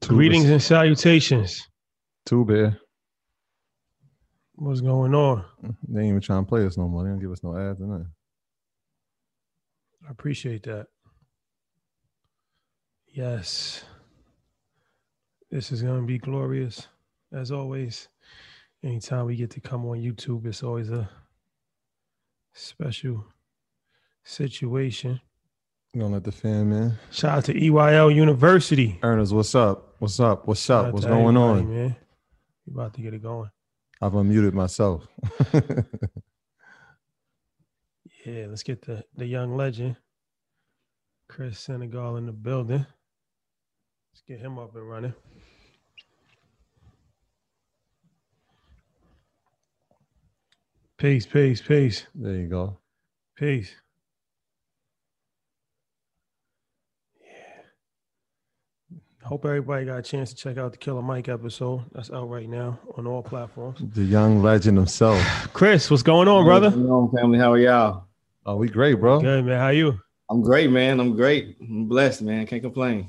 Greetings and salutations. Two bear. What's going on? They ain't even trying to play us no more. They don't give us no ads or nothing. I appreciate that. Yes. This is going to be glorious, as always. Anytime we get to come on YouTube, it's always a special situation. You gonna let the fan man. Shout out to EYL University. Ernest, what's up? What's up? What's up? What's going on? man? We about to get it going. I've unmuted myself. Yeah, let's get the, the young legend, Chris Senegal, in the building. Let's get him up and running. Peace, peace, peace, there you go. peace. Hope everybody got a chance to check out the Killer Mike episode. That's out right now on all platforms. The young legend himself. Chris, what's going on, brother? What's going on, family? How are y'all? Oh, we great, bro. Good, man. How you? I'm great, man. I'm great. I'm blessed, man. Can't complain.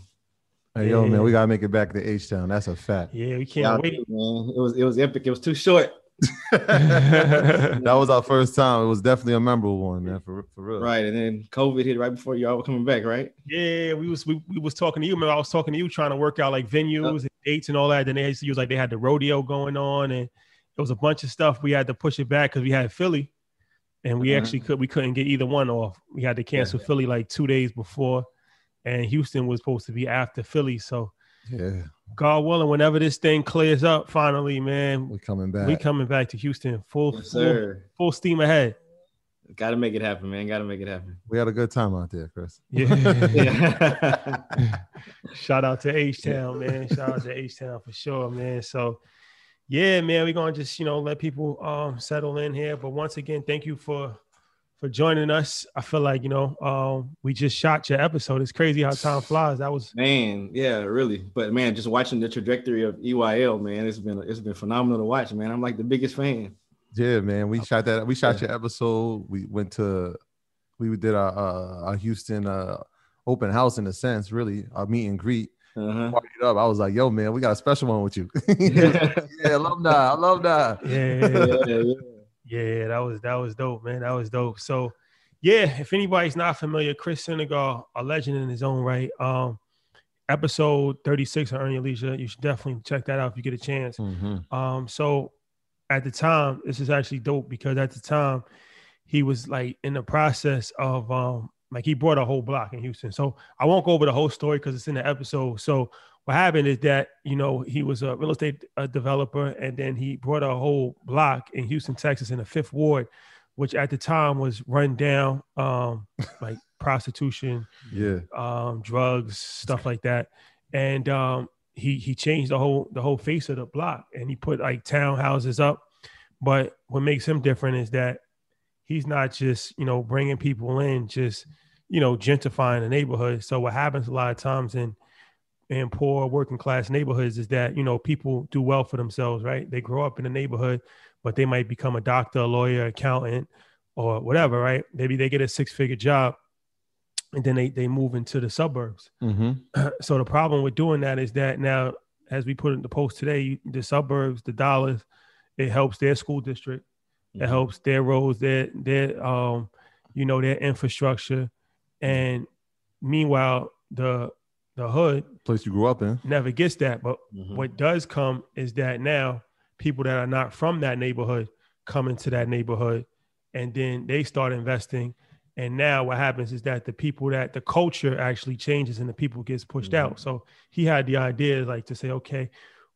Hey, yo, man, we gotta make it back to H Town. That's a fact. Yeah, we can't Y'all wait. too, man. It was it was epic. It was too short. that was our first time. It was definitely a memorable one, man. For for real. Right. And then COVID hit right before y'all were coming back, right? Yeah, we was we, we was talking to you. Remember, I was talking to you trying to work out like venues and dates and all that. Then they used to use like they had the rodeo going on, and it was a bunch of stuff. We had to push it back because we had Philly, and we Mhm. actually could we couldn't get either one off. We had to cancel Philly like two days before, and Houston was supposed to be after Philly. So Yeah, God willing, whenever this thing clears up, finally, man, we're coming back. we coming back to Houston full Yes, full, sir. full steam ahead. Got to make it happen, man. Got to make it happen. We had a good time out there, Chris. Yeah. Yeah. Shout out to H Town, man. Shout out to H Town for sure, man. So, yeah, man, we're gonna just you know let people um settle in here. But once again, thank you for for joining us. I feel like you know um we just shot your episode. It's crazy how time flies. That was man, yeah, really. But man, just watching the trajectory of EYL, man, it's been it's been phenomenal to watch, man. I'm like the biggest fan. Yeah, man. We shot that. We shot Yeah. your episode. We went to, we did our uh, our Houston uh, open house in a sense, really, our meet and greet. Uh-huh. Partied up. I was like, "Yo, man, we got a special one with you." yeah, i alumni, alumni. yeah, yeah, yeah. yeah. That was that was dope, man. That was dope. So, yeah, if anybody's not familiar, Chris Senegal, a legend in his own right. Um, episode 36 of Earn Your Leisure. You should definitely check that out if you get a chance. Mhm. Um, so at the time, this is actually dope because at the time he was like in the process of um like he brought a whole block in Houston. So I won't go over the whole story because it's in the episode. So what happened is that you know he was a real estate uh, developer and then he brought a whole block in Houston, Texas, in the Fifth Ward, which at the time was run down, um, like prostitution, Yeah, um, drugs, stuff like that. And um, he he changed the whole the whole face of the block, and he put like townhouses up. But what makes him different is that he's not just you know bringing people in, just you know gentrifying the neighborhood. So what happens a lot of times in in poor working class neighborhoods is that you know people do well for themselves, right? They grow up in the neighborhood, but they might become a doctor, a lawyer, accountant, or whatever, right? Maybe they get a six figure job and then they, they move into the suburbs. hmm So the problem with doing that is that now, as we put in the post today, the suburbs, the dollars, it helps their school district, it Mhm. helps their roads, their their um, you know, their infrastructure, and meanwhile, the the hood place you grew up in. never gets that. But Mhm. what does come is that now people that are not from that neighborhood come into that neighborhood and then they start investing and now what happens is that the people that the culture actually changes and the people gets pushed out so he had the idea like to say okay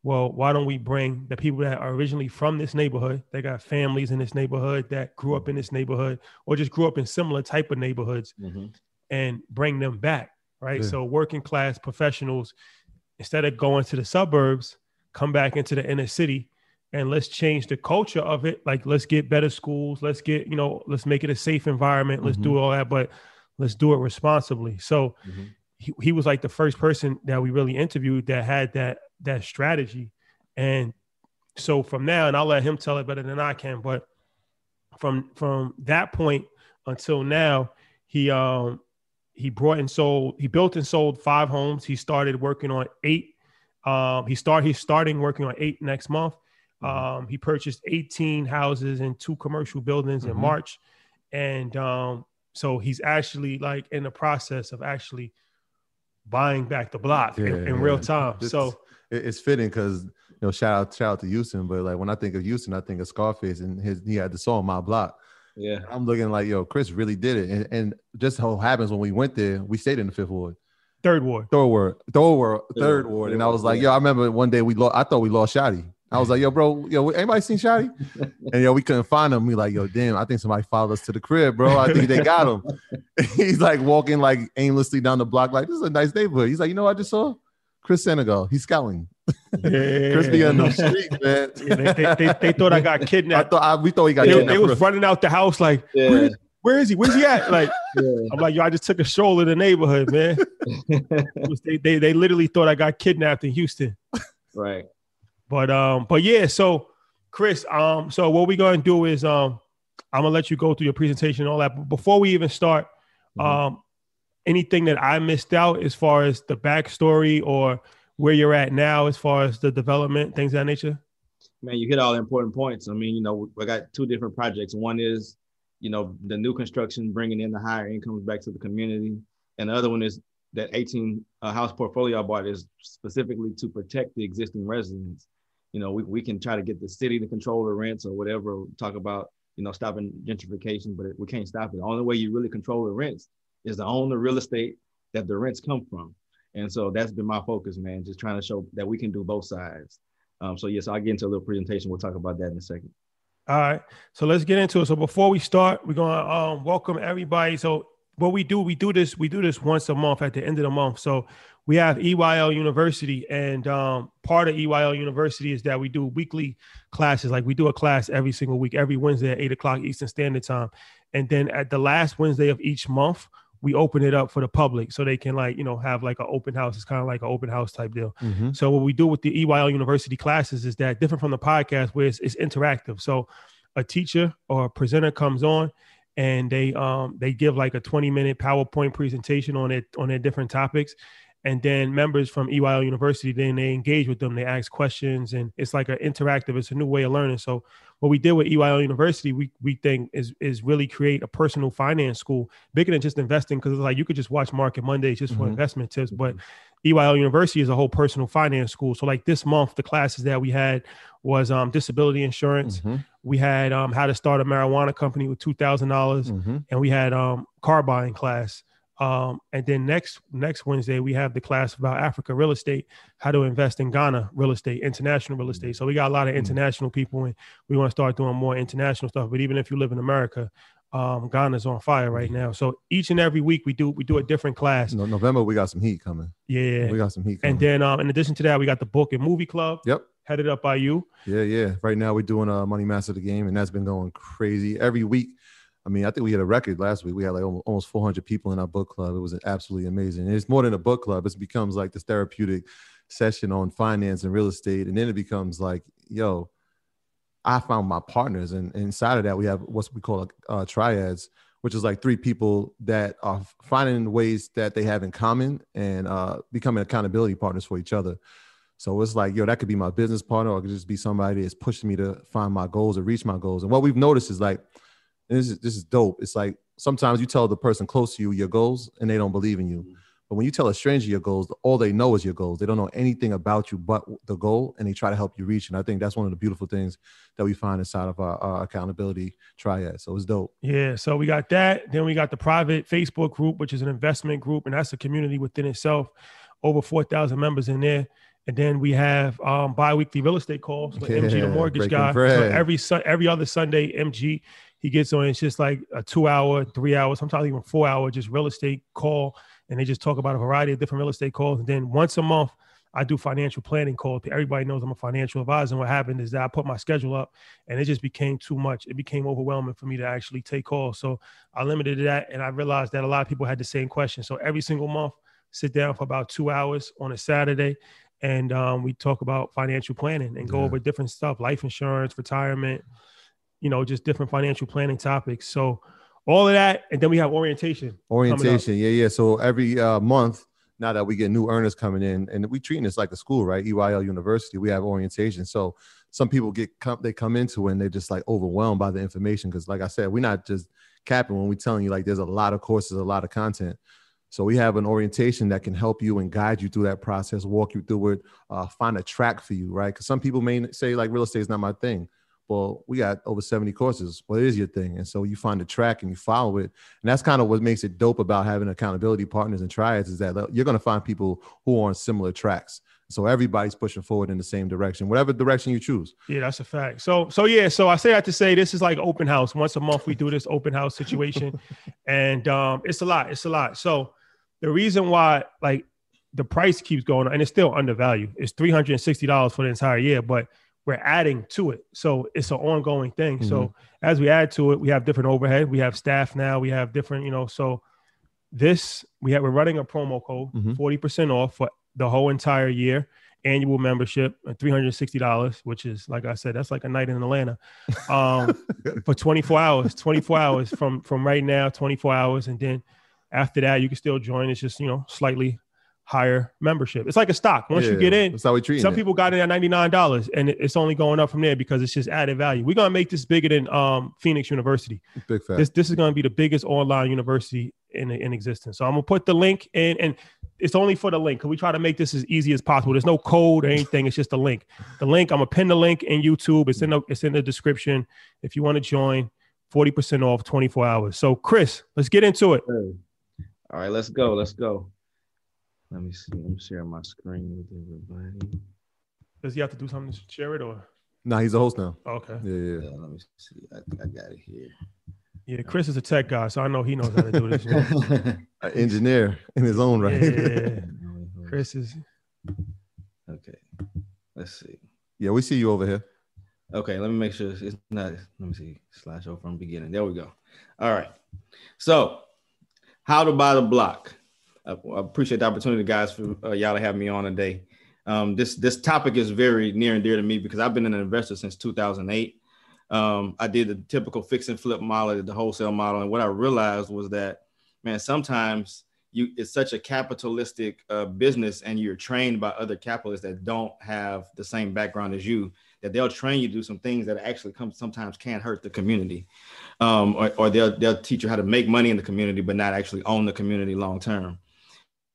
well why don't we bring the people that are originally from this neighborhood they got families in this neighborhood that grew up in this neighborhood or just grew up in similar type of neighborhoods Mhm. and bring them back right Yeah. so working class professionals instead of going to the suburbs, come back into the inner city and let's change the culture of it. Like let's get better schools, let's get, you know, let's make it a safe environment, let's Mhm. do all that, but let's do it responsibly. So Mhm. he, he was like the first person that we really interviewed that had that that strategy. And so from now, and I'll let him tell it better than I can, but from from that point until now, he um he brought and sold, he built and sold five homes. He started working on eight. Um, he start he's starting working on eight next month. Um, he purchased 18 houses and two commercial buildings in Mhm. March. And um, so he's actually like in the process of actually buying back the block in, Yeah, in yeah. real time. It's- so it's fitting because you know shout out shout out to Houston, but like when I think of Houston, I think of Scarface and his he had the song My Block. Yeah. I'm looking like yo, Chris really did it, and, and just how happens when we went there, we stayed in the fifth ward, third ward. third ward, third ward, Third third ward, ward, and I was like, yeah. yo, I remember one day we lost. I thought we lost Shotty. I was like, yo, bro, yo, anybody seen Shotty? And yo, we couldn't find him. We like, yo, damn, I think somebody followed us to the crib, bro. I think they got him. He's like walking like aimlessly down the block, like this is a nice neighborhood. He's like, you know, what I just saw Chris Senegal. He's scouting. Chris be on the street, man. Yeah, they, they, they, they thought I got I kidnapped. thought I, we thought he got They, kidnapped. they was running out the house like, Yeah. where, where is he? Where's he at? Like, yeah. I'm like, yo, I just took a stroll in the neighborhood, man. Was- they, they, they literally thought I got kidnapped in Houston. right. But um, but yeah, so Chris, um, so what we're gonna do is um I'm gonna let you go through your presentation and all that. But before we even start, Mhm. um, anything that I missed out as far as the backstory or where you're at now as far as the development, things that nature? Man, you hit all the important points. I mean, you know, I got two different projects. One is, you know, the new construction, bringing in the higher incomes back to the community, and the other one is that 18 uh, house portfolio I bought is specifically to protect the existing residents. You know, we, we can try to get the city to control the rents or whatever, talk about, you know, stopping gentrification, but we can't stop it. The only way you really control the rents is to own the real estate that the rents come from. And so that's been my focus, man, just trying to show that we can do both sides. Um, so yes, I'll get into a little presentation. We'll talk about that in a second. All right. So let's get into it. So before we start, we're gonna um, welcome everybody. So what we do, we do this, we do this once a month at the end of the month. So we have EYL University, and um, part of EYL University is that we do weekly classes. Like we do a class every single week, every Wednesday at eight o'clock Eastern Standard Time, and then at the last Wednesday of each month, we open it up for the public so they can like you know have like an open house. It's kind of like an open house type deal. Mhm. So what we do with the EYL University classes is that different from the podcast where it's, it's interactive. So a teacher or a presenter comes on and they um they give like a 20 minute PowerPoint presentation on it on their different topics. And then members from EYL University, then they engage with them. They ask questions, and it's like an interactive. It's a new way of learning. So, what we did with EYL University, we we think is is really create a personal finance school bigger than just investing. Because it's like you could just watch Market Mondays just for Mhm. investment tips, but EYL University is a whole personal finance school. So like this month, the classes that we had was um, disability insurance. Mhm. We had um, how to start a marijuana company with two thousand dollars, Mhm. and we had um, car buying class. Um, and then next next Wednesday we have the class about Africa real estate, how to invest in Ghana real estate, international real estate. So we got a lot of Mhm. international people, and we want to start doing more international stuff. But even if you live in America, um, Ghana's on fire right now. So each and every week we do we do a different class. No, November we got some heat coming. Yeah, We got some heat coming. and then, um, in addition to that, we got the book and movie club yep. headed up by you. Yeah, yeah. Right now we're doing a money master the game, and that's been going crazy every week. I mean, I think we had a record last week. We had like almost 400 people in our book club. It was absolutely amazing. And it's more than a book club. It becomes like this therapeutic session on finance and real estate, and then it becomes like, yo, I found my partners, and, inside of that we have what we call uh, triads, which is like three people that are finding ways that they have in common and uh, becoming accountability partners for each other. So it's like, yo, that could be my business partner, or it could just be somebody that's pushing me to find my goals or reach my goals. And what we've noticed is like, this is this is dope. It's like sometimes you tell the person close to you your goals and they don't believe in you. But when you tell a stranger your goals, all they know is your goals. They don't know anything about you but the goal, and they try to help you reach. And I think that's one of the beautiful things that we find inside of our, our accountability triad. So it's dope. Yeah, so we got that. Then we got the private Facebook group, which is an investment group, and that's a community within itself. Over four thousand members in there. And then we have um, bi-weekly real estate calls with MG, the mortgage guy. So every Sun every other Sunday, MG he gets on. It's just like a two-hour, three-hour, sometimes even four-hour, just real estate call, and they just talk about a variety of different real estate calls. And then once a month, I do financial planning calls. Everybody knows I'm a financial advisor. And what happened is that I put my schedule up and it just became too much. It became overwhelming for me to actually take calls. So I limited that and I realized that a lot of people had the same question. So every single month, sit down for about two hours on a Saturday and um, we talk about financial planning and go yeah. over different stuff, life insurance, retirement, you know, just different financial planning topics. So all of that, and then we have orientation. Orientation, yeah, yeah. So every uh, month, now that we get new earners coming in, and we treating this like a school, right? EYL University, we have orientation. So some people get come, they come into it and they're just like overwhelmed by the information because, like I said, we're not just capping when we're telling you like there's a lot of courses, a lot of content. So we have an orientation that can help you and guide you through that process, walk you through it, uh, find a track for you, right? Because some people may say like real estate is not my thing. Well, we got over 70 courses. What is your thing? And so you find a track and you follow it. And that's kind of what makes it dope about having accountability partners and triads is that you're going to find people who are on similar tracks. So everybody's pushing forward in the same direction, whatever direction you choose. Yeah, that's a fact. So, so yeah, so I say that to say this is like open house. Once a month, we do this open house situation, and um, it's a lot. It's a lot. So the reason why like the price keeps going and it's still undervalued. It's three hundred and sixty dollars for the entire year, but we're adding to it, so it's an ongoing thing. Mm-hmm. So as we add to it, we have different overhead. We have staff now. We have different, you know. So this we have we're running a promo code, mm-hmm. 40 percent off for the whole entire year. Annual membership, three hundred sixty dollars, which is like I said, that's like a night in Atlanta, um, for twenty four hours. Twenty four hours from from right now, twenty four hours, and then after that, you can still join. It's just you know slightly higher membership. It's like a stock. Once yeah, you get in, that's how we treat some it. people got in at ninety nine dollars, and it's only going up from there because it's just added value. We're gonna make this bigger than um, Phoenix University. Big fact. This this is gonna be the biggest online university in in existence. So I'm gonna put the link in, and it's only for the link because we try to make this as easy as possible. There's no code or anything. It's just a link. The link. I'm gonna pin the link in YouTube. It's in the it's in the description if you want to join. Forty percent off, 24 hours. So, Chris, let's get into it. Hey. All right, let's go. Let's go. Let me see. I'm sharing my screen with everybody. Does he have to do something to share it or? No, nah, he's a host now. Oh, okay. Yeah, yeah. yeah let me see. I, I got it here. Yeah, Chris is a tech guy, so I know he knows how to do this. An engineer in his own right. Yeah, Chris is. Okay. Let's see. Yeah, we see you over here. Okay, let me make sure it's not. Let me see. Slash over from beginning. There we go. All right. So how to buy the block. I, appreciate the opportunity, guys, for uh, y'all to have me on today. Um, this this topic is very near and dear to me because I've been an investor since 2008. Um, I did the typical fix and flip model, the wholesale model, and what I realized was that, man, sometimes you it's such a capitalistic uh, business, and you're trained by other capitalists that don't have the same background as you that they'll train you to do some things that actually come sometimes can't hurt the community, um, or, or they'll they'll teach you how to make money in the community but not actually own the community long term.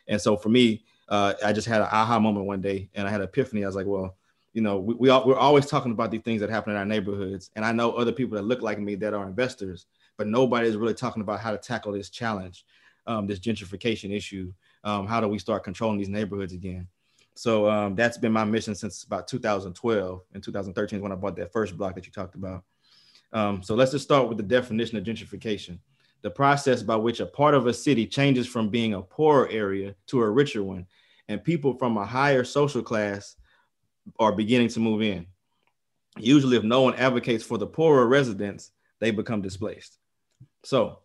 And so for me, uh, I just had an aha moment one day, and I had an epiphany. I was like, well, you know, we, we are, we're always talking about these things that happen in our neighborhoods, and I know other people that look like me that are investors, but nobody is really talking about how to tackle this challenge, um, this gentrification issue. Um, how do we start controlling these neighborhoods again? So um, that's been my mission since about 2012. In 2013 is when I bought that first block that you talked about. Um, so let's just start with the definition of gentrification the process by which a part of a city changes from being a poorer area to a richer one, and people from a higher social class are beginning to move in. Usually, if no one advocates for the poorer residents, they become displaced. So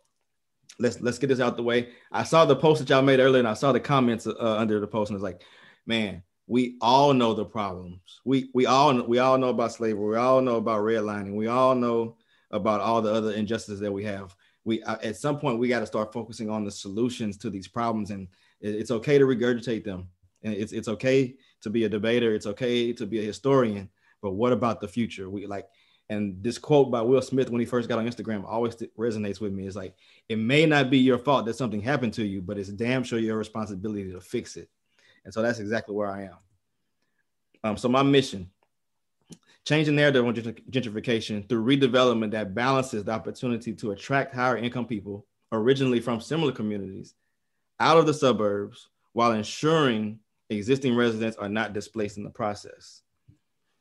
let's let's get this out the way. I saw the post that y'all made earlier, and I saw the comments uh, under the post, and it's like, man, we all know the problems. We we all we all know about slavery. We all know about redlining. We all know about all the other injustices that we have. We uh, at some point we got to start focusing on the solutions to these problems, and it's okay to regurgitate them. And it's it's okay to be a debater. It's okay to be a historian. But what about the future? We like, and this quote by Will Smith when he first got on Instagram always resonates with me. It's like it may not be your fault that something happened to you, but it's damn sure your responsibility to fix it. And so that's exactly where I am. Um, so my mission, change the narrative on gentrification through redevelopment that balances the opportunity to attract higher income people originally from similar communities out of the suburbs while ensuring existing residents are not displaced in the process.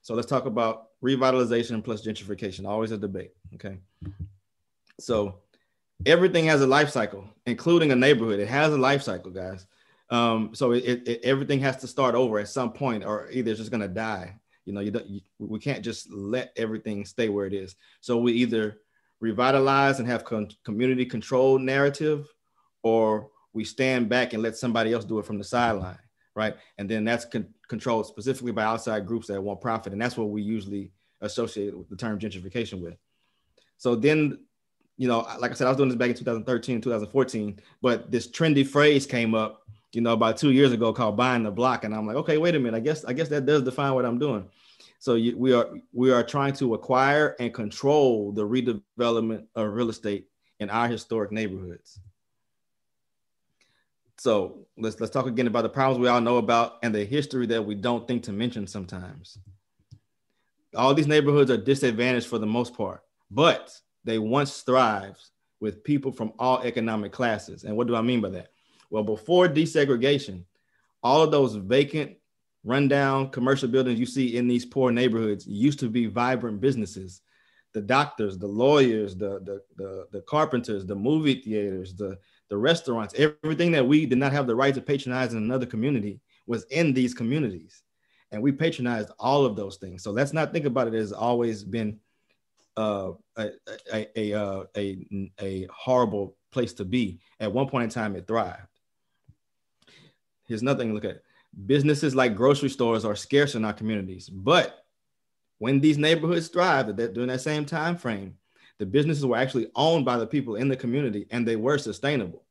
So let's talk about revitalization plus gentrification, always a debate, okay? So everything has a life cycle, including a neighborhood. It has a life cycle, guys. Um, so it, it, everything has to start over at some point, or either it's just going to die. You know, you, don't, you we can't just let everything stay where it is. So we either revitalize and have con- community controlled narrative, or we stand back and let somebody else do it from the sideline, right? And then that's con- controlled specifically by outside groups that want profit, and that's what we usually associate with the term gentrification with. So then, you know, like I said, I was doing this back in 2013, 2014, but this trendy phrase came up, you know, about two years ago called buying the block, and I'm like, okay, wait a minute, I guess I guess that does define what I'm doing. So you, we are we are trying to acquire and control the redevelopment of real estate in our historic neighborhoods. So let's let's talk again about the problems we all know about and the history that we don't think to mention sometimes. All these neighborhoods are disadvantaged for the most part, but they once thrived with people from all economic classes. And what do I mean by that? Well, before desegregation, all of those vacant rundown commercial buildings you see in these poor neighborhoods used to be vibrant businesses. The doctors, the lawyers, the, the, the, the carpenters, the movie theaters, the, the restaurants, everything that we did not have the right to patronize in another community was in these communities. And we patronized all of those things. So let's not think about it as always been uh, a, a, a, a, a horrible place to be. At one point in time, it thrived. Here's nothing to look at businesses like grocery stores are scarce in our communities. But when these neighborhoods thrive that during that same time frame, the businesses were actually owned by the people in the community and they were sustainable.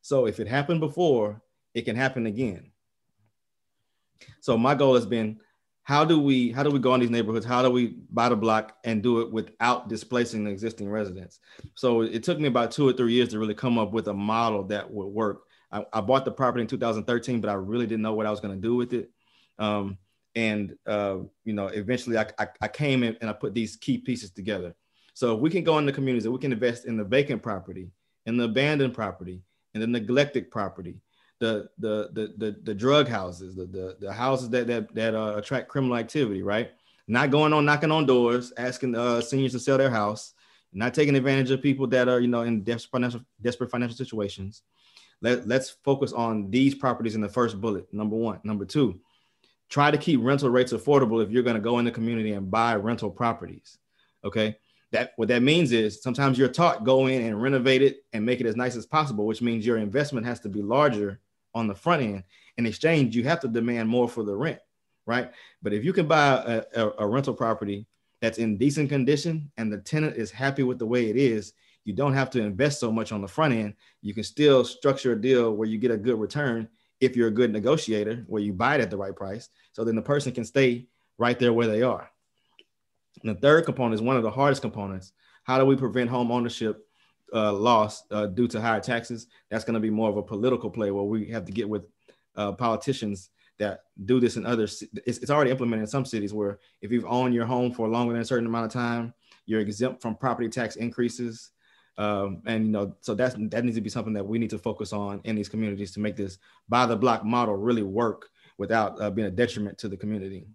So if it happened before, it can happen again. So my goal has been how do we how do we go in these neighborhoods? How do we buy the block and do it without displacing the existing residents? So it took me about two or three years to really come up with a model that would work. I, I bought the property in 2013, but I really didn't know what I was going to do with it. Um, and uh, you know, eventually I, I, I came in and I put these key pieces together. So if we can go in the communities, we can invest in the vacant property, in the abandoned property, in the neglected property, the the the the, the drug houses, the, the the houses that that that uh, attract criminal activity, right? Not going on knocking on doors, asking uh, seniors to sell their house, not taking advantage of people that are you know in desperate financial desperate financial situations, let, let's focus on these properties in the first bullet. Number one. Number two, try to keep rental rates affordable if you're going to go in the community and buy rental properties. Okay. That what that means is sometimes you're taught go in and renovate it and make it as nice as possible, which means your investment has to be larger on the front end. In exchange, you have to demand more for the rent, right? But if you can buy a, a, a rental property that's in decent condition and the tenant is happy with the way it is, you don't have to invest so much on the front end. You can still structure a deal where you get a good return if you're a good negotiator, where you buy it at the right price. So then the person can stay right there where they are. And the third component is one of the hardest components. How do we prevent home ownership uh, loss uh, due to higher taxes? That's going to be more of a political play where we have to get with uh, politicians that do this in other. It's, it's already implemented in some cities where if you've owned your home for longer than a certain amount of time, you're exempt from property tax increases. Um, and you know, so that's that needs to be something that we need to focus on in these communities to make this buy the block model really work without uh, being a detriment to the community.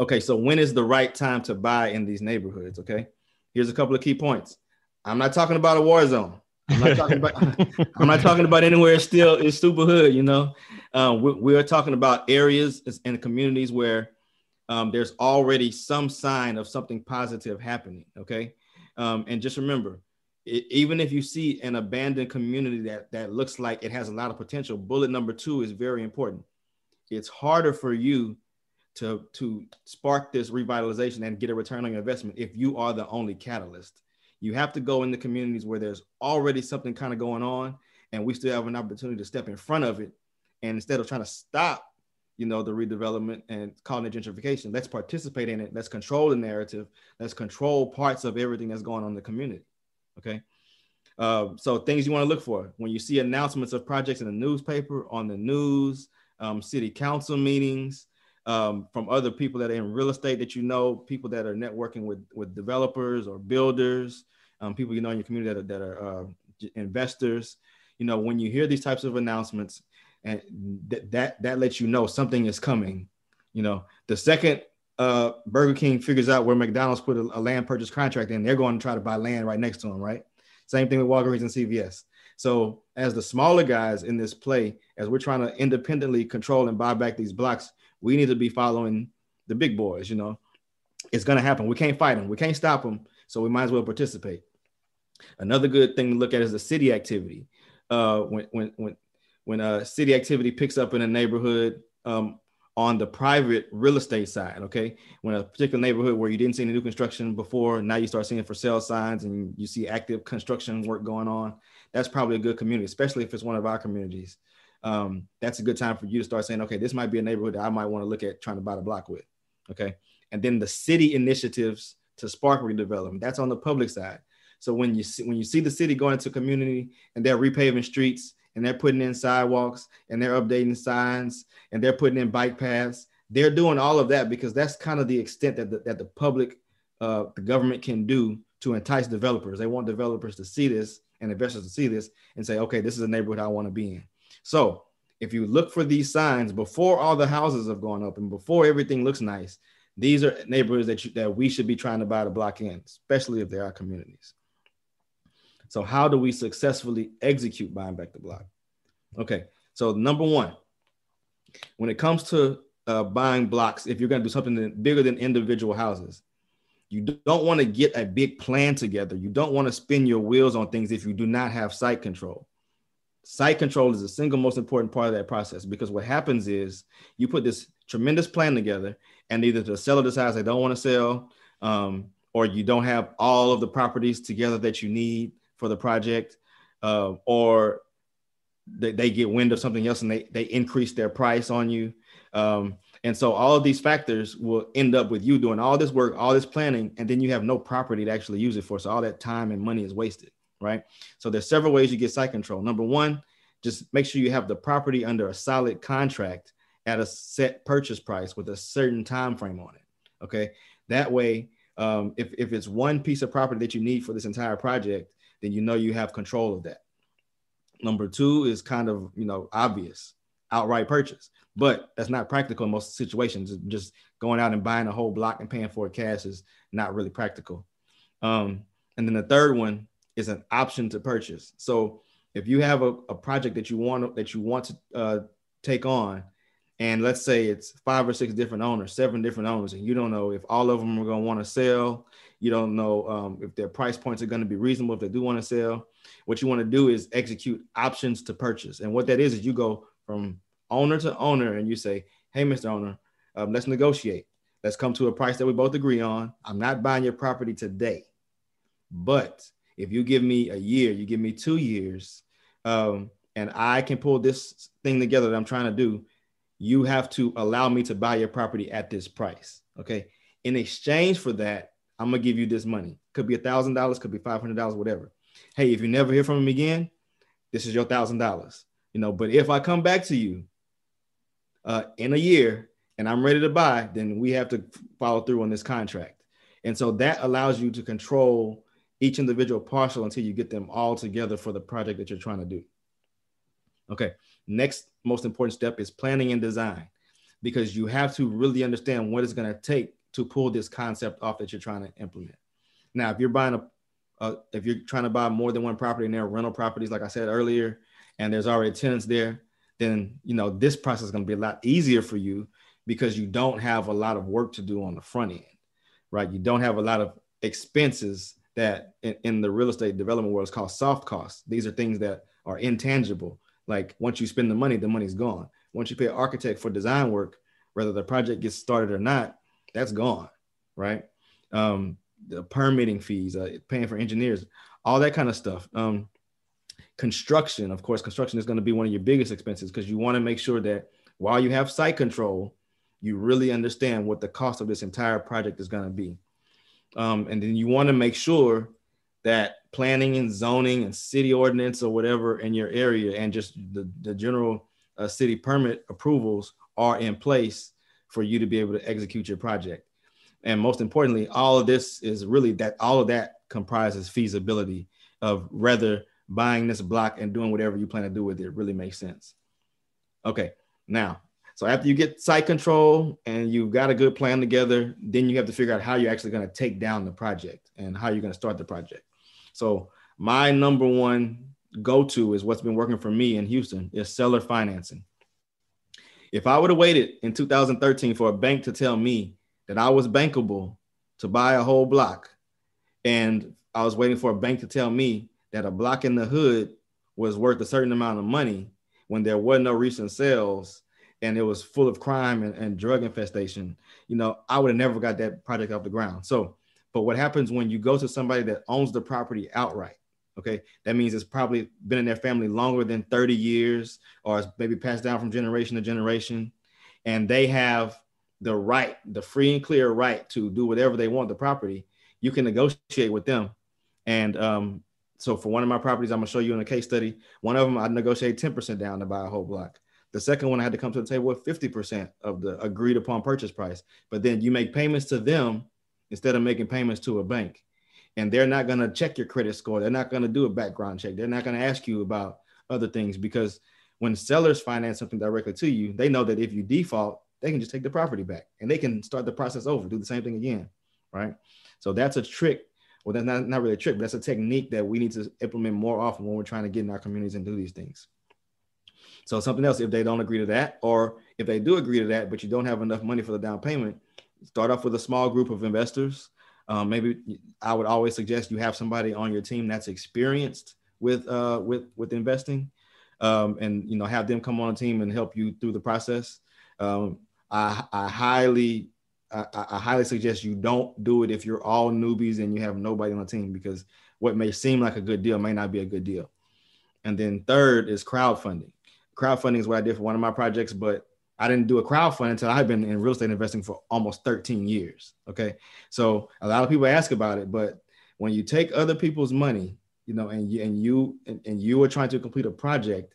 Okay, so when is the right time to buy in these neighborhoods? Okay, here's a couple of key points. I'm not talking about a war zone. I'm not talking about. I'm not talking about anywhere still it's super hood. You know, um, we, we, are talking about areas and communities where um, there's already some sign of something positive happening. Okay, um, and just remember, it, even if you see an abandoned community that, that looks like it has a lot of potential, bullet number two is very important. It's harder for you to, to spark this revitalization and get a return on your investment if you are the only catalyst. You have to go in the communities where there's already something kind of going on, and we still have an opportunity to step in front of it. And instead of trying to stop you know, the redevelopment and calling it gentrification. Let's participate in it. Let's control the narrative. Let's control parts of everything that's going on in the community. Okay. Uh, so things you want to look for when you see announcements of projects in the newspaper, on the news, um, city council meetings, um, from other people that are in real estate that you know, people that are networking with with developers or builders, um, people you know in your community that are, that are uh, investors. You know, when you hear these types of announcements, and th- that that lets you know something is coming. You know, the second uh, Burger King figures out where McDonald's put a, a, land purchase contract in, they're going to try to buy land right next to them, right? Same thing with Walgreens and CVS. So as the smaller guys in this play, as we're trying to independently control and buy back these blocks, we need to be following the big boys. You know, it's going to happen. We can't fight them. We can't stop them. So we might as well participate. Another good thing to look at is the city activity. Uh, when when when when a city activity picks up in a neighborhood um, on the private real estate side, okay, when a particular neighborhood where you didn't see any new construction before, now you start seeing for sale signs and you see active construction work going on. That's probably a good community, especially if it's one of our communities. Um, that's a good time for you to start saying, okay, this might be a neighborhood that I might want to look at trying to buy the block with. Okay. And then the city initiatives to spark redevelopment, that's on the public side. So when you see when you see the city going into community and they're repaving streets and they're putting in sidewalks and they're updating signs and they're putting in bike paths, they're doing all of that because that's kind of the extent that the, that the public, uh, the government can do to entice developers. They want developers to see this and investors to see this and say, okay, this is a neighborhood I want to be in. So if you look for these signs before all the houses have gone up and before everything looks nice, these are neighborhoods that you, that we should be trying to buy the block in, especially if they are communities. So how do we successfully execute buying back the block? Okay, so number one, when it comes to uh, buying blocks, if you're going to do something bigger than individual houses, you don't want to get a big plan together. You don't want to spin your wheels on things if you do not have site control. Site control is the single most important part of that process because what happens is you put this tremendous plan together, and either the seller decides they don't want to sell, um, or you don't have all of the properties together that you need for the project, uh, or they, they, get wind of something else and they, they increase their price on you. Um, and so all of these factors will end up with you doing all this work, all this planning, and then you have no property to actually use it for. So all that time and money is wasted, right? So there's several ways you get site control. Number one, just make sure you have the property under a solid contract at a set purchase price with a certain time frame on it. Okay, that way, um, if if it's one piece of property that you need for this entire project, then you know you have control of that. Number two is kind of you know obvious, outright purchase, but that's not practical in most situations. Just going out and buying a whole block and paying for it cash is not really practical. Um, and then the third one is an option to purchase. So if you have a, a project that you want that you want to uh, take on, and let's say it's five or six different owners, seven different owners, and you don't know if all of them are going to want to sell, you don't know um, if their price points are going to be reasonable if they do want to sell. What you want to do is execute options to purchase. And what that is, is you go from owner to owner and you say, hey, Mr. Owner, um, let's negotiate. Let's come to a price that we both agree on. I'm not buying your property today. But if you give me a year, you give me two years, um, and I can pull this thing together that I'm trying to do, you have to allow me to buy your property at this price. Okay. In exchange for that, I'm gonna give you this money. Could be a thousand dollars, could be five hundred dollars, whatever. Hey, if you never hear from him again, this is your thousand dollars. You know, but if I come back to you uh, in a year and I'm ready to buy, then we have to follow through on this contract. And so that allows you to control each individual parcel until you get them all together for the project that you're trying to do. Okay, next most important step is planning and design because you have to really understand what it's going to take to pull this concept off that you're trying to implement. Now, if you're buying a, if you're trying to buy more than one property and there are rental properties, like I said earlier, and there's already tenants there, then you know this process is going to be a lot easier for you because you don't have a lot of work to do on the front end, right? You don't have a lot of expenses that in, in the real estate development world is called soft costs. These are things that are intangible. Like once you spend the money, the money's gone. Once you pay an architect for design work, whether the project gets started or not, that's gone, right? Um, the permitting fees, uh, paying for engineers, all that kind of stuff. Um, construction, of course, construction is going to be one of your biggest expenses because you want to make sure that while you have site control, you really understand what the cost of this entire project is going to be. Um, and then you want to make sure that planning and zoning and city ordinance or whatever in your area and just the, the general uh, city permit approvals are in place for you to be able to execute your project. And most importantly, all of this is really that all of that comprises feasibility of whether buying this block and doing whatever you plan to do with it really makes sense. Okay, now, so after you get site control and you've got a good plan together, then you have to figure out how you're actually going to take down the project and how you're going to start the project. So my number one go to is what's been working for me in Houston is seller financing. If I would have waited in 2013 for a bank to tell me that I was bankable to buy a whole block, and I was waiting for a bank to tell me that a block in the hood was worth a certain amount of money when there were no recent sales and it was full of crime and, and drug infestation, you know, I would have never got that project off the ground. So, but what happens when you go to somebody that owns the property outright? Okay, that means it's probably been in their family longer than 30 years, or it's maybe passed down from generation to generation, and they have the right, the free and clear right to do whatever they want the property. You can negotiate with them, and um, so for one of my properties, I'm gonna show you in a case study. One of them, I negotiated 10% down to buy a whole block. The second one, I had to come to the table with 50% of the agreed upon purchase price. But then you make payments to them instead of making payments to a bank. And they're not going to check your credit score. They're not going to do a background check. They're not going to ask you about other things because when sellers finance something directly to you, they know that if you default, they can just take the property back and they can start the process over, do the same thing again. Right. So that's a trick. Well, that's not, not really a trick, but that's a technique that we need to implement more often when we're trying to get in our communities and do these things. So something else, if they don't agree to that, or if they do agree to that, but you don't have enough money for the down payment, start off with a small group of investors. Um, maybe I would always suggest you have somebody on your team that's experienced with uh, with with investing, um, and you know have them come on a team and help you through the process. Um, I, I highly I, I, highly suggest you don't do it if you're all newbies and you have nobody on the team because what may seem like a good deal may not be a good deal. And then third is crowdfunding crowdfunding is what I did for one of my projects, but I didn't do a crowdfunding until I had been in real estate investing for almost 13 years. Okay. So a lot of people ask about it, but when you take other people's money, you know, and you and you and, and you are trying to complete a project,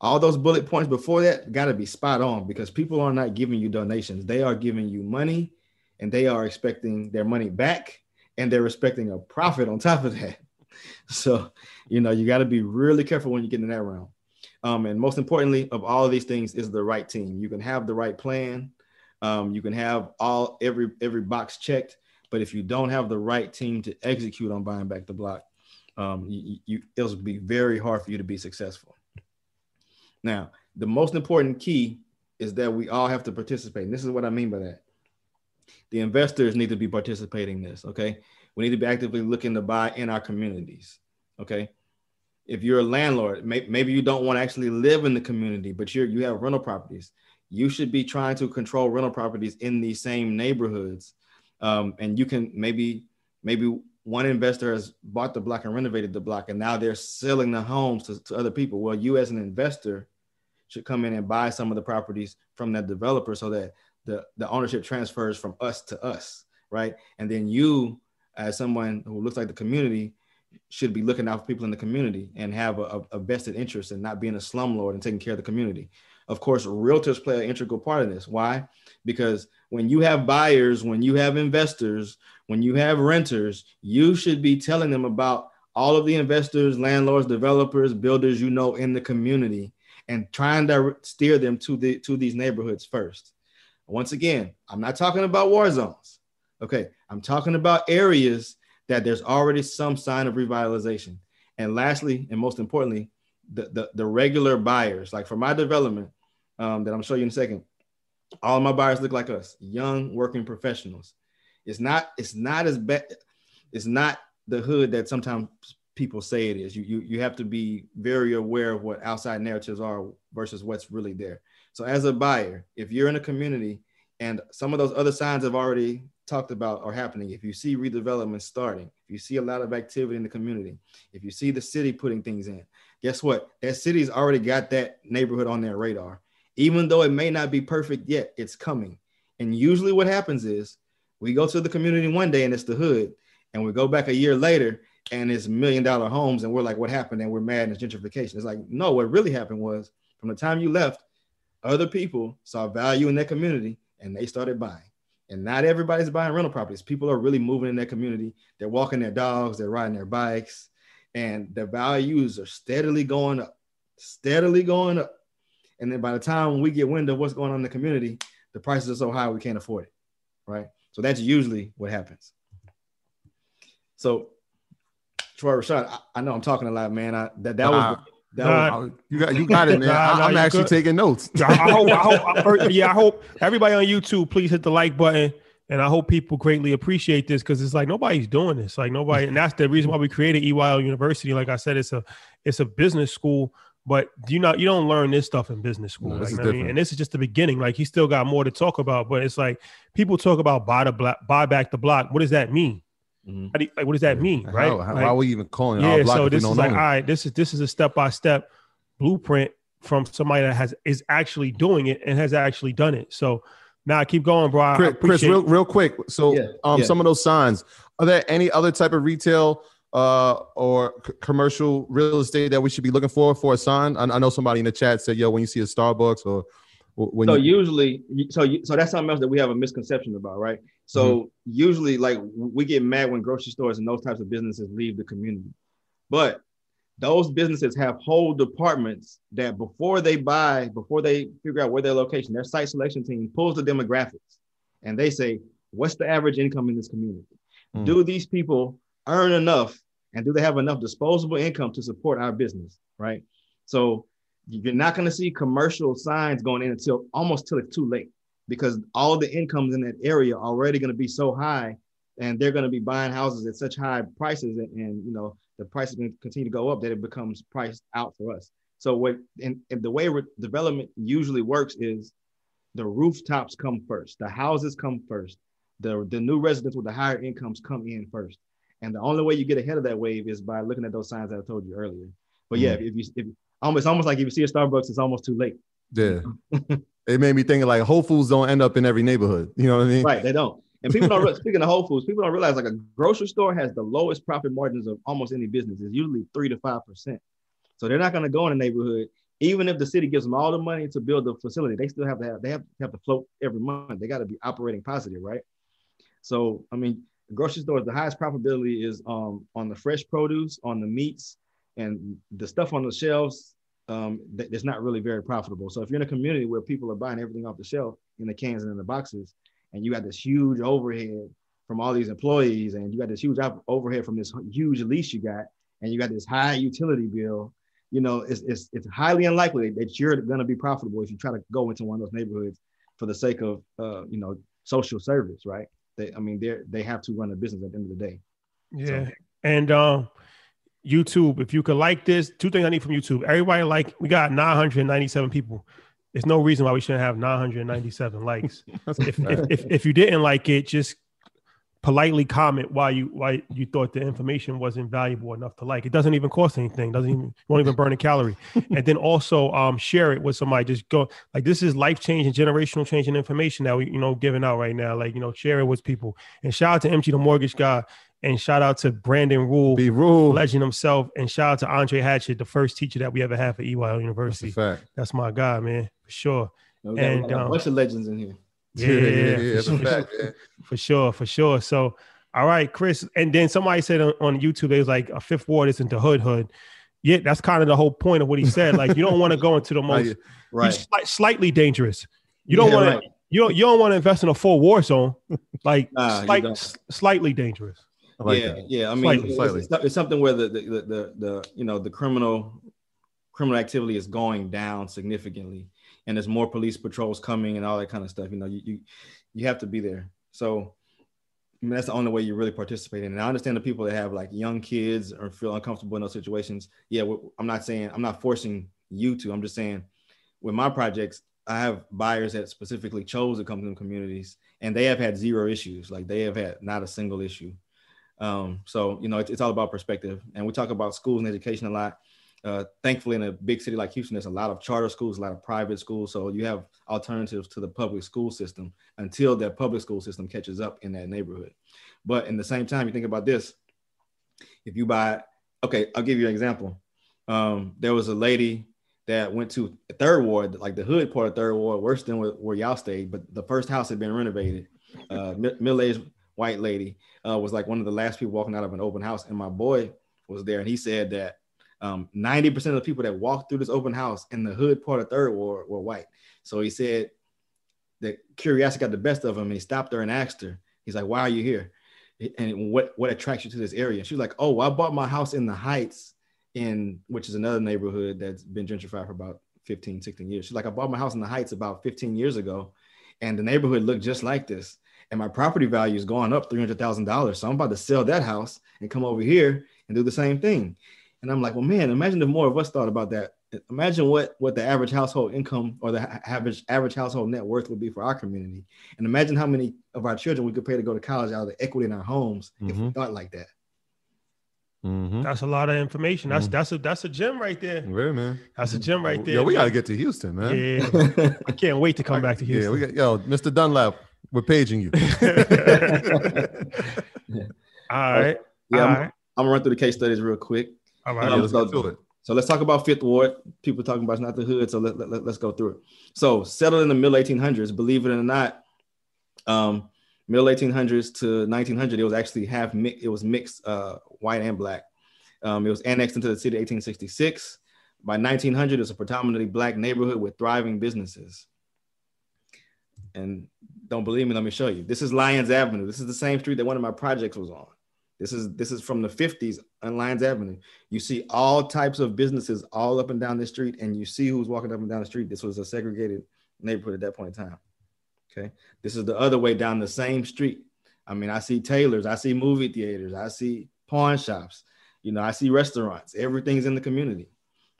all those bullet points before that got to be spot on because people are not giving you donations. They are giving you money and they are expecting their money back and they're expecting a profit on top of that. So, you know, you got to be really careful when you get in that realm. Um, and most importantly, of all of these things is the right team. You can have the right plan. Um, you can have all every every box checked, but if you don't have the right team to execute on buying back the block, um, you, you, it'll be very hard for you to be successful. Now, the most important key is that we all have to participate. And this is what I mean by that. The investors need to be participating in this. Okay, we need to be actively looking to buy in our communities. Okay, if you're a landlord, may, maybe you don't want to actually live in the community, but you're you have rental properties. You should be trying to control rental properties in these same neighborhoods, um, and you can maybe maybe one investor has bought the block and renovated the block, and now they're selling the homes to, to other people. Well, you as an investor should come in and buy some of the properties from that developer so that the, the ownership transfers from us to us, right? And then you, as someone who looks like the community, should be looking out for people in the community and have a, a vested interest in not being a slumlord and taking care of the community. Of course, realtors play an integral part in this. Why? Because when you have buyers, when you have investors, when you have renters, you should be telling them about all of the investors, landlords, developers, builders you know in the community and trying to steer them to the to these neighborhoods first. Once again, I'm not talking about war zones. Okay, I'm talking about areas that there's already some sign of revitalization. And lastly, and most importantly, the, the, the regular buyers, like for my development um, that I'm showing you in a second, all my buyers look like us, young working professionals. It's not, it's not as bad, it's not the hood that sometimes people say it is. You, you, you have to be very aware of what outside narratives are versus what's really there. So as a buyer, if you're in a community and some of those other signs have already talked about are happening, if you see redevelopment starting, if you see a lot of activity in the community, if you see the city putting things in, guess what? That city's already got that neighborhood on their radar. Even though it may not be perfect yet, it's coming. And usually what happens is we go to the community one day and it's the hood, and we go back a year later and it's million dollar homes, and we're like, what happened? And we're mad and it's gentrification. It's like, no, what really happened was from the time you left, other people saw value in that community and they started buying. And not everybody's buying rental properties. People are really moving in their community. They're walking their dogs, they're riding their bikes, and the values are steadily going up, steadily going up. And then by the time we get wind of what's going on in the community, the prices are so high we can't afford it. Right. So that's usually what happens. So Troy Rashad, I, I know I'm talking a lot, man. I, that that was that Nah. was You got you got it, man. Nah, I, nah, you actually good. taking notes. I, hope, I hope, I, yeah, I hope everybody on YouTube, please hit the like button. And I hope people greatly appreciate this because it's like nobody's doing this. Like nobody, and that's the reason why we created EYL University. Like I said, it's a it's a business school, but you know you don't learn this stuff in business school. No, like, this you is know what I mean? And this is just the beginning. Like he still got more to talk about, but it's like people talk about buy the block, buy back the block. What does that mean? Mhm. How do you- like what does that mean? Right? how- Like- why are we even calling yeah so this is like own all this is this is a step-by-step blueprint from somebody that has is actually doing it and has actually done it so now keep going bro I Chris, Chris real, real quick. So, Yeah, um, yeah. some of those signs. Are there any other type of retail uh or c- commercial real estate that we should be looking for for a sign? I, I know somebody in the chat said, "Yo, when you see a Starbucks or w- when so you, usually so so that's something else that we have a misconception about right? So usually like we get mad when grocery stores and those types of businesses leave the community. But those businesses have whole departments that before they buy before they figure out where their location their site selection team pulls the demographics and they say what's the average income in this community? Mm. do these people earn enough and do they have enough disposable income to support our business? Right? So you're not going to see commercial signs going in until almost till it's too late because all the incomes in that area are already going to be so high and they're going to be buying houses at such high prices and, and you know the price is going to continue to go up that it becomes priced out for us. So what and, and the way re- development usually works is the rooftops come first the houses come first the, the new residents with the higher incomes come in first. And the only way you get ahead of that wave is by looking at those signs that i told you earlier. But yeah mm-hmm. if you if almost almost like if you see a starbucks it's almost too late yeah, it made me think like Whole Foods don't end up in every neighborhood. You know what I mean? Right, they don't. And people don't. speaking of Whole Foods, people don't realize like a grocery store has the lowest profit margins of almost any business. It's usually three to five percent. So they're not going to go in a neighborhood, even if the city gives them all the money to build the facility. They still have to have they have, have to float every month. They got to be operating positive, right? So I mean, grocery stores the highest profitability is um, on the fresh produce, on the meats, and the stuff on the shelves. Um, that, that's not really very profitable. So if you're in a community where people are buying everything off the shelf in the cans and in the boxes, and you got this huge overhead from all these employees, and you got this huge overhead from this huge lease you got, and you got this high utility bill. You know, it's it's, it's highly unlikely that you're going to be profitable if you try to go into one of those neighborhoods for the sake of uh, you know social service, right? They, I mean, they they have to run a business at the end of the day. Yeah. And um YouTube, if you could like this, two things I need from YouTube. Everybody like we got 997 people. There's no reason why we shouldn't have 997 likes. If, if, if if you didn't like it, just politely comment why you why you thought the information wasn't valuable enough to like. It doesn't even cost anything. Doesn't even won't even burn a calorie. and then also um share it with somebody. Just go like this is life changing, generational changing information that we you know giving out right now. Like you know share it with people. And shout out to MG the mortgage guy. And shout out to Brandon Rule, Be rule. legend himself. And shout out to Andre Hatchett, the first teacher that we ever had for EYL That's a University. fact. That's my guy, man, for sure. We got, And, we got a um, bunch of legends in here. Yeah, yeah, yeah, that's for sure. fact. Yeah. For sure, for sure. So, all right, Chris. And then somebody said on, on YouTube, there's like a fifth ward isn't the hood hood. Yeah, that's kind of the whole point of what he said. Like, you don't want to go into the most Right. sli- slightly dangerous. You don't Yeah, want right. to. You don't. You don't want to invest in a full war zone. Like, Nah, slight, s- slightly dangerous. Like yeah, that. yeah. I mean, Slightly, it's, slightly. It's, it's something where the the, the the you know the criminal criminal activity is going down significantly, and there's more police patrols coming and all that kind of stuff. You know, you you, you have to be there. So. I mean, that's the only way you really participate in. And I understand the people that have like young kids or feel uncomfortable in those situations. Yeah, I'm not saying I'm not forcing you to. I'm just saying with my projects, I have buyers that specifically chose to come to communities, and they have had zero issues. Like they have had not a single issue. Um, so you know, it's, it's all about perspective. And we talk about schools and education a lot. Uh, thankfully, in a big city like Houston, there's a lot of charter schools, a lot of private schools. So you have alternatives to the public school system until that public school system catches up in that neighborhood. But in the same time, you think about this: if you buy, okay, I'll give you an example. Um, there was a lady that went to third ward, like the hood part of third ward, worse than where, where y'all stayed. But the first house had been renovated. Uh, middle-aged white lady uh, was like one of the last people walking out of an open house, and my boy was there, and he said that um, 90% of the people that walked through this open house in the hood part of third ward were white. So he said that curiosity got the best of him, and he stopped her and asked her. He's like, "Why are you here?" and what what attracts you to this area? She's like, oh, I bought my house in the Heights, in which is another neighborhood that's been gentrified for about 15, 16 years. She's like, I bought my house in the Heights about 15 years ago, and the neighborhood looked just like this. And my property value is going up $300,000. So I'm about to sell that house and come over here and do the same thing. And I'm like, well, man, imagine if more of us thought about that. Imagine what what the average household income or the average average household net worth would be for our community, and imagine how many of our children we could pay to go to college out of the equity in our homes mm-hmm. if we mm-hmm. thought like that. Mm-hmm. That's a lot of information. That's mm-hmm. that's a that's a gem right there. Very man. That's a gem right there. Yo, we gotta get to Houston, man. Yeah, I can't wait to come back to Houston. Yeah, we got yo, Mr. Dunlap, we're paging you. All right. Yeah, All I'm, right. I'm, gonna run through the case studies real quick. All right, um, let's go through it. So let's talk about Fifth Ward. People talking about it's not the hood, so let, let, let, us go through it. So settled in the middle 1800s, believe it or not, um, middle 1800s to 1900, it was actually half mixed. It was mixed, uh, white and black. Um, it was annexed into the city 1866. By 1900, it's a predominantly black neighborhood with thriving businesses. And don't believe me, let me show you. This is Lyons Avenue. This is the same street that one of my projects was on. This is this is from the 50s on Lyons Avenue. You see all types of businesses all up and down the street, and you see who's walking up and down the street. This was a segregated neighborhood at that point in time. Okay. This is the other way down the same street. I mean, I see tailors, I see movie theaters, I see pawn shops, you know, I see restaurants, everything's in the community,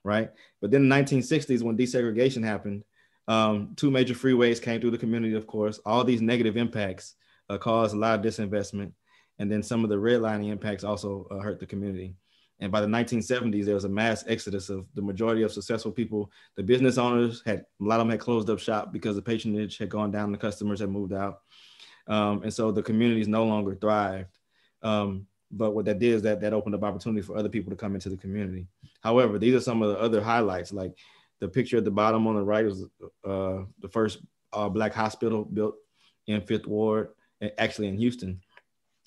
right? But then the 1960s, when desegregation happened, um, two major freeways came through the community, of course. All these negative impacts uh, caused a lot of disinvestment. And then some of the redlining impacts also uh, hurt the community. And by the 1970s, there was a mass exodus of the majority of successful people. The business owners had, a lot of them had closed up shop because the patronage had gone down, the customers had moved out. Um, and so the communities no longer thrived. Um, but what that did is that that opened up opportunity for other people to come into the community. However, these are some of the other highlights. Like the picture at the bottom on the right was uh, the first uh, black hospital built in Fifth Ward, actually in Houston.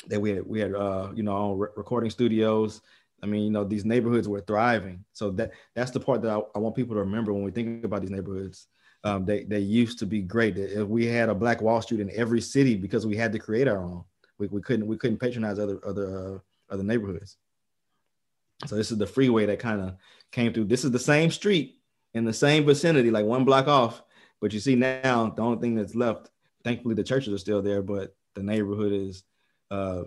That we had we had uh, you know re- recording studios. I mean, you know, these neighborhoods were thriving. So that that's the part that I, I want people to remember when we think about these neighborhoods. Um, they they used to be great. If we had a Black Wall Street in every city because we had to create our own we, we couldn't we couldn't patronize other other uh, other neighborhoods. So this is the freeway that kind of came through. This is the same street in the same vicinity, like one block off. But you see now, the only thing that's left, thankfully, the churches are still there, but the neighborhood is uh,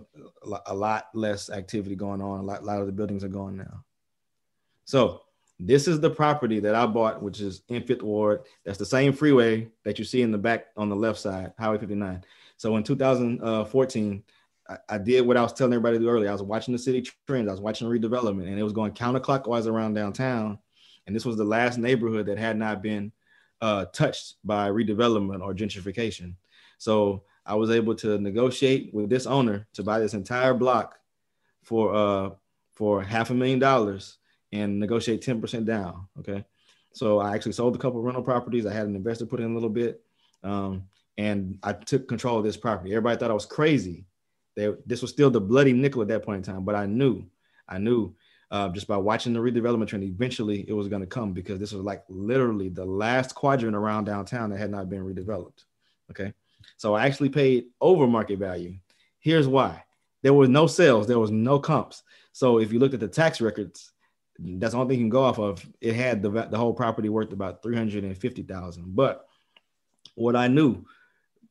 a lot less activity going on. A lot, a lot of the buildings are gone now. So this is the property that I bought, which is in Fifth Ward. That's the same freeway that you see in the back on the left side, Highway 59. So in 2014, I, did what I was telling everybody to do earlier. I was watching the city trends, I was watching redevelopment, and it was going counterclockwise around downtown. And this was the last neighborhood that had not been uh, touched by redevelopment or gentrification. So I was able to negotiate with this owner to buy this entire block for uh, for half a million dollars and negotiate 10% down. Okay. So I actually sold a couple rental properties. I had an investor put in a little bit. Um, and I took control of this property. Everybody thought I was crazy. They, this was still the bloody nickel at that point in time, but I knew, I knew uh, just by watching the redevelopment trend, eventually it was going to come because this was like literally the last quadrant around downtown that had not been redeveloped. Okay. So I actually paid over market value. Here's why there was no sales, there was no comps. So if you looked at the tax records, that's the only thing you can go off of. It had the, the whole property worth about 350,000. But what I knew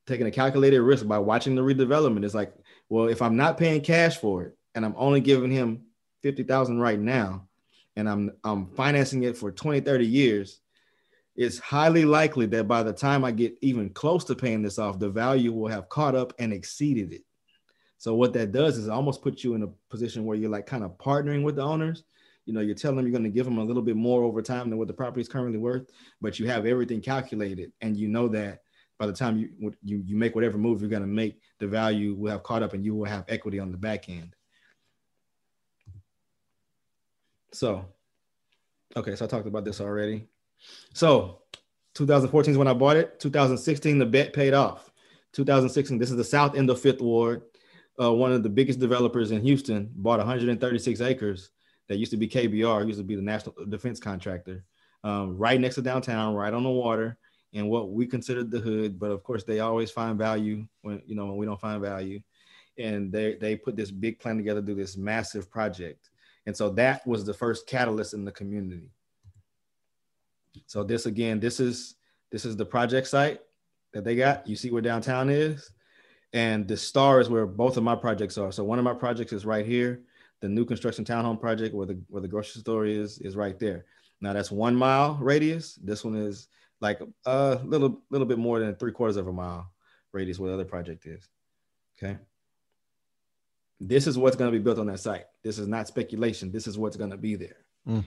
taking a calculated risk by watching the redevelopment. is like, well, if I'm not paying cash for it and I'm only giving him 50,000 right now and I'm I'm financing it for 20, 30 years, it's highly likely that by the time I get even close to paying this off, the value will have caught up and exceeded it. So what that does is almost puts you in a position where you're like kind of partnering with the owners. You know, you're telling them you're going to give them a little bit more over time than what the property is currently worth, but you have everything calculated and you know that by the time you you, you make whatever move you're going to make, the value will have caught up and you will have equity on the back end. So, okay, so I talked about this already. So, 2014 is when I bought it. 2016, the bet paid off. 2016, this is the south end of Fifth Ward. Uh, one of the biggest developers in Houston bought 136 acres that used to be KBR, used to be the national defense contractor, um, right next to downtown, right on the water and what we considered the hood. But of course, they always find value when you know when we don't find value. and they they put this big plan together to do this massive project. And so that was the first catalyst in the community. So this again, this is this is the project site that they got. You see where downtown is, and the star is where both of my projects are. So one of my projects is right here. The new construction townhome project where the where the grocery store is is right there. Now that's one mile radius. This one is like a little little bit more than three quarters of a mile radius where the other project is. Okay. This is what's going to be built on that site. This is not speculation. This is what's going to be there. Mm.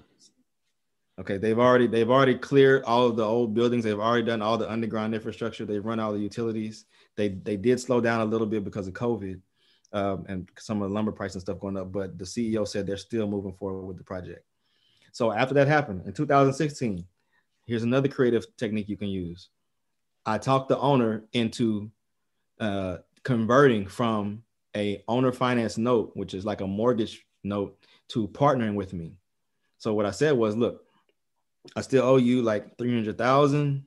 Okay, they've already they've already cleared all of the old buildings. They've already done all the underground infrastructure. They've run all the utilities. They they did slow down a little bit because of COVID um, and some of the lumber price and stuff going up. But the CEO said they're still moving forward with the project. So after that happened in 2016, here's another creative technique you can use. I talked the owner into uh, converting from a owner finance note, which is like a mortgage note, to partnering with me. So what I said was, look, I still owe you like 300,000.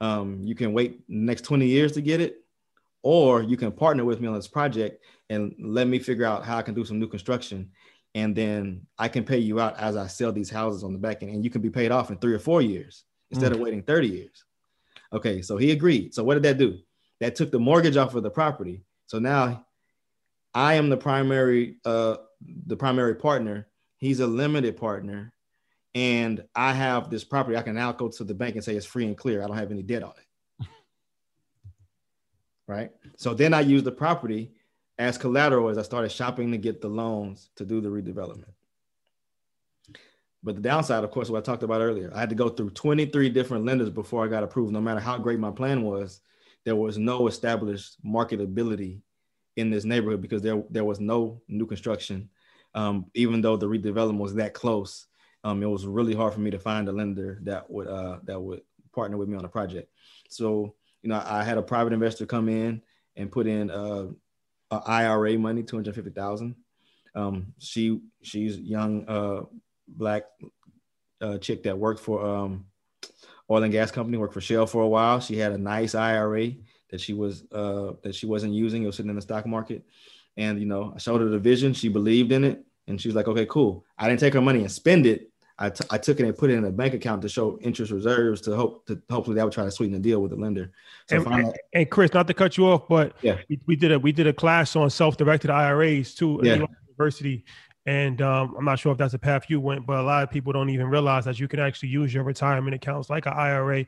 Um, you can wait next 20 years to get it, or you can partner with me on this project and let me figure out how I can do some new construction. And then I can pay you out as I sell these houses on the back end, and you can be paid off in three or four years instead mm. of waiting 30 years. Okay, so he agreed. So what did that do? That took the mortgage off of the property. So now I am the primary uh the primary partner. He's a limited partner and I have this property, I can now go to the bank and say it's free and clear. I don't have any debt on it. right. So then I use the property as collateral as I started shopping to get the loans to do the redevelopment. But the downside, of course, what I talked about earlier, I had to go through 23 different lenders before I got approved. No matter how great my plan was, there was no established marketability in this neighborhood because there, there was no new construction. Um, even though the redevelopment was that close, um, it was really hard for me to find a lender that would uh, that would partner with me on a project. So you know, I had a private investor come in and put in uh, IRA money, two hundred fifty thousand. Um, she she's young uh, black uh, chick that worked for um, oil and gas company, worked for Shell for a while. She had a nice IRA that she was uh, that she wasn't using. It was sitting in the stock market, and you know, I showed her the vision. She believed in it, and she was like, "Okay, cool." I didn't take her money and spend it. I, t- I took it and put it in a bank account to show interest reserves to hope to hopefully that would try to sweeten the deal with the lender. So and, finally, and, Chris, not to cut you off, but yeah, we, we did a we did a class on self-directed IRAs too yeah. university. And um, I'm not sure if that's a path you went, but a lot of people don't even realize that you can actually use your retirement accounts like an IRA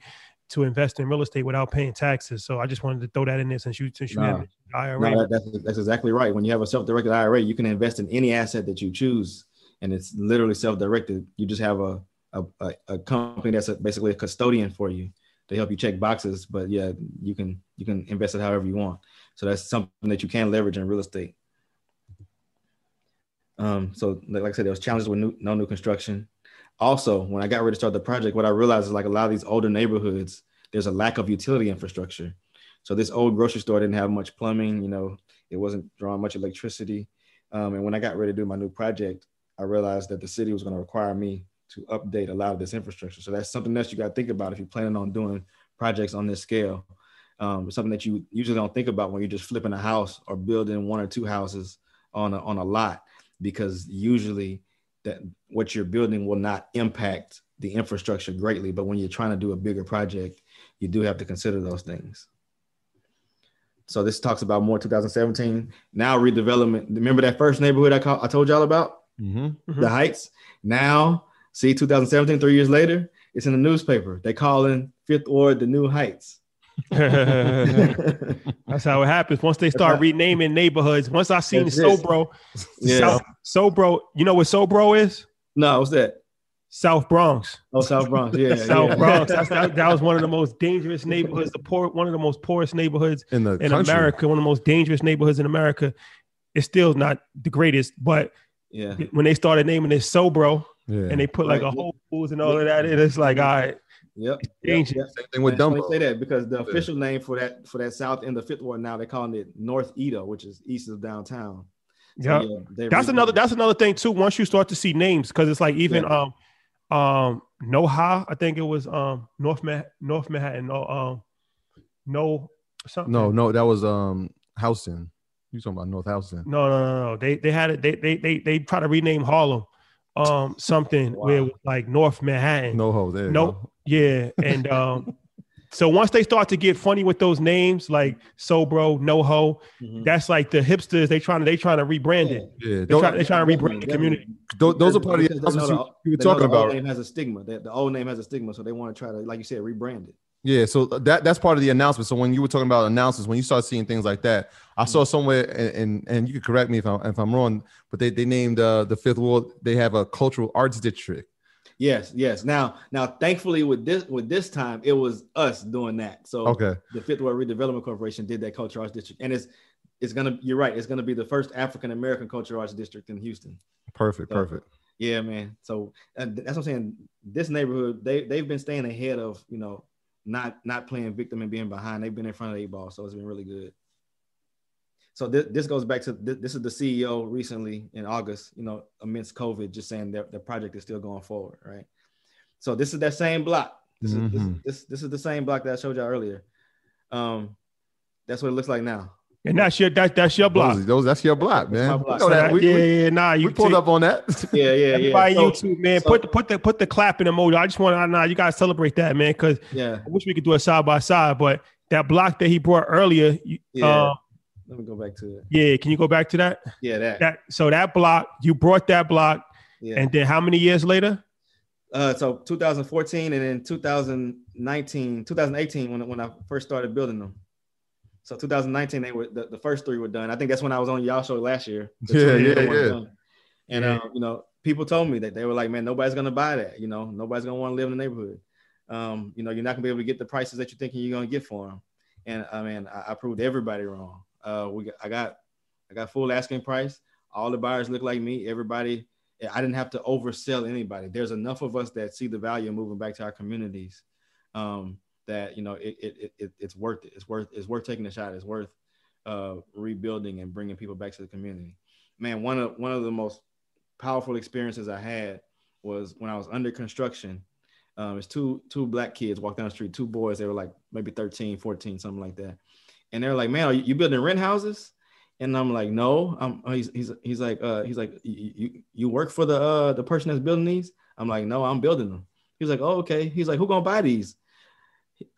to invest in real estate without paying taxes. So I just wanted to throw that in there since you since you no, have IRA. That's, that's exactly right. When you have a self-directed IRA, you can invest in any asset that you choose and it's literally self-directed. You just have a a, a company that's a, basically a custodian for you to help you check boxes. But yeah, you can you can invest it however you want. So that's something that you can leverage in real estate. Um, so like I said, there was challenges with new, no new construction. Also, when I got ready to start the project, what I realized is like a lot of these older neighborhoods, there's a lack of utility infrastructure. So this old grocery store didn't have much plumbing, you know, it wasn't drawing much electricity. Um, and when I got ready to do my new project, I realized that the city was going to require me to update a lot of this infrastructure. So that's something else you got to think about if you're planning on doing projects on this scale. Um, something that you usually don't think about when you're just flipping a house or building one or two houses on a, on a lot, because usually that what you're building will not impact the infrastructure greatly. But when you're trying to do a bigger project, you do have to consider those things. So this talks about more 2017. Now redevelopment. Remember that first neighborhood I, call, I told y'all about? mm-hmm. the mm-hmm. Heights. Now, see, 2017, three years later, it's in the newspaper. They call in Fifth Ward the New Heights. That's how it happens. Once they start renaming neighborhoods, once I seen Sobro, yeah. South, Sobro, you know what Sobro is? No, what's that? South Bronx. Oh, South Bronx, yeah, South yeah. Bronx. that, that was one of the most dangerous neighborhoods, the poor, one of the most poorest neighborhoods in the in America, one of the most dangerous neighborhoods in America. It's still not the greatest, but yeah. When they started naming it Sobro, yeah. and they put like right. a Whole Foods and all of that, it's like, all right. Yep. Yep. Same thing with Dumbo. Say that because the official name for that for that south in the fifth ward now they're calling it North EaDo, which is east of downtown. So, yeah, that's another that's another thing too. Once you start to see names, because it's like even yeah. um um Noha, I think it was um North Ma- North Manhattan, no um no something. No, no, that was um Houston. You talking about North Houston? No, no, no, no. They they had it. They they they they try to rename Harlem, um, something Wow. where like North Manhattan. No ho there. you Nope. go. Yeah, and um, so once they start to get funny with those names like Sobro, No Ho, Mhm. that's like the hipsters. They trying to they trying to rebrand it. Yeah, They those, try, they trying to rebrand the community. those, those are part of the they know you, the- you were they know talking the old about. name has a stigma. The, the old name has a stigma, so they want to try to, like you said, rebrand it. Yeah, so that that's part of the announcement. So when you were talking about announcements, when you start seeing things like that, I saw somewhere, and and, and you can correct me if I'm if I'm wrong, but they they named uh, the Fifth Ward. They have a cultural arts district. Yes, yes. Now, now, thankfully, with this with this time, it was us doing that. So Okay, the Fifth Ward Redevelopment Corporation did that cultural arts district, and it's it's gonna. You're right. It's gonna be the first African American cultural arts district in Houston. perfect, So- perfect. Yeah, man. So uh, that's what I'm saying. This neighborhood, they they've been staying ahead of you know not not playing victim and being behind. They've been in front of the eight ball, so it's been really good. So this, this goes back to this, this is the CEO recently in August, you know, amidst COVID, just saying that the project is still going forward, right? So this is that same block. This is this, Mhm. this this is the same block that I showed y'all earlier. Um, that's what it looks like now. And that's your that, that's your block. Those, those that's your block, man. block. We know So that. that- We, yeah, we, yeah, nah, you we pulled see- up on that. Yeah, yeah, yeah. Everybody So- YouTube, man, so- put the put the put the clapping emoji. I just want to nah, you guys celebrate that, man, because yeah. I wish we could do it side by side. But that block that he brought earlier, you, Yeah. uh, Let me go back to it. yeah, can you go back to that? Yeah, that. That so that block you brought that block, yeah. and then how many years later? Uh, so 2014 and then 2019, 2018 when when I first started building them. So 2019 they were the, the first three were done. I think that's when I was on y'all show last year. Yeah, yeah, yeah. And Yeah. uh, you know, people told me that they were like, man, nobody's gonna buy that. You know, nobody's gonna want to live in the neighborhood. Um, you know, you're not gonna be able to get the prices that you're thinking you're gonna get for them. And I mean, I, I proved everybody wrong. Uh, we got, I got I got full asking price. All the buyers look like me. Everybody I didn't have to oversell anybody. There's enough of us that see the value of moving back to our communities um, that you know it, it, it it's worth it. It's worth it's worth taking a shot. It's worth uh, rebuilding and bringing people back to the community. Man, one of one of the most powerful experiences I had was when I was under construction. Um, it's two two black kids walk down the street, two boys. They were like maybe 13, 14, something like that. And they're like, "Man, are you, building rent houses?" And I'm like, no. I'm, he's, he's, he's like, uh, he's like, you, you, you work for the uh, the person that's building these? I'm like, no, I'm building them. He's like, oh, okay. He's like, who gonna buy these?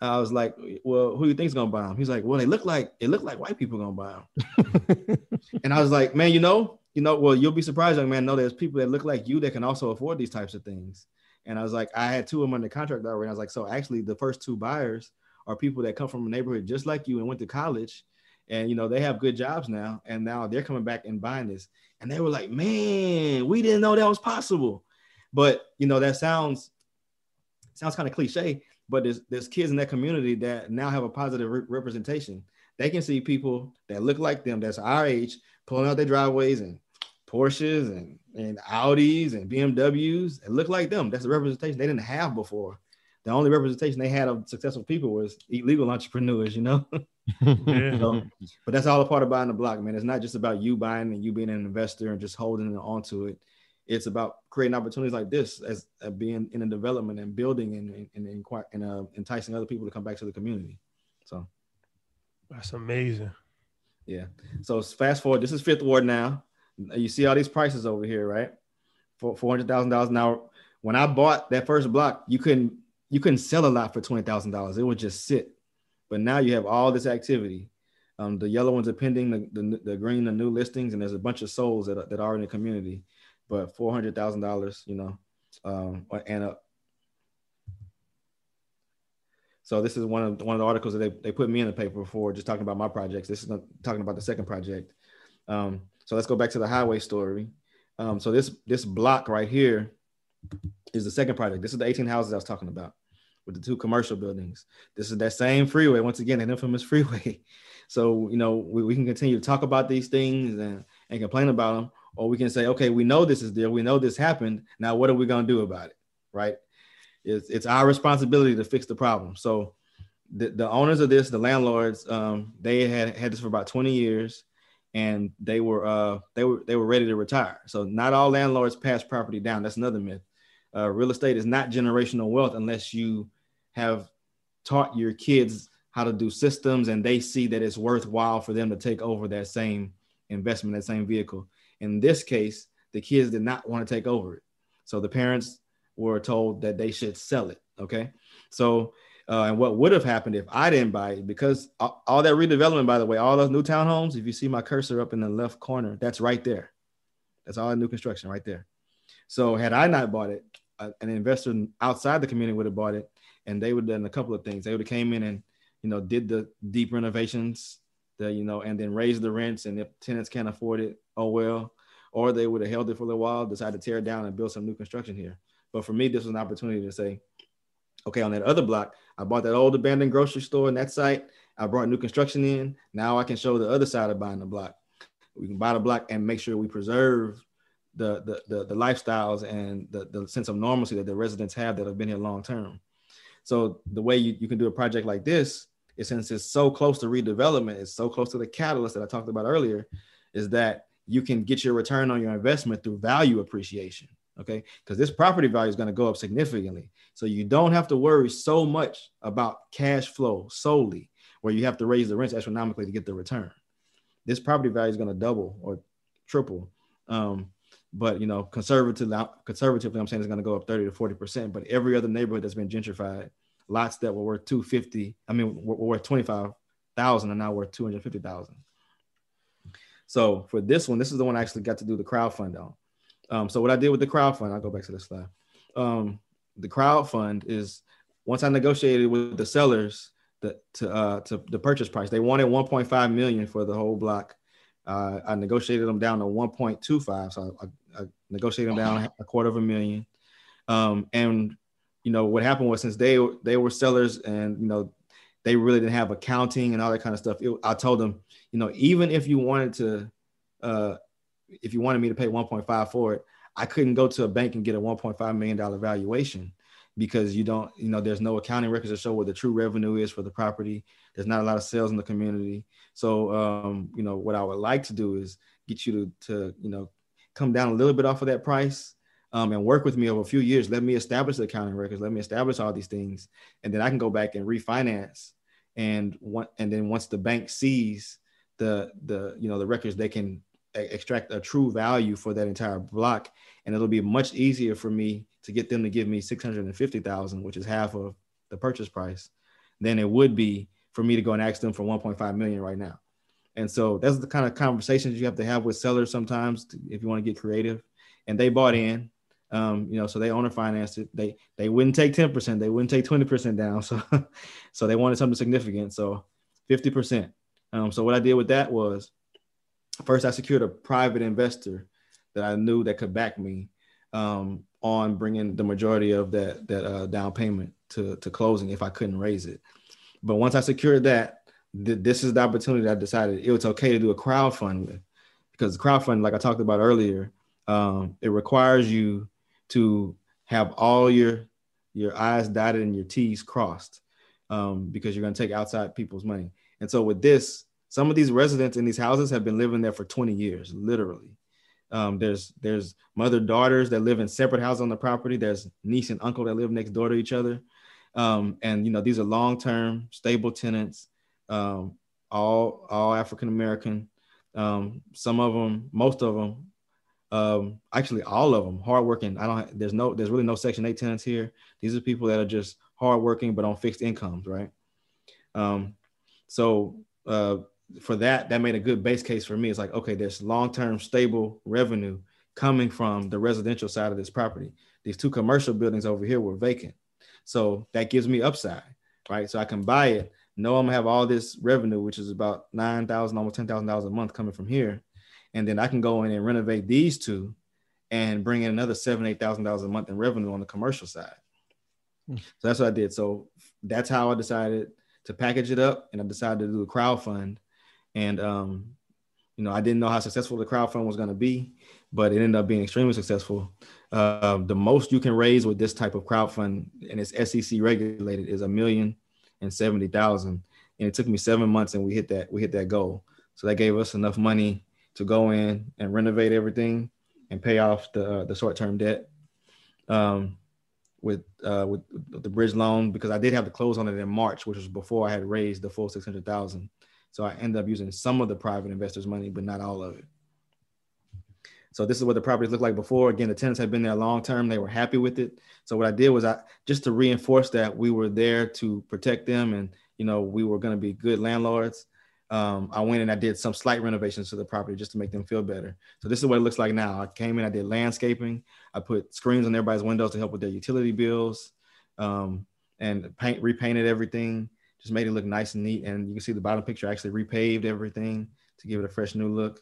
I was like, well, who do you think's gonna buy them? He's like, well, they look like it look like white people gonna buy them. and I was like, man, you know, you know, well, you'll be surprised, young man. Know there's people that look like you that can also afford these types of things. And I was like, I had two of them under contract already. I was like, so actually, the first two buyers are people that come from a neighborhood just like you and went to college and you know they have good jobs now and now they're coming back and buying this and they were like man we didn't know that was possible but you know that sounds sounds kind of cliche but there's there's kids in that community that now have a positive re- representation they can see people that look like them that's our age pulling out their driveways and porsches and and audis and bmws and look like them that's the representation they didn't have before the only representation they had of successful people was illegal entrepreneurs you know Yeah. so, but that's all a part of buying the block, man. It's not just about you buying and you being an investor and just holding on to it. It's about creating opportunities like this as being in a development and building and and, and, and uh, enticing other people to come back to the community. So That's amazing. yeah. So fast forward. This is Fifth Ward now. You see all these prices over here, right? For four hundred thousand dollars. an hour. when I bought that first block, you couldn't you couldn't sell a lot for twenty thousand dollars. It would just sit. But now you have all this activity. Um, the yellow ones are pending, the, the, the green, the new listings, and there's a bunch of souls that that are in the community. But four hundred thousand dollars, you know, um, and uh, so this is one of one of the articles that they, they put me in the paper for, just talking about my projects. This is not talking about the second project. Um, so let's go back to the highway story. Um, so this this block right here is the second project. This is the 18 houses I was talking about with the two commercial buildings. This is that same freeway, once again, an infamous freeway. So, you know, we, we can continue to talk about these things and, and complain about them, or we can say, okay, we know this is there. We know this happened. Now, what are we going to do about it? Right? It's, it's our responsibility to fix the problem. So, the, the owners of this, the landlords, um, they had had this for about 20 years and they were uh, they were they were ready to retire. So not all landlords pass property down. That's another myth. Uh, real estate is not generational wealth unless you have taught your kids how to do systems and they see that it's worthwhile for them to take over that same investment that same vehicle. In this case, the kids did not want to take over it. So the parents were told that they should sell it. Okay. So, uh, and what would have happened if I didn't buy it? Because all, all that redevelopment, by the way, all those new townhomes, if you see my cursor up in the left corner, that's right there. That's all new construction right there. So, had I not bought it, uh, an investor outside the community would have bought it, and they would have done a couple of things. They would have came in and you know did the deep renovations, the you know, and then raised the rents. And if tenants can't afford it, oh well. Or they would have held it for a little while, decided to tear it down and build some new construction here. But for me, this was an opportunity to say, okay, on that other block, I bought that old abandoned grocery store in that site. I brought new construction in. Now I can show the other side of buying the block. We can buy the block and make sure we preserve the the the, the lifestyles and the, the sense of normalcy that the residents have that have been here long term. So the way you, you can do a project like this is since it's so close to redevelopment, it's so close to the catalyst that I talked about earlier, is that you can get your return on your investment through value appreciation okay? Because this property value is going to go up significantly. So you don't have to worry so much about cash flow solely where you have to raise the rents astronomically to get the return. This property value is going to double or triple um, but you know conservatively conservatively i'm saying it's going to go up 30 to 40 percent but every other neighborhood that's been gentrified lots that were worth 250 i mean were, worth 25000 are now worth 250000 so for this one this is the one i actually got to do the crowd fund on um, so what I did with the crowd fund, I'll go back to this slide. Um, the crowd fund is once I negotiated with the sellers the, to uh, to the purchase price, they wanted 1.5 million for the whole block. Uh, I negotiated them down to 1.25, so I, I negotiated them down a quarter of a million. Um, and you know what happened was since they they were sellers and you know they really didn't have accounting and all that kind of stuff. It, I told them, you know, even if you wanted to uh, if you wanted me to pay 1.5 for it, I couldn't go to a bank and get a 1.5 million dollar valuation because you don't, you know, there's no accounting records to show what the true revenue is for the property. There's not a lot of sales in the community. So, um, you know, what I would like to do is get you to, to you know, come down a little bit off of that price um, and work with me over a few years. Let me establish the accounting records. Let me establish all these things, and then I can go back and refinance. And one, and then once the bank sees the the you know the records, they can extract a true value for that entire block. And it'll be much easier for me to get them to give me 650,000 which is half of the purchase price than it would be for me to go and ask them for 1.5 million right now. And so that's the kind of conversations you have to have with sellers sometimes to, if you want to get creative. And they bought in um, you know so they owner financed it. They they wouldn't take 10% they wouldn't take 20% down. So so they wanted something significant. So 50% um, so what i did with that was first I secured a private investor that I knew that could back me um, on bringing the majority of that that uh, down payment to to closing if I couldn't raise it. But once I secured that, th- this is the opportunity I decided it was okay to do a crowdfund with, because the crowd like I talked about earlier, um, it requires you to have all your your I's dotted and your T's crossed um, because you're going to take outside people's money. And so with this, some of these residents in these houses have been living there for 20 years, literally. Um, there's there's mother daughters that live in separate houses on the property. There's niece and uncle that live next door to each other, um, and you know these are long term stable tenants, um, all all African American. Um, some of them, most of them, um, actually all of them, hardworking. I don't. There's no. There's really no Section Eight tenants here. These are people that are just hardworking but on fixed incomes, right? Um, so uh, for that, that made a good base case for me. It's like, okay, there's long-term stable revenue coming from the residential side of this property. These two commercial buildings over here were vacant. So that gives me upside, right? So I can buy it, know I'm gonna have all this revenue, which is about nine thousand, almost ten thousand dollars a month coming from here, and then I can go in and renovate these two, and bring in another seven, eight thousand dollars a month in revenue on the commercial side. Hmm. So that's what I did. So that's how I decided to package it up, and I decided to do a crowd fund and um, you know, I didn't know how successful the crowdfund was going to be, but it ended up being extremely successful. Uh, the most you can raise with this type of crowdfund, and it's SEC regulated, is a million and seventy thousand. And it took me seven months, and we hit that we hit that goal. So that gave us enough money to go in and renovate everything and pay off the uh, the short term debt um, with uh, with the bridge loan because I did have to close on it in March, which was before I had raised the full six hundred thousand. So I ended up using some of the private investors' money, but not all of it. So this is what the properties looked like before. Again, the tenants had been there long term. They were happy with it. So what I did was I just to reinforce that we were there to protect them and you know we were going to be good landlords. Um, I went and I did some slight renovations to the property just to make them feel better. So this is what it looks like now. I came in, I did landscaping. I put screens on everybody's windows to help with their utility bills, um, and paint repainted everything. Just made it look nice and neat. And you can see the bottom picture I actually repaved everything to give it a fresh new look.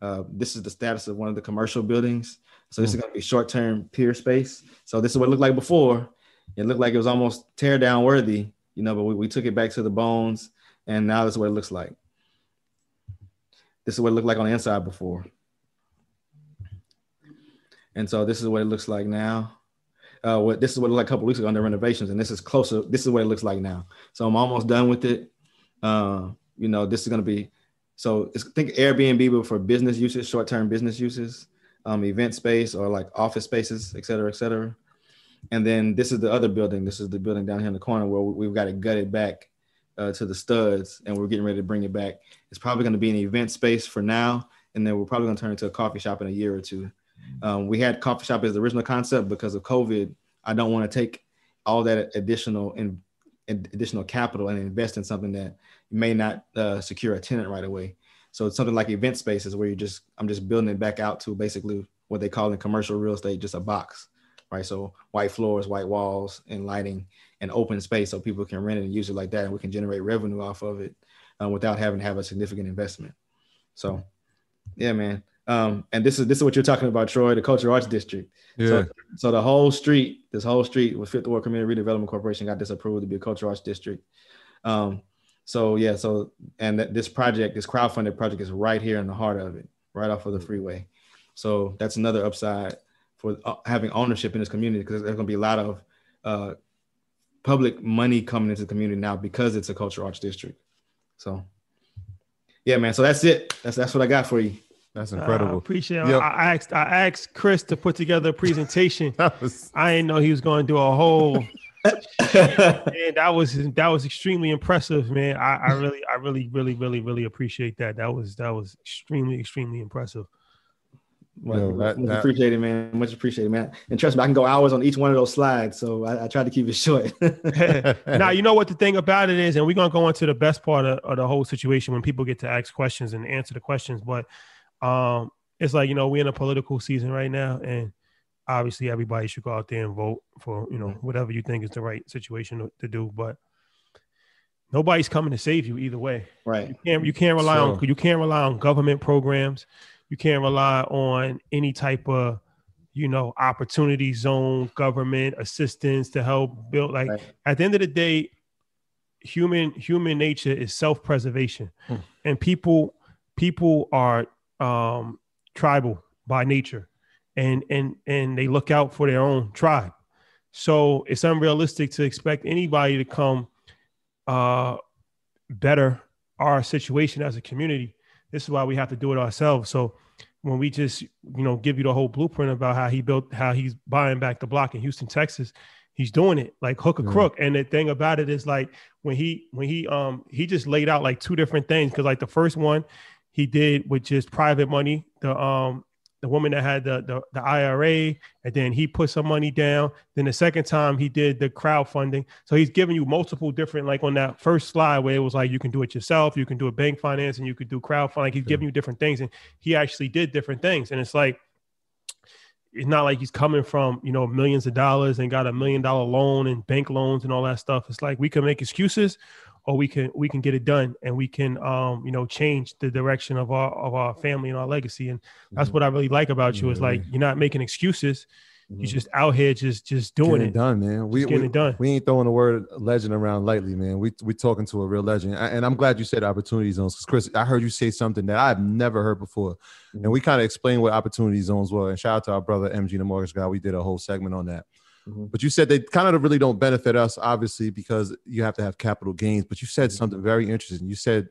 Uh, this is the status of one of the commercial buildings. So this mm. is going to be short-term peer space. So this is what it looked like before. It looked like it was almost tear down worthy, you know, but we, we took it back to the bones, and now this is what it looks like. This is what it looked like on the inside before. And so this is what it looks like now. Uh, what this is what it looked like a couple weeks ago under renovations, and this is closer. This is what it looks like now. So I'm almost done with it. Uh, you know, this is going to be so. It's, think Airbnb, but for business uses, short-term business uses, um, event space or like office spaces, et cetera, et cetera. And then this is the other building. This is the building down here in the corner where we've got it gutted back uh, to the studs, and we're getting ready to bring it back. It's probably going to be an event space for now, and then we're probably going to turn it into a coffee shop in a year or two. Um, we had coffee shop as the original concept because of COVID. I don't want to take all that additional and additional capital and invest in something that may not uh, secure a tenant right away. So it's something like event spaces where you just I'm just building it back out to basically what they call in commercial real estate just a box, right? So white floors, white walls, and lighting, and open space so people can rent it and use it like that, and we can generate revenue off of it um, without having to have a significant investment. So, yeah, man. Um, and this is this is what you're talking about, Troy, the Cultural Arts District. Yeah. So, so the whole street, this whole street with Fifth Ward Community Redevelopment Corporation got disapproved to be a cultural Arts District. Um, so yeah, so and this project, this crowdfunded project, is right here in the heart of it, right off of the freeway. So that's another upside for uh, having ownership in this community because there's going to be a lot of uh, public money coming into the community now because it's a cultural arts district. So yeah, man. So that's it. That's that's what I got for you. That's incredible. Uh, appreciate it. Yep. I asked I asked Chris to put together a presentation. was... I didn't know he was going to do a whole. and that was that was extremely impressive, man. I, I really, I really, really, really, really appreciate that. That was that was extremely, extremely impressive. Well, that, much that, appreciated, man. Much appreciated, man. And trust me, I can go hours on each one of those slides. So I, I tried to keep it short. now, you know what the thing about it is, and we're gonna go into the best part of, of, the whole situation when people get to ask questions and answer the questions. But um, it's like you know we're in a political season right now, and obviously everybody should go out there and vote for you know whatever you think is the right situation to, to do. But nobody's coming to save you either way. Right. You can't you can't rely on you can't rely on government programs. You can't rely on any type of you know opportunity zone government assistance to help build like right. at the end of the day human human nature is self-preservation hmm. and people people are um, tribal by nature, and and and they look out for their own tribe. So it's unrealistic to expect anybody to come uh, better our situation as a community. This is why we have to do it ourselves. So when we just you know give you the whole blueprint about how he built how he's buying back the block in Houston, Texas, he's doing it like hook or crook. And the thing about it is like when he when he um he just laid out like two different things because like the first one he did with just private money. The um the woman that had the, the, the IRA, and then he put some money down. Then the second time he did the crowdfunding. So he's giving you multiple different, like on that first slide where it was like you can do it yourself, you can do a bank finance, and you could do crowdfunding. Like he's giving you different things, and he actually did different things. And it's like it's not like he's coming from you know millions of dollars and got a million dollar loan and bank loans and all that stuff. It's like we can make excuses or we can we can get it done and we can um you know change the direction of our of our family and our legacy and that's mm-hmm. what i really like about you is like mm-hmm. you're not making excuses mm-hmm. you're just out here just just doing it. it. done man we getting we, it done we ain't throwing the word legend around lightly man we we talking to a real legend and i'm glad you said opportunity zones because chris i heard you say something that i've never heard before mm-hmm. and we kind of explained what opportunity zones were and shout out to our brother mg the mortgage guy we did a whole segment on that Mm-hmm. But you said they kind of really don't benefit us, obviously, because you have to have capital gains. But you said mm-hmm. something very interesting. You said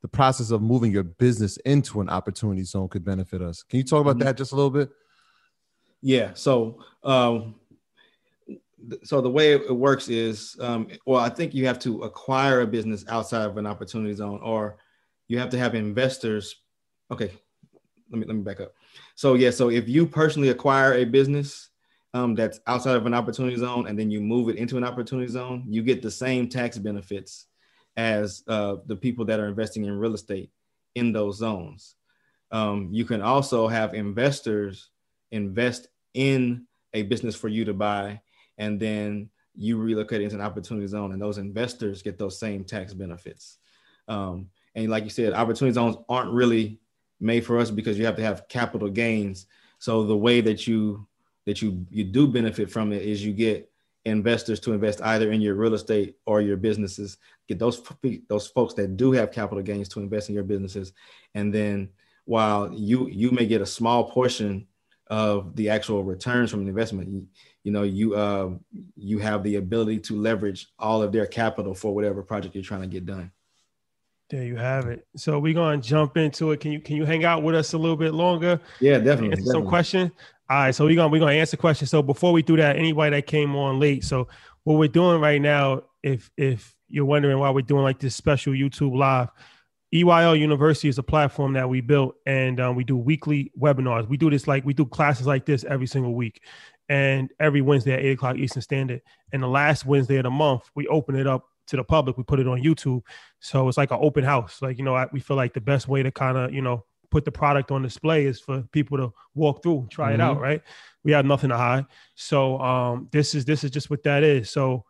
the process of moving your business into an opportunity zone could benefit us. Can you talk about mm-hmm. that just a little bit? Yeah. So, um, so the way it works is, um, well, I think you have to acquire a business outside of an opportunity zone, or you have to have investors. Okay, let me let me back up. So yeah, so if you personally acquire a business um, that's outside of an opportunity zone and then you move it into an opportunity zone, you get the same tax benefits as uh, the people that are investing in real estate in those zones. Um, you can also have investors invest in a business for you to buy, and then you relocate into an opportunity zone, and those investors get those same tax benefits. Um, and like you said, opportunity zones aren't really made for us because you have to have capital gains. So the way that you that you you do benefit from it is you get investors to invest either in your real estate or your businesses. Get those those folks that do have capital gains to invest in your businesses, and then while you you may get a small portion of the actual returns from an investment, you, you know you uh, you have the ability to leverage all of their capital for whatever project you're trying to get done. There you have it. So we're gonna jump into it. Can you can you hang out with us a little bit longer? Yeah, definitely. Answer some questions. All right, so we're gonna we're gonna answer questions. So before we do that, anybody that came on late, so what we're doing right now, if if you're wondering why we're doing like this special YouTube live, EYL University is a platform that we built, and um, we do weekly webinars. We do this like we do classes like this every single week, and every Wednesday at eight o'clock Eastern Standard. And the last Wednesday of the month, we open it up to the public. We put it on YouTube, so it's like an open house. Like you know, we feel like the best way to kind of you know put the product on display is for people to walk through, try mm-hmm. it out. Right? We have nothing to hide. So um, this is this is just what that is. So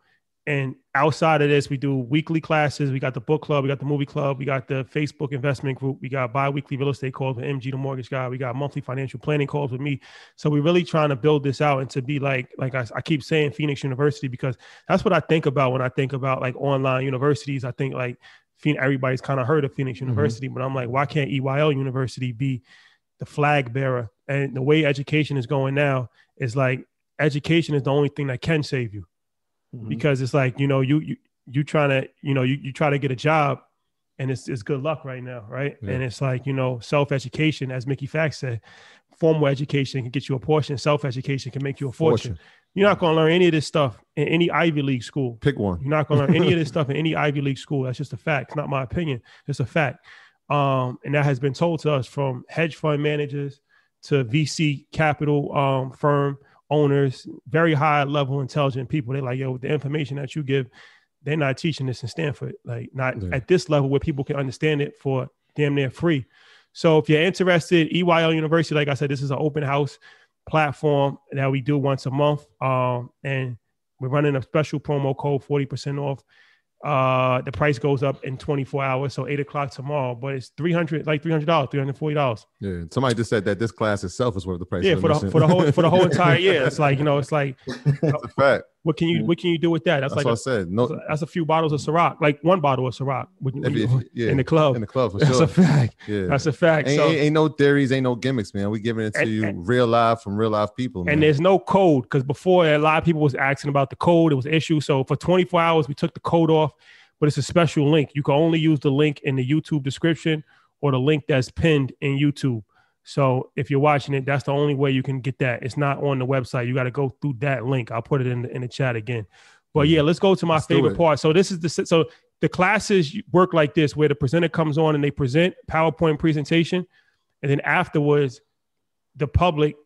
and outside of this, we do weekly classes. We got the book club, we got the movie club, we got the Facebook investment group, we got bi-weekly real estate calls with MG, the mortgage guy, we got monthly financial planning calls with me. So we're really trying to build this out and to be like, like I, I keep saying, Phoenix University because that's what I think about when I think about like online universities. I think like everybody's kind of heard of Phoenix mm-hmm. University, mm-hmm. but I'm like, why can't EYL University be the flag bearer? And the way education is going now is like education is the only thing that can save you mm-hmm. because it's like you know you you you trying to you know you, you try to get a job and it's, it's good luck right now right yeah. and it's like you know self-education as mickey fax said formal education can get you a portion self-education can make you a fortune, fortune. You're not going to learn any of this stuff in any ivy league school. Pick one. You're not going to learn any of this stuff in any ivy league school. That's just a fact. It's not my opinion. It's a fact. Um, and that has been told to us from hedge fund managers to vc capital um, firm owners, very high level intelligent people. They're like, yo, the information that you give, they're not teaching this in Stanford, like not yeah. at this level where people can understand it for damn near free. So if you're interested, EYL University, like I said, this is an open house platform that we do once a month. Um, and we're running a special promo code, 40% off. Uh the price goes up in 24 hours so 8 o'clock tomorrow but it's 300 like 300 dollars 340 dollars. Yeah somebody just said that this class itself is worth the price yeah for the, for the whole for the whole entire year. It's like you know it's like that's a fact what can you mm-hmm. what can you do with that? That's, that's like what a, I said. No that's a few bottles of Ciroc like one bottle of Ciroc when, if, if, yeah, in the club. In the club for that's sure. a fact. Yeah. That's a fact. Ain't, so, ain't, ain't, no theories ain't no gimmicks man. We giving it to and, you and, real life from real life people man. and there's no code because before a lot of people was asking about the code it was issue. So for 24 hours we took the code off but it's a special link. You can only use the link in the YouTube description or the link that's pinned in YouTube. So if you're watching it, that's the only way you can get that. It's not on the website. You got to go through that link. I'll put it in the, in the chat again. But yeah, mm-hmm. let's go to my let's favorite part. So this is the so the classes work like this, where the presenter comes on and they present PowerPoint presentation, and then afterwards, the public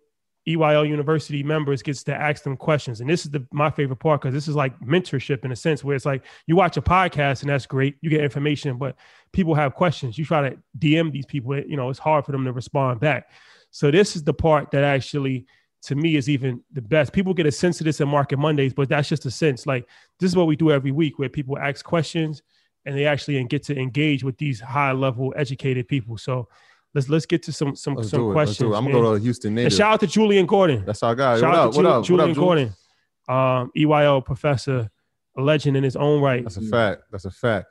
EYL University members gets to ask them questions. And this is the my favorite part because this is like mentorship in a sense where it's like you watch a podcast and that's great, you get information, but people have questions. You try to DM these people, you know, it's hard for them to respond back. So this is the part that actually to me is even the best. People get a sense of this in Market Mondays, but that's just a sense. Like this is what we do every week where people ask questions and they actually get to engage with these high level educated people. So let's let's get to some some let's some questions. I'm gonna go to Houston native. And shout out to Julian Gordon. That's our guy. Shout what out up? to what up? Julian what up, Gordon, um, EYL professor, a legend in his own right. That's a fact. That's a fact.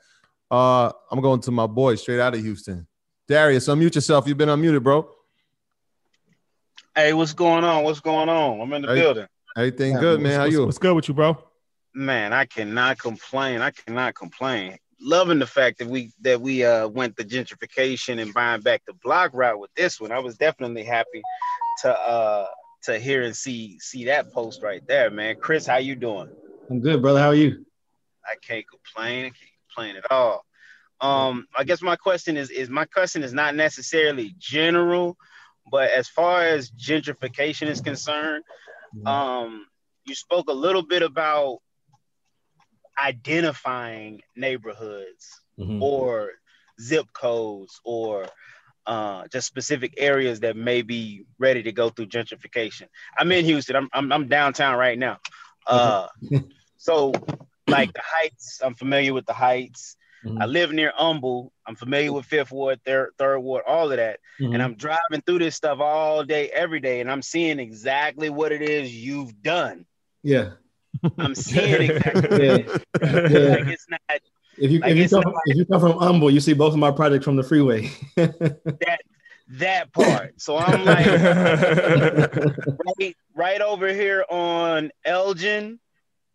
Uh, I'm going to my boy straight out of Houston. Darius, unmute yourself. You've been unmuted, bro. Hey, what's going on? What's going on? I'm in the hey, building. Everything yeah, good, man. How you? What's good with you, bro? Man, I cannot complain. I cannot complain loving the fact that we that we uh went the gentrification and buying back the block route with this one. I was definitely happy to uh to hear and see see that post right there, man. Chris, how you doing? I'm good, brother. How are you? I can't complain. I can't complain at all. Um, I guess my question is is my question is not necessarily general, but as far as gentrification is concerned, Mm-hmm. um, you spoke a little bit about identifying neighborhoods Mhm. or zip codes or uh, just specific areas that may be ready to go through gentrification. I'm in Houston. I'm I'm, I'm downtown right now. Uh, so like the Heights, I'm familiar with the Heights. Mhm. I live near Humble. I'm familiar with Fifth Ward, Third Third Ward, all of that. Mhm. And I'm driving through this stuff all day, every day, and I'm seeing exactly what it is you've done. yeah. I'm seeing exactly. Yeah. Yeah. Like it's not If you Like, if you come not if you come from Humble, you see both of my projects from the freeway. that that part. So I'm like right, right over here on Elgin,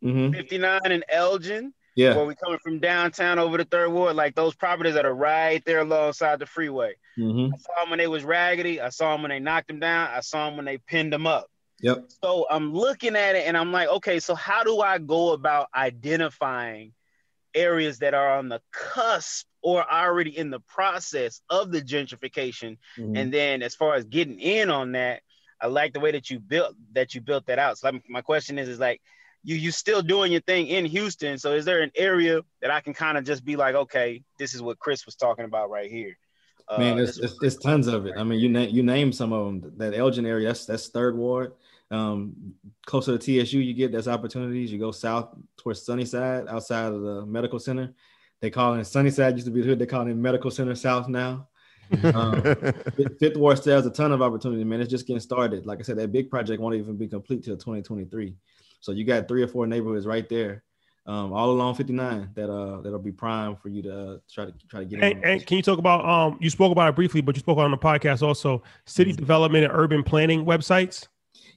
Mhm. 59 and Elgin, Yeah. where we coming from downtown over the third ward, like those properties that are right there alongside the freeway. Mhm. I saw them when they was raggedy. I saw them when they knocked them down. I saw them when they pinned them up. Yep. So I'm looking at it and I'm like, okay, so how do I go about identifying areas that are on the cusp or already in the process of the gentrification? Mhm. And then as far as getting in on that, I like the way that you built that you built that out. So like, my question is, is like, you you still doing your thing in Houston. So is there an area that I can kind of just be like, okay, this is what Chris was talking about right here. Uh, Man, this- it's, it's tons of it. I mean, you name you name some of them. That Elgin area, that's that's third ward. Um, closer to TSU, you get there's opportunities. You go south towards Sunnyside, outside of the medical center. They call it Sunnyside used to be the hood. They call it Medical Center South now. Um, Fifth- Fifth Ward still has a ton of opportunity, man. It's just getting started. Like I said, that big project won't even be complete till 2023. So you got three or four neighborhoods right there, um, all along 59 that uh that'll be prime for you to uh, try to try to get in. And, and can you talk about um you spoke about it briefly, but you spoke on the podcast also city development and urban planning websites.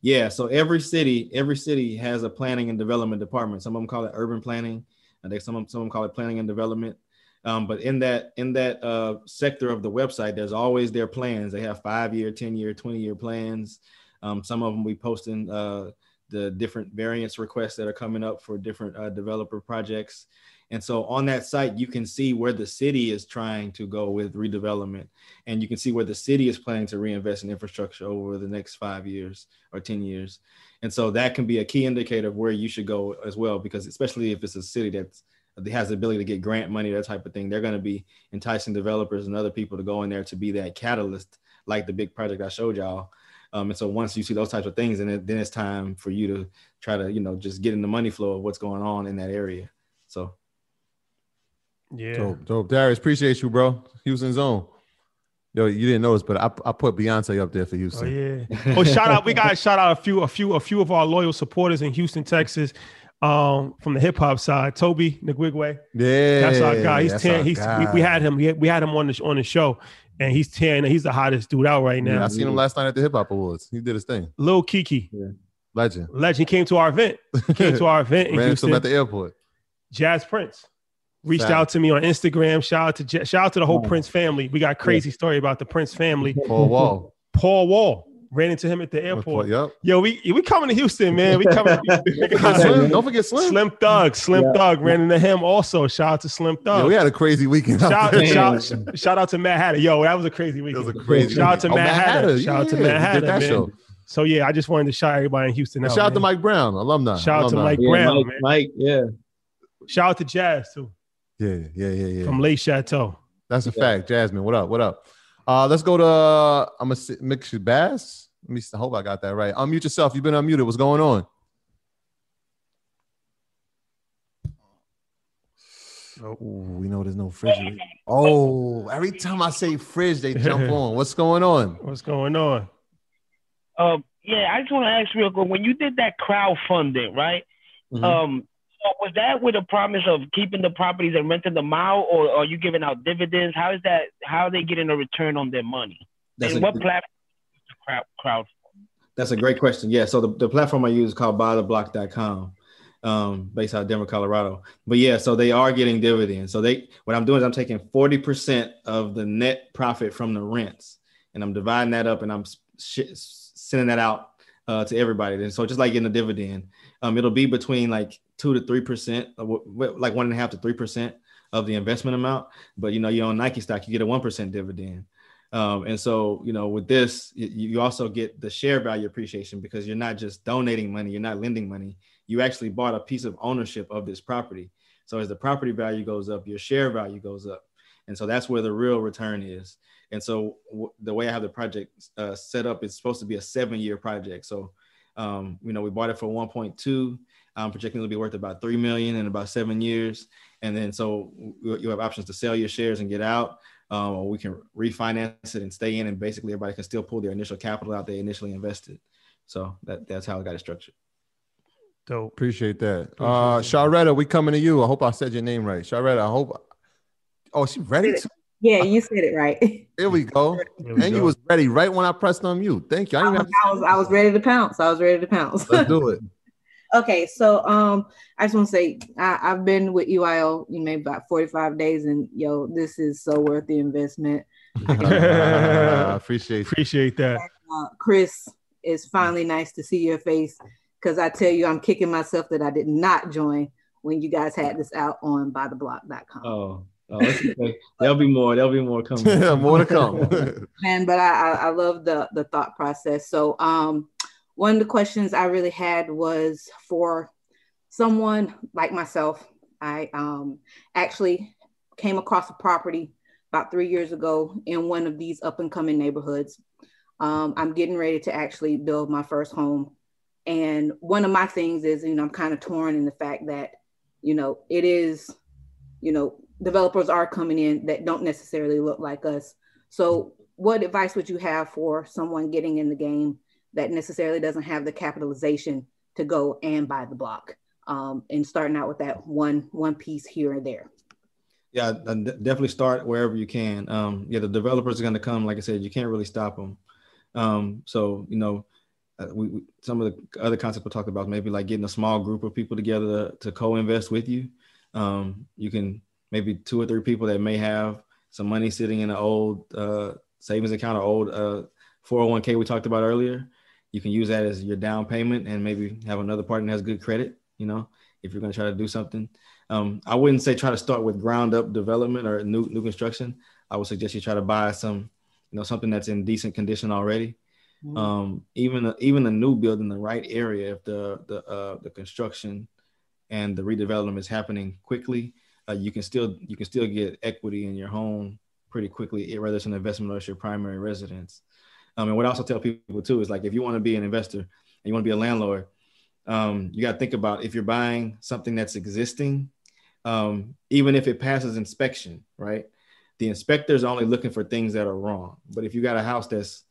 Yeah, so every city, every city has a planning and development department. Some of them call it urban planning, I think some of, some of them call it planning and development. Um, but in that in that uh, sector of the website, there's always their plans. They have five year, ten year, twenty year plans. Um, some of them we posting uh, the different variance requests that are coming up for different uh, developer projects. And so on that site, you can see where the city is trying to go with redevelopment, and you can see where the city is planning to reinvest in infrastructure over the next five years or 10 years. And so that can be a key indicator of where you should go as well, because especially if it's a city that's that has the ability to get grant money, that type of thing, they're going to be enticing developers and other people to go in there to be that catalyst, like the big project I showed y'all. Um, and so once you see those types of things, and then, then it's time for you to try to, you know, just get in the money flow of what's going on in that area. So Yeah. Dope, dope. Darius, appreciate you, bro. Houston zone. Yo, you didn't notice, but I, I put Beyonce up there for Houston. Oh Houston. yeah. Oh, shout out. We got to shout out a few, a few, a few of our loyal supporters in Houston, Texas. Um, from the hip hop side, Tobe Nwigwe. Yeah, That's our guy. He's that's tearing. our He's we, we had him. We had, we had him on the on the show, and he's tearing. He's the hottest dude out right Yeah, now. I seen him last night at the Hip Hop Awards. He did his thing. Lil Keke, Legend. legend, came to our event. He came to our event in Ran into him Houston. at the airport. J. Prince reached Fact. out to me on Instagram. Shout out to Ja- shout out to the whole Oh. Prince family. We got crazy story about the Prince family. Paul Wall. Paul Wall ran into him at the airport. Yep. Yo, we we coming to Houston, man. We coming. Don't forget Slim. Don't forget Slim. Slim Thug, Slim Thug ran into him also. Shout out to Slim Yeah, Thug. we had a crazy weekend. out shout, shout, shout out to Matt Hatter. Yo, that was a crazy It weekend. was a crazy. Shout out to Oh, Matt Hatter. Yeah, Shout out to Matt he Hatter, Did that man. show. So yeah, I just wanted to shout everybody in Houston out. shout out to. Mike Brown, alumni. Shout out to. Mike yeah, Brown, Mike, man. Mike, yeah. Shout out to Jazz too Yeah, yeah, yeah, yeah. from Lake Chateau. That's a fact. Jasmine, what up? What up? Uh, let's go to uh, I'm gonna mix your bass. Let me. I hope I got that right. Unmute yourself. You've been unmuted. What's going on? Ooh, we know there's no fridge. Oh, every time I say fridge, they jump on. What's going on? What's going on? Um, yeah, I just want to ask real quick. When you did that crowdfunding, right? Mhm. Um, so was that with a promise of keeping the properties and renting them out, or are you giving out dividends? How is that? How are they getting a return on their money? That's and what platform? is Crowd, crowd. That's a great question. Yeah. So the, the platform I use is called buytheblock.com, um, based out of Denver, Colorado. But yeah, so they are getting dividends. So they what I'm doing is I'm taking 40% of the net profit from the rents and I'm dividing that up and I'm sh- sending that out uh, to everybody. And so just like getting a dividend, um, it'll be between like two to three percent, like one and a half to three percent of the investment amount. But you know, you own Nike stock, you get a one percent dividend. Um, and so, you know, with this, you, also get the share value appreciation because you're not just donating money, you're not lending money. You actually bought a piece of ownership of this property. So as the property value goes up, your share value goes up. And so that's where the real return is. And so w- the way I have the project uh, set up, it's supposed to be a seven year project. So, um, you know, we bought it for 1.2. I'm projecting it'll be worth about 3 million in about seven years. And then so you have options to sell your shares and get out, um, or we can refinance it and stay in. And basically everybody can still pull their initial capital out they initially invested. So that, that's how I got it structured. Dope. Appreciate that. Uh, Sharetta, we coming to you. I hope I said your name right. Sharetta, I hope. Oh, she ready? To- Yeah, you said it right. There we go. There we and go. you was ready right when I pressed on mute. Thank you. I, I was, I was I was ready to pounce. I was ready to pounce. Let's do it. okay, so um, I just want to say I, I've been with EYL, you know, maybe about forty five days, and yo, this is so worth the investment. I appreciate you. Appreciate that. Uh, Chris, it's finally nice to see your face because I tell you, I'm kicking myself that I did not join when you guys had this out on buytheblock.com. Oh, oh it's okay. there'll be more. There'll be more coming. More to come. man but I, I i love the the thought process so um one of the questions i really had was for someone like myself. I um actually came across a property about three years ago in one of these up and coming neighborhoods. Um, i'm getting ready to actually build my first home. And one of my things is you know i'm kind of torn in the fact that you know it is you know developers are coming in that don't necessarily look like us. So what advice would you have for someone getting in the game that necessarily doesn't have the capitalization to go and buy the block um, and starting out with that one one piece here and there Yeah, definitely start wherever you can. Um, yeah, the developers are going to come. Like I said, you can't really stop them. Um, so you know, uh, we, we some of the other concepts we talked about, maybe like getting a small group of people together to, to co-invest with you. Um, you can maybe two or three people that may have some money sitting in an old uh, savings account or old uh, 401k we talked about earlier. You can use that as your down payment and maybe have another partner that has good credit. You know, if you're going to try to do something. Um, I wouldn't say try to start with ground up development or new new construction. I would suggest you try to buy some, you know, something that's in decent condition already. Um, even even a new build in the right area, if the the uh, the construction and the redevelopment is happening quickly, uh, you can still you can still get equity in your home pretty quickly, whether it's an investment or it's your primary residence. Um, and what I also tell people too is like if you want to be an investor and you want to be a landlord, um, you got to think about if you're buying something that's existing, um, even if it passes inspection, right? The inspector's only looking for things that are wrong. But if you got a house that's,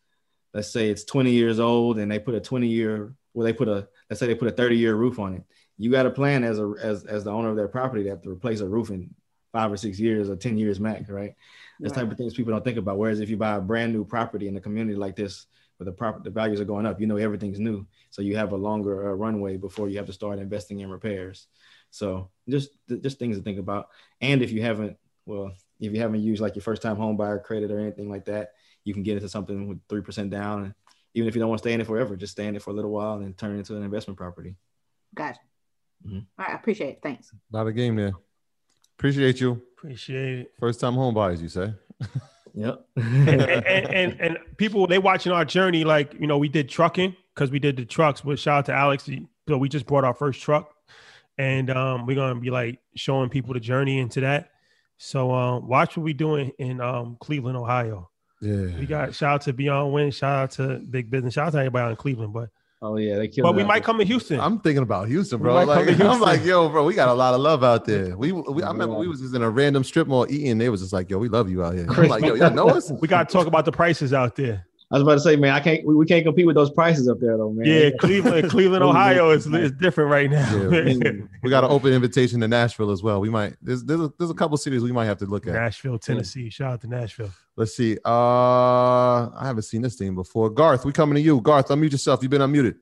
let's say it's 20 years old and they put a 20 year, well, they put a, let's say they put a 30 year roof on it. You got a plan as a as, as the owner of that property to have to replace a roof in five or six years or 10 years max, right? That's type of things people don't think about. Whereas if you buy a brand new property in a community like this, where the property the values are going up, you know everything's new, so you have a longer uh, runway before you have to start investing in repairs. So just just things to think about. And if you haven't, well, if you haven't used like your first time home buyer credit or anything like that, you can get into something with three percent down. And even if you don't want to stay in it forever, just stay in it for a little while and then turn it into an investment property. Gotcha. Mhm. All right, I appreciate it. Thanks. A lot of game there. Appreciate you. Appreciate it. First time home buyers, you say? Yep. and, and, and and people they watching our journey like you know we did trucking because we did the trucks but shout out to alex so we just brought our first truck and um we're gonna be like showing people the journey into that so um watch what we doing in um cleveland ohio Yeah. we got shout out to beyond win shout out to big business shout out to everybody out in cleveland but oh yeah, they killed. but we might come to houston I'm thinking about Houston, bro. Like, to I'm like, yo, bro, we got a lot of love out there. We, we I remember we was just in a random strip mall eating. They was just like, yo, we love you out here. I'm like, yo, y'all know us? we got to talk about the prices out there I was about to say, man, I can't. We, we can't compete with those prices up there, though, man. yeah cleveland cleveland ohio is, is different right now Yeah, we got an open invitation to Nashville as well. We might there's there's a, there's a couple cities we might have to look at. nashville tennessee shout out to nashville Let's see. Uh I haven't seen this thing before. Garth, we coming to you. Garth, unmute yourself. You've been unmuted.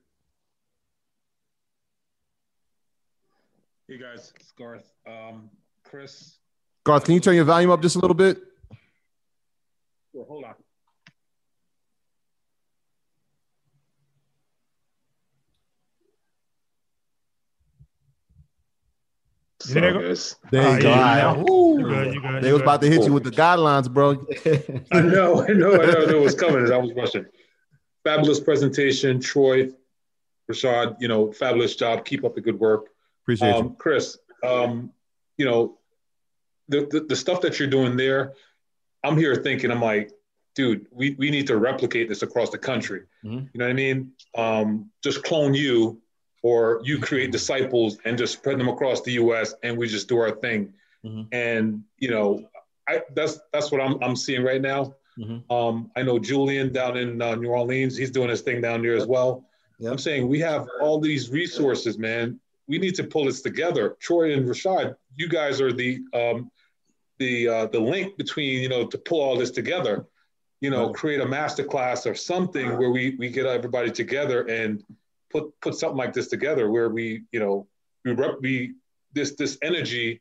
Hey guys, it's Garth. Um, Chris, Garth, can you turn your volume up just a little bit? well, hold on. You there, Sorry, go- There you go. yeah, All right. You good, you good, They was good. about to hit you with the guidelines, bro. I know, I know, I know, I know what's coming. I was rushing. Fabulous presentation, Troy, Rashad. You know, fabulous job. Keep up the good work. Appreciate Um, Chris, um, you know, the, the the stuff that you're doing there, I'm here thinking, I'm like, dude, we, we need to replicate this across the country. Mhm. You know what I mean? Um, just clone you, or you create disciples and just spread them across the U.S. and we just do our thing. Mhm. And you know, I that's that's what I'm I'm seeing right now. Mhm. Um, I know Julian down in uh, New Orleans, he's doing his thing down there as well. Yep. I'm saying we have all these resources, man. We need to pull this together. Troy and Rashad, you guys are the um, the uh, the link between you know to pull all this together. You know, create a master class or something where we we get everybody together and put put something like this together where we you know we rep, we this this energy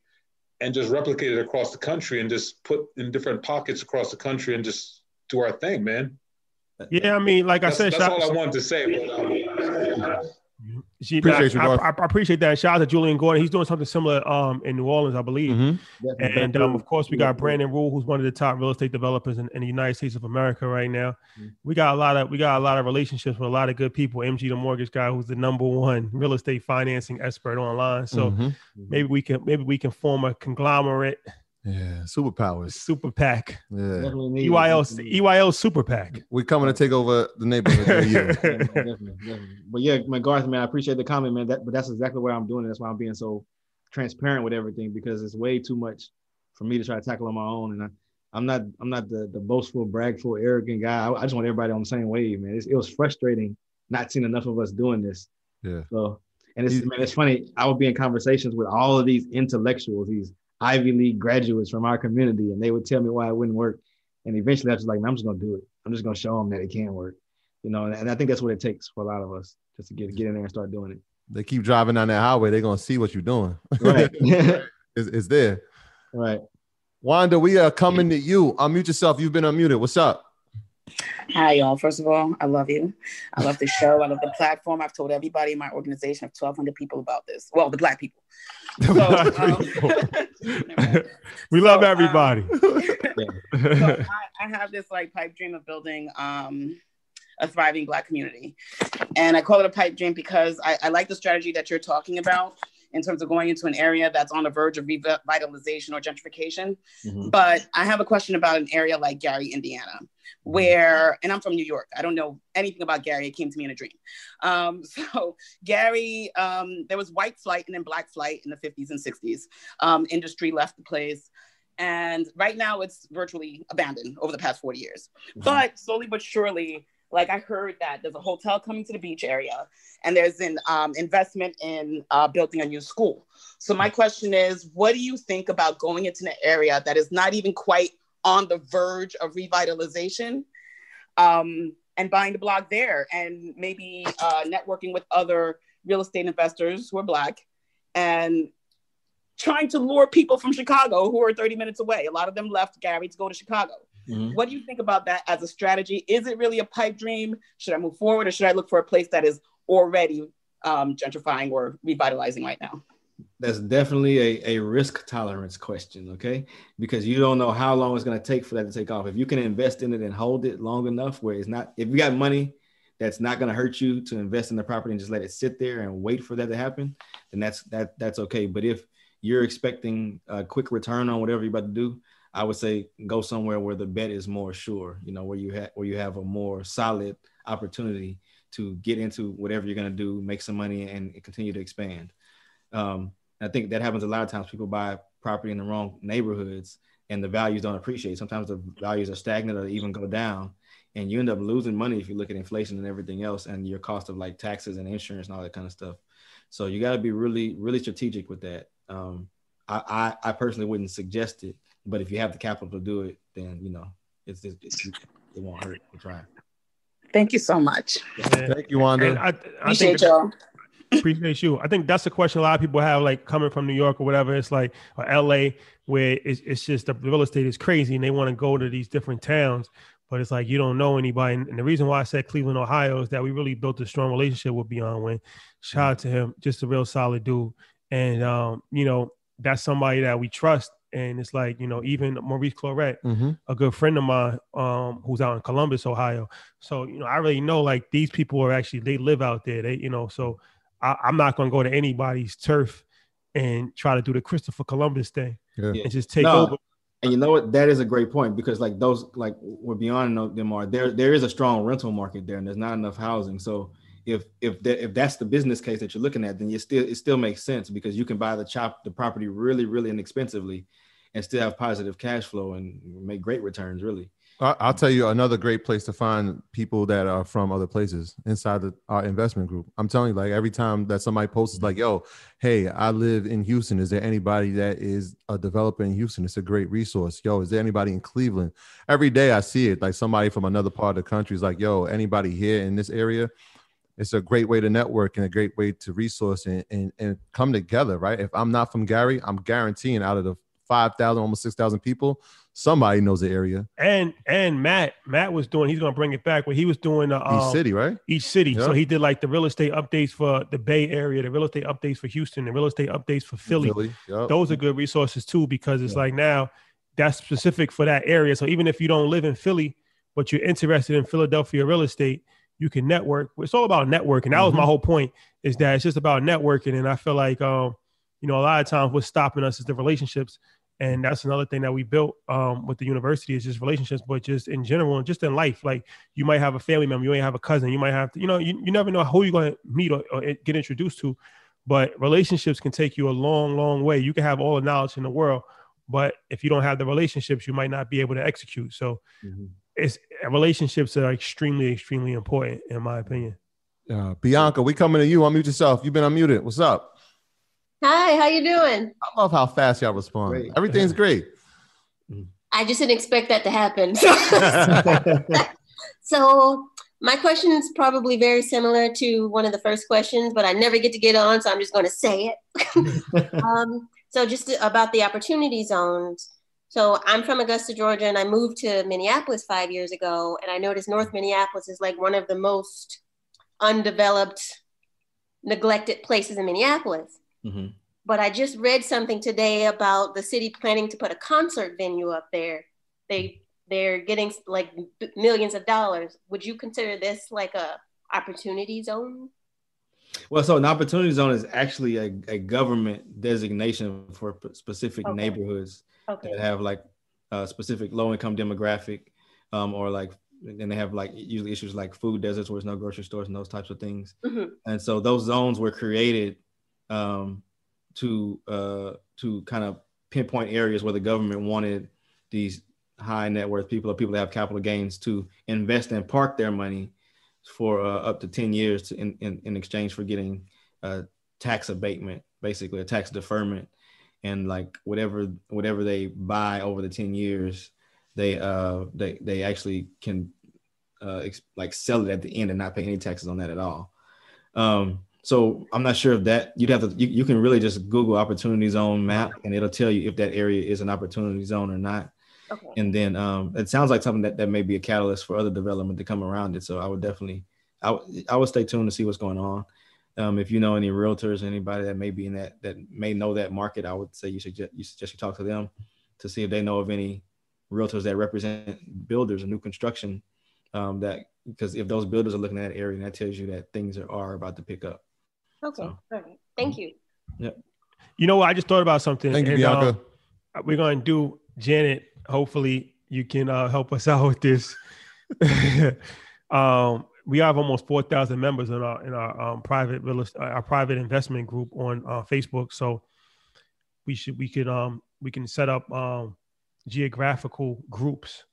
and just replicate it across the country and just put in different pockets across the country and just do our thing, man. Yeah, I mean, like I said, that's shout- all I wanted to say. But, um, She, Appreciate you, I, Garth. I, I appreciate that. Shout out to Julian Gordon. He's doing something similar um, in New Orleans, I believe. Mhm. And um, of course, we got Brandon Rule, who's one of the top real estate developers in, in the United States of America right now. Mhm. We got a lot of we got a lot of relationships with a lot of good people. MG, the mortgage guy, who's the number one real estate financing expert online. So Mhm. maybe we can maybe we can form a conglomerate yeah, superpowers. super PAC, Yeah, Definitely need. EYL EYL super PAC. we're coming to take over the neighborhood. definitely, definitely, definitely. But yeah, my Garth, man, I appreciate the comment, man. That, but that's exactly why I'm doing it. That's why I'm being so transparent with everything because it's way too much for me to try to tackle on my own. And I, I'm not, I'm not the, the boastful, bragful, arrogant guy. I, I just want everybody on the same wave, man. It's, it was frustrating not seeing enough of us doing this. Yeah. So, and it's man, it's funny. I would be in conversations with all of these intellectuals, these Ivy League graduates from our community, and they would tell me why it wouldn't work. And eventually, I was like, man, I'm just gonna do it. I'm just gonna show them that it can work. You know, and, and I think that's what it takes for a lot of us just to get get in there and start doing it. They keep driving down that highway. They're gonna see what you're doing. Right. it's, it's there. right. Wanda, we are coming to you. Unmute yourself. You've been unmuted. What's up? Hi, y'all. First of all, I love you. I love the show. I love the platform. I've told everybody in my organization of 1,200 people about this. Well, the black people. So, um, we love So, um, everybody. so I, I have this like pipe dream of building um, a thriving black community. And I call it a pipe dream because I, I like the strategy that you're talking about in terms of going into an area that's on the verge of revitalization or gentrification. Mhm. But I have a question about an area like Gary, Indiana, where, and I'm from New York. I don't know anything about Gary. It came to me in a dream. Um, so Gary, um, there was white flight and then black flight in the 50s and 60s. Um, industry left the place. And right now it's virtually abandoned over the past 40 years. But slowly but surely, like I heard that there's a hotel coming to the beach area and there's an um, investment in uh, building a new school. So my question is, what do you think about going into an area that is not even quite on the verge of revitalization um, and buying the block there and maybe uh, networking with other real estate investors who are black and trying to lure people from Chicago who are 30 minutes away. A lot of them left Gary to go to Chicago. Mhm. What do you think about that as a strategy? Is it really a pipe dream? Should I move forward or should I look for a place that is already um, gentrifying or revitalizing right now? That's definitely a, a risk tolerance question, okay? Because you don't know how long it's going to take for that to take off. If you can invest in it and hold it long enough where it's not, if you got money that's not going to hurt you to invest in the property and just let it sit there and wait for that to happen, then that's that that's okay. But if you're expecting a quick return on whatever you're about to do, I would say go somewhere where the bet is more sure, you know, where you have where you have a more solid opportunity to get into whatever you're to do, make some money, and continue to expand. Um, I think that happens a lot of times. People buy property in the wrong neighborhoods, and the values don't appreciate. Sometimes the values are stagnant or even go down, and you end up losing money if you look at inflation and everything else, and your cost of like taxes and insurance and all that kind of stuff. So you got to be really, really strategic with that. Um, I, I, I personally wouldn't suggest it, but if you have the capital to do it, then you know it's, it's, it's it won't hurt to try. Thank you so much. Thank you, Wanda. I, I Appreciate think y'all. appreciate you. I think that's a question a lot of people have, like coming from New York or whatever. It's like or LA, where it's, it's just the real estate is crazy, and they want to go to these different towns, but it's like you don't know anybody. And, and the reason why I said Cleveland, Ohio, is that we really built a strong relationship with Beyond Win. Shout out to him, just a real solid dude. And um, you know, that's somebody that we trust. And it's like, you know, even Maurice Clarett, Mhm. a good friend of mine, um, who's out in Columbus, Ohio. So, you know, I really know like these people are actually they live out there. They, you know, so I, I'm not gonna go to anybody's turf and try to do the Christopher Columbus thing Yeah. and just take No, over. And you know what? That is a great point because like those like we're beyond know them are there. There is a strong rental market there, and there's not enough housing. So if if that if that's the business case that you're looking at, then you still it still makes sense because you can buy the chop the property really really inexpensively, and still have positive cash flow and make great returns. Really. I'll tell you another great place to find people that are from other places inside the, our investment group. I'm telling you, like every time that somebody posts, like, "Yo, hey, I live in Houston. Is there anybody that is a developer in Houston? It's a great resource. Yo, is there anybody in Cleveland? Every day I see it. Like somebody from another part of the country is like, "Yo, anybody here in this area?" It's a great way to network and a great way to resource and and, and come together, right? If I'm not from Gary, I'm guaranteeing out of the five thousand, almost six thousand people, somebody knows the area. And and Matt, Matt was doing. He's gonna bring it back. Where he was doing the Each um, city, right? each city. So he did like the real estate updates for the Bay Area, the real estate updates for Houston, the real estate updates for Philly. Philly, yup. Those are good resources too because it's like now that's specific for that area. So even if you don't live in Philly, but you're interested in Philadelphia real estate, you can network. It's all about networking. That was my Mhm. whole point. Is that it's just about networking, and I feel like um, you know, a lot of times what's stopping us is the relationships. And that's another thing that we built um, with the university is just relationships, but just in general and just in life. Like you might have a family member, you might have a cousin, you might have to, you know, you, you never know who you're going to meet or, or get introduced to. But relationships can take you a long, long way. You can have all the knowledge in the world, but if you don't have the relationships, you might not be able to execute. So it's relationships are extremely, extremely important, in my opinion. Uh, Bianca, we coming to you. Unmute yourself. You've been unmuted. What's up? Hi, how you doing? I love how fast y'all respond. Great. Everything's great. I just didn't expect that to happen. so my question is probably very similar to one of the first questions, but I never get to get on, so I'm just going to say it. um, so just about the opportunity zones. So I'm from Augusta, Georgia, and I moved to Minneapolis five years ago, and I noticed North Minneapolis is like one of the most undeveloped, neglected places in Minneapolis. Mhm. But I just read something today about the city planning to put a concert venue up there. They they're getting like millions of dollars. Would you consider this like a opportunity zone? Well, so an opportunity zone is actually a, a government designation for specific Okay. neighborhoods Okay. that have like a specific low income demographic, um, or like, and they have like usually issues like food deserts where there's no grocery stores and those types of things. Mhm. And so those zones were created um, to uh, to kind of pinpoint areas where the government wanted these high net worth people or people that have capital gains to invest and park their money for uh, up to 10 years to, in, in, in exchange for getting uh, tax abatement, basically a tax deferment. And like whatever whatever they buy over the 10 years, they uh they they actually can uh ex- like sell it at the end and not pay any taxes on that at all. Um so I'm not sure if that you'd have to you, you can really just Google opportunity zone map and it'll tell you if that area is an opportunity zone or not. Okay. And then um, it sounds like something that, that may be a catalyst for other development to come around it. So I would definitely, I would, I would stay tuned to see what's going on. Um, if you know any realtors, anybody that may be in that, that may know that market, I would say you should just, you suggest you talk to them to see if they know of any realtors that represent builders and new construction. Um, that because if those builders are looking at that area, that tells you that things are, are about to pick up. Okay. All right. Thank you. Yep. You know what? I just thought about something. Thank you, and, uh, Bianca. we're going to do Janet. Hopefully, you can uh, help us out with this. um, we have almost four thousand members in our in our um, private real estate, our private investment group on uh, Facebook. So we should we could um we can set up um geographical groups.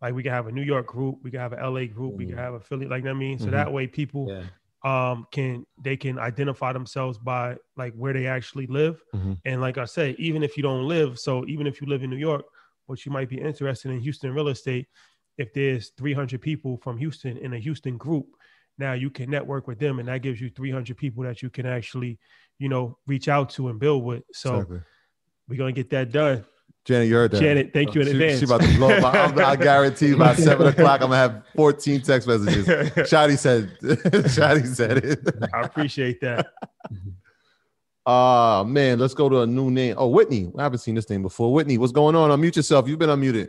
Like we can have a New York group, we can have an LA group, we can have a Philly. Like that I mean, so Mhm. that way people Yeah. um can they can identify themselves by like where they actually live Mhm. and like i said even if you don't live so even if you live in new york but you might be interested in houston real estate if there's 300 people from houston in a houston group now you can network with them and that gives you 300 people that you can actually you know reach out to and build with so Exactly. we're gonna get that done Janet, you heard that. Janet, thank you in she, advance. She about to blow up. I'm- I guarantee by seven o'clock, I'm gonna have 14 text messages. Shotty said, Shotty said it. i appreciate that Uh man, let's go to a new name. Oh, Whitney. I haven't seen this name before. Whitney, what's going on? Unmute yourself. You've been unmuted.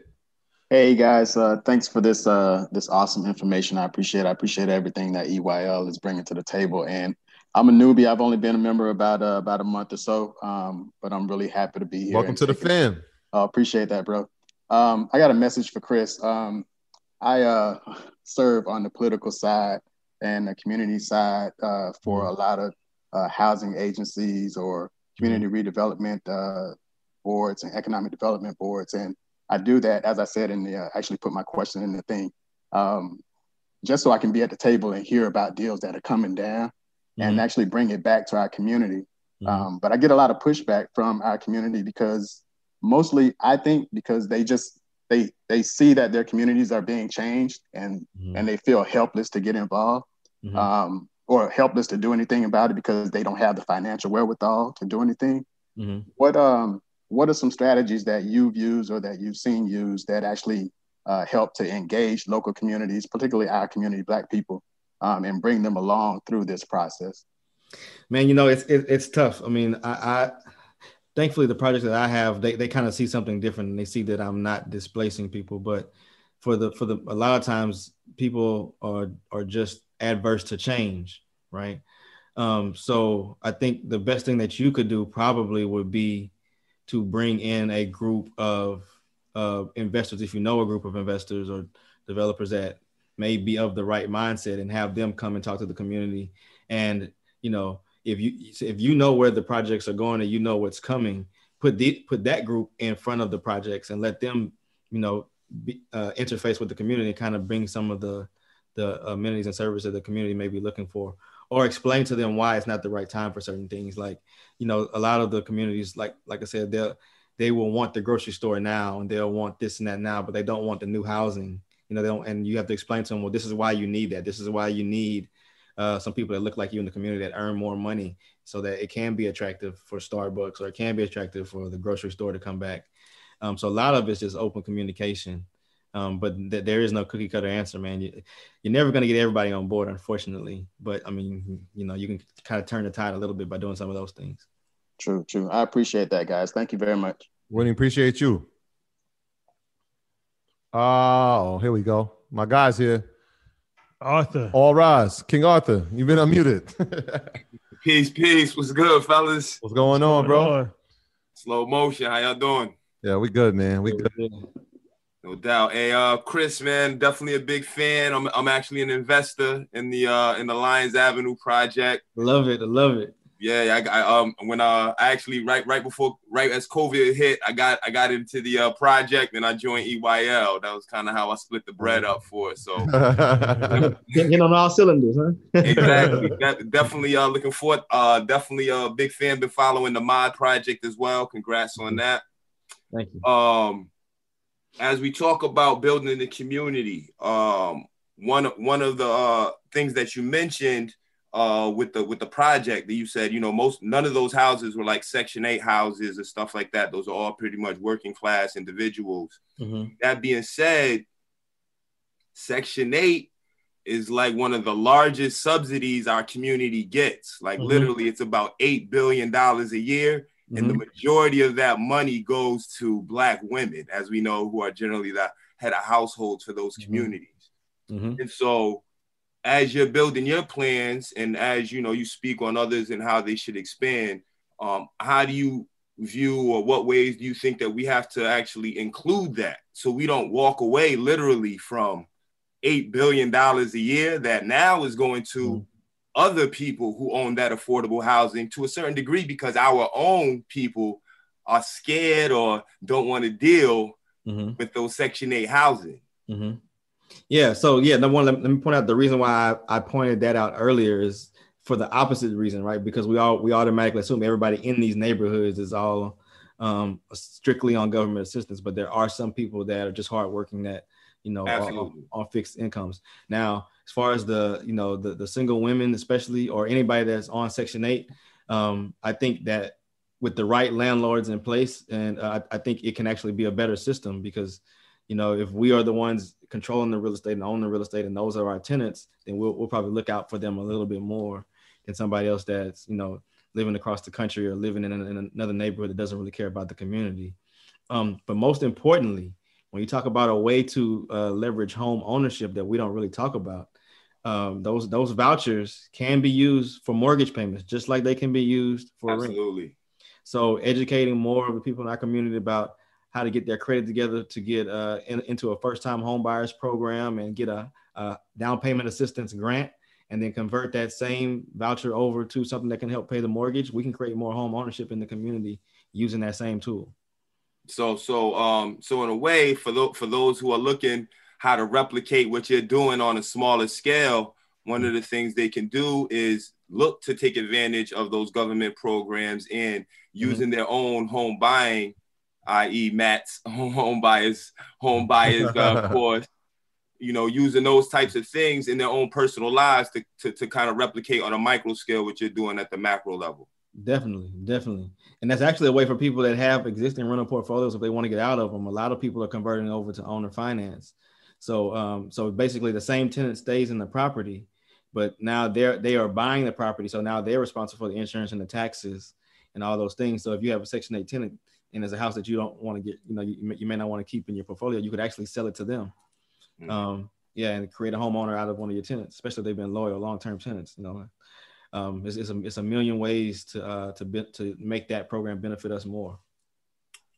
Hey guys, uh, thanks for this uh, this awesome information. I appreciate. It. I appreciate everything that EYL is bringing to the table. And I'm a newbie. I've only been a member about uh, about a month or so, um, but I'm really happy to be here. Welcome to the fam. I appreciate that, bro. Um, I got a message for Chris. Um, I uh, serve on the political side and the community side uh, for mm-hmm. a lot of uh, housing agencies or community mm-hmm. redevelopment uh, boards and economic development boards. And I do that, as I said in the, uh, actually put my question in the thing, um, just so I can be at the table and hear about deals that are coming down mm-hmm. and actually bring it back to our community. Mm-hmm. Um, but I get a lot of pushback from our community because mostly I think because they just they they see that their communities are being changed and mm-hmm. and they feel helpless to get involved mm-hmm. um, or helpless to do anything about it because they don't have the financial wherewithal to do anything. Mm-hmm. What um what are some strategies that you've used or that you've seen used that actually uh, help to engage local communities, particularly our community, Black people, um, and bring them along through this process? Man, you know, it's it, it's tough. I mean, I, I thankfully the projects that I have, they, they kind of see something different and they see that I'm not displacing people. But for the for the a lot of times people are are just adverse to change, right? Um, so I think the best thing that you could do probably would be to bring in a group of uh, investors, if you know a group of investors or developers that may be of the right mindset, and have them come and talk to the community. And you know, if you if you know where the projects are going and you know what's coming, put the put that group in front of the projects and let them, you know, be, uh, interface with the community and kind of bring some of the the amenities and services that the community may be looking for or explain to them why it's not the right time for certain things. Like, you know, a lot of the communities, like like I said, they'll they will want the grocery store now and they'll want this and that now, but they don't want the new housing. You know, they don't, and you have to explain to them, well, this is why you need that. This is why you need uh, some people that look like you in the community that earn more money so that it can be attractive for Starbucks or it can be attractive for the grocery store to come back. Um, so a lot of it's just open communication. Um, but th- there is no cookie cutter answer, man. You, are never going to get everybody on board, unfortunately. But I mean, you know, you can kind of turn the tide a little bit by doing some of those things. True, true. I appreciate that, guys. Thank you very much. Winnie, appreciate you. Oh, here we go. My guy's here. Arthur. All rise. King Arthur, you've been unmuted. peace, peace. What's good, fellas? What's going on, bro? Slow motion. How y'all doing? Yeah, we good, man. We good. No doubt. Hey, uh, Chris, man, definitely a big fan. I'm, I'm actually an investor in the uh in the Lyons Avenue project. Love it. I love it. Yeah, I, I um when uh I actually right right before right as COVID hit, I got I got into the uh, project and I joined EYL. That was kind of how I split the bread up for it. So getting on all cylinders, huh? exactly. definitely uh looking forward. Uh, definitely a big fan. Been following the Mod project as well. Congrats on that. Thank you. Um as we talk about building the community, um, one one of the uh, things that you mentioned uh, with the with the project that you said, you know, most none of those houses were like Section Eight houses and stuff like that. Those are all pretty much working class individuals. Mm-hmm. That being said, Section Eight is like one of the largest subsidies our community gets. Like mm-hmm. literally, it's about eight billion dollars a year Mm-hmm. And the mm-hmm. majority of that money goes to Black women, as we know, who are generally the head of households for those mm-hmm. communities. Mm-hmm. And so, as you're building your plans, and as you know, you speak on others and how they should expand. Um, how do you view, or what ways do you think that we have to actually include that, so we don't walk away literally from eight billion dollars a year that now is going to mm-hmm other people who own that affordable housing to a certain degree because our own people are scared or don't want to deal mm-hmm. with those Section 8 housing. Mm-hmm. Yeah. So, yeah, number one, let, let me point out the reason why I, I, pointed that out earlier is for the opposite reason, right? Because we all we automatically assume everybody in these neighborhoods is all um, strictly on government assistance, but there are some people that are just hardworking that you know on, on, fixed incomes. Now, as far as the you know the, the single women especially or anybody that's on section 8 um, i think that with the right landlords in place and uh, I, I, think it can actually be a better system because you know if we are the ones controlling the real estate and own the real estate and those are our tenants then we'll, we'll probably look out for them a little bit more than somebody else that's you know living across the country or living in, in another neighborhood that doesn't really care about the community. Um, but most importantly, when you talk about a way to uh, leverage home ownership that we don't really talk about, um, those those vouchers can be used for mortgage payments, just like they can be used for absolutely. Rent. So educating more of the people in our community about how to get their credit together to get uh, in, into a first-time home buyers program and get a, a down payment assistance grant, and then convert that same voucher over to something that can help pay the mortgage. We can create more home ownership in the community using that same tool. So so um so in a way for those for those who are looking how to replicate what you're doing on a smaller scale, one of the things they can do is look to take advantage of those government programs and using mm-hmm. their own home buying, i.e. Matt's home buyers, home buyers uh, course, you know, using those types of things in their own personal lives to, to, to kind of replicate on a micro scale what you're doing at the macro level. Definitely, definitely. And that's actually a way for people that have existing rental portfolios if they want to get out of them. A lot of people are converting over to owner finance. So um, so basically the same tenant stays in the property, but now they're they are buying the property. So now they're responsible for the insurance and the taxes and all those things. So if you have a section eight tenant and there's a house that you don't want to get, you know, you, you may not want to keep in your portfolio, you could actually sell it to them. Mm-hmm. Um, yeah, and create a homeowner out of one of your tenants, especially if they've been loyal, long-term tenants. You know, um, it's, it's, a, it's a million ways to uh, to be, to make that program benefit us more.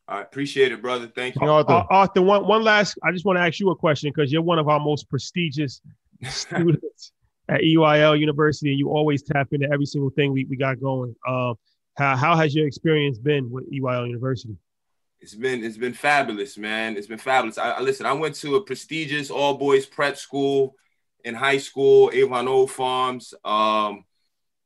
I appreciate it, brother. Thank you, Arthur. Uh, Arthur, one one last. I just want to ask you a question because you're one of our most prestigious students at EYL University, and you always tap into every single thing we, we got going. Um, how how has your experience been with EYL University? It's been it's been fabulous, man. It's been fabulous. I, I listen. I went to a prestigious all boys prep school in high school, Avon Old Farms. Um,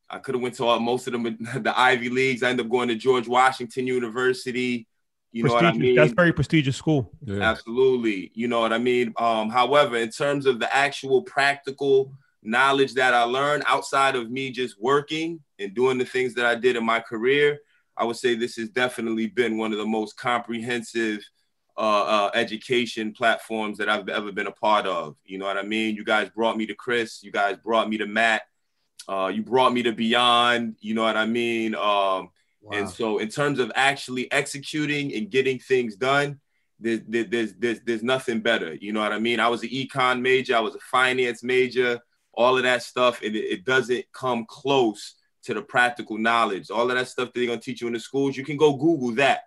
I could have went to all, most of them the Ivy Leagues. I ended up going to George Washington University. You know what I mean? That's very prestigious school. Yeah. Absolutely. You know what I mean? Um, however, in terms of the actual practical knowledge that I learned outside of me just working and doing the things that I did in my career, I would say this has definitely been one of the most comprehensive uh, uh, education platforms that I've ever been a part of. You know what I mean? You guys brought me to Chris. You guys brought me to Matt. Uh, you brought me to Beyond. You know what I mean? Um, wow. And so, in terms of actually executing and getting things done, there's, there's, there's, there's nothing better. You know what I mean? I was an econ major. I was a finance major. All of that stuff, and it, it doesn't come close to the practical knowledge. All of that stuff that they're gonna teach you in the schools, you can go Google that.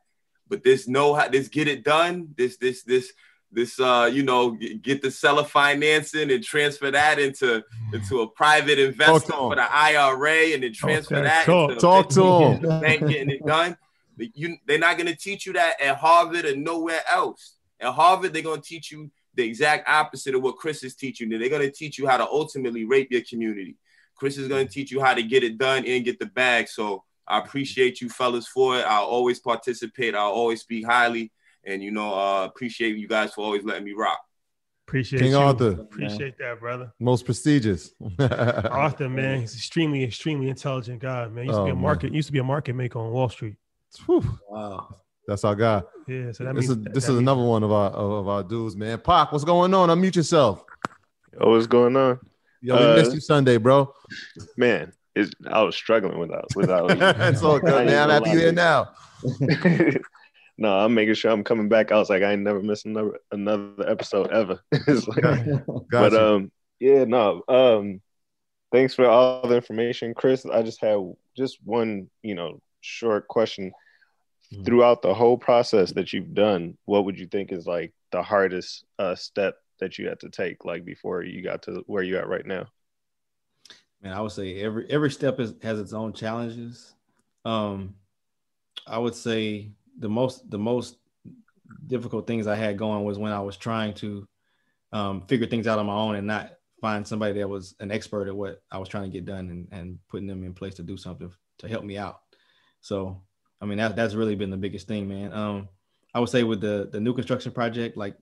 But this know how this get it done, this this this this uh you know get the seller financing and transfer that into into a private investment for the IRA and then transfer okay. that talk, talk to them bank getting it done. You, they're not going to teach you that at Harvard or nowhere else. At Harvard, they're going to teach you the exact opposite of what Chris is teaching. They're going to teach you how to ultimately rape your community. Chris is going to teach you how to get it done and get the bag. So I appreciate you fellas for it. I'll always participate. I'll always speak highly. And, you know, uh, appreciate you guys for always letting me rock. Appreciate King you. Arthur. Appreciate that, brother. Most prestigious. Arthur, man, he's extremely, extremely intelligent guy, man. He used oh, to be a market, man. used to be a market maker on Wall Street. Whew. Wow. That's our guy. Yeah, so that this means is, this is another one of our of, our dudes, man. Pop, what's going on? Unmute yourself. Oh, what's going on? Yo, we uh, missed you Sunday, bro. Man, I was struggling without without. it's all good, man. I'm happy you're here now. No, I'm making sure I'm coming back. I was like, I ain't never missed another another episode ever. like, but um, yeah, no. Um, thanks for all the information, Chris. I just have just one, you know, short question. Mm-hmm. Throughout the whole process that you've done, what would you think is like the hardest uh, step that you had to take, like before you got to where you at right now? Man, I would say every every step is, has its own challenges. Um, I would say the most the most difficult things I had going was when I was trying to um, figure things out on my own and not find somebody that was an expert at what I was trying to get done and, and putting them in place to do something to help me out. So, I mean, that, that's really been the biggest thing, man. Um, I would say with the, the new construction project, like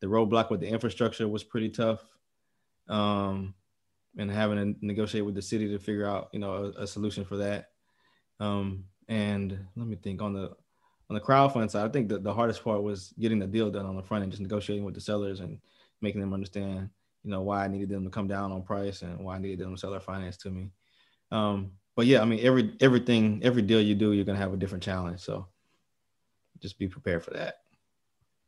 the roadblock with the infrastructure was pretty tough. Um, and having to negotiate with the city to figure out, you know, a, a solution for that. Um, and let me think on the on the crowdfund side, I think that the hardest part was getting the deal done on the front and just negotiating with the sellers and making them understand, you know, why I needed them to come down on price and why I needed them to sell their finance to me. Um, but yeah, I mean, every everything, every deal you do, you're gonna have a different challenge. So just be prepared for that.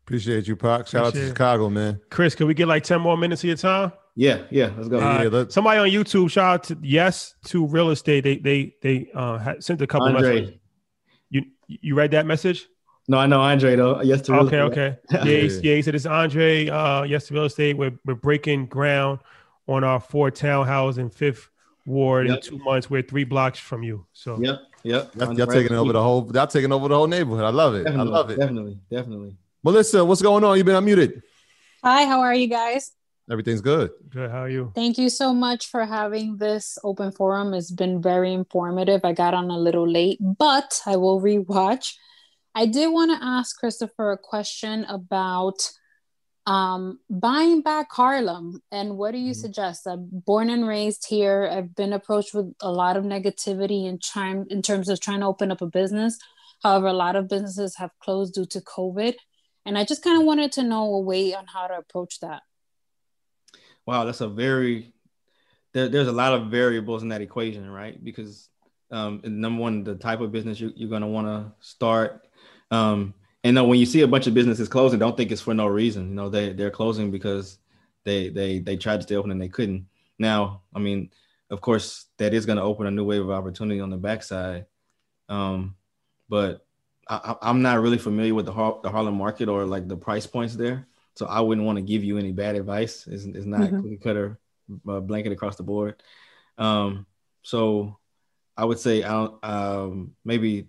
Appreciate you, Pac. Shout out to Appreciate it. Chicago, man. Chris, can we get like 10 more minutes of your time? Yeah, yeah, let's go. Uh, Yeah, let- somebody on YouTube, shout out to yes to real estate. They they they uh sent a couple Andre. messages. You you read that message? No, I know Andre though. Yes, to real Okay, estate. okay. Yeah, he, yeah, he said it's Andre. Uh, yes to real estate. We're we're breaking ground on our four townhouse in Fifth Ward in two months. We're three blocks from you. So Yep, yep. Y'all, y'all taking over the whole. Y'all taking over the whole neighborhood. I love it. Definitely, I love it. Definitely, definitely. Melissa, what's going on? You've been unmuted. Hi, how are you guys? Everything's good. Good. How are you? Thank you so much for having this open forum. It's been very informative. I got on a little late, but I will rewatch. I did want to ask Christopher a question about um, buying back Harlem. And what do you suggest? I'm born and raised here. I've been approached with a lot of negativity in, trying, in terms of trying to open up a business. However, a lot of businesses have closed due to COVID. And I just kind of wanted to know a way on how to approach that. Wow, that's a very there, there's a lot of variables in that equation, right? Because um, number one, the type of business you, you're going to want to start. Um, and then when you see a bunch of businesses closing, don't think it's for no reason. You know, they they're closing because they they they tried to stay open and they couldn't. Now, I mean, of course, that is going to open a new wave of opportunity on the backside. Um, but I, I'm not really familiar with the Har- the Harlem market or like the price points there, so I wouldn't want to give you any bad advice. It's, it's not Mhm. cookie cutter uh, blanket across the board. Um, so I would say I don't, um, maybe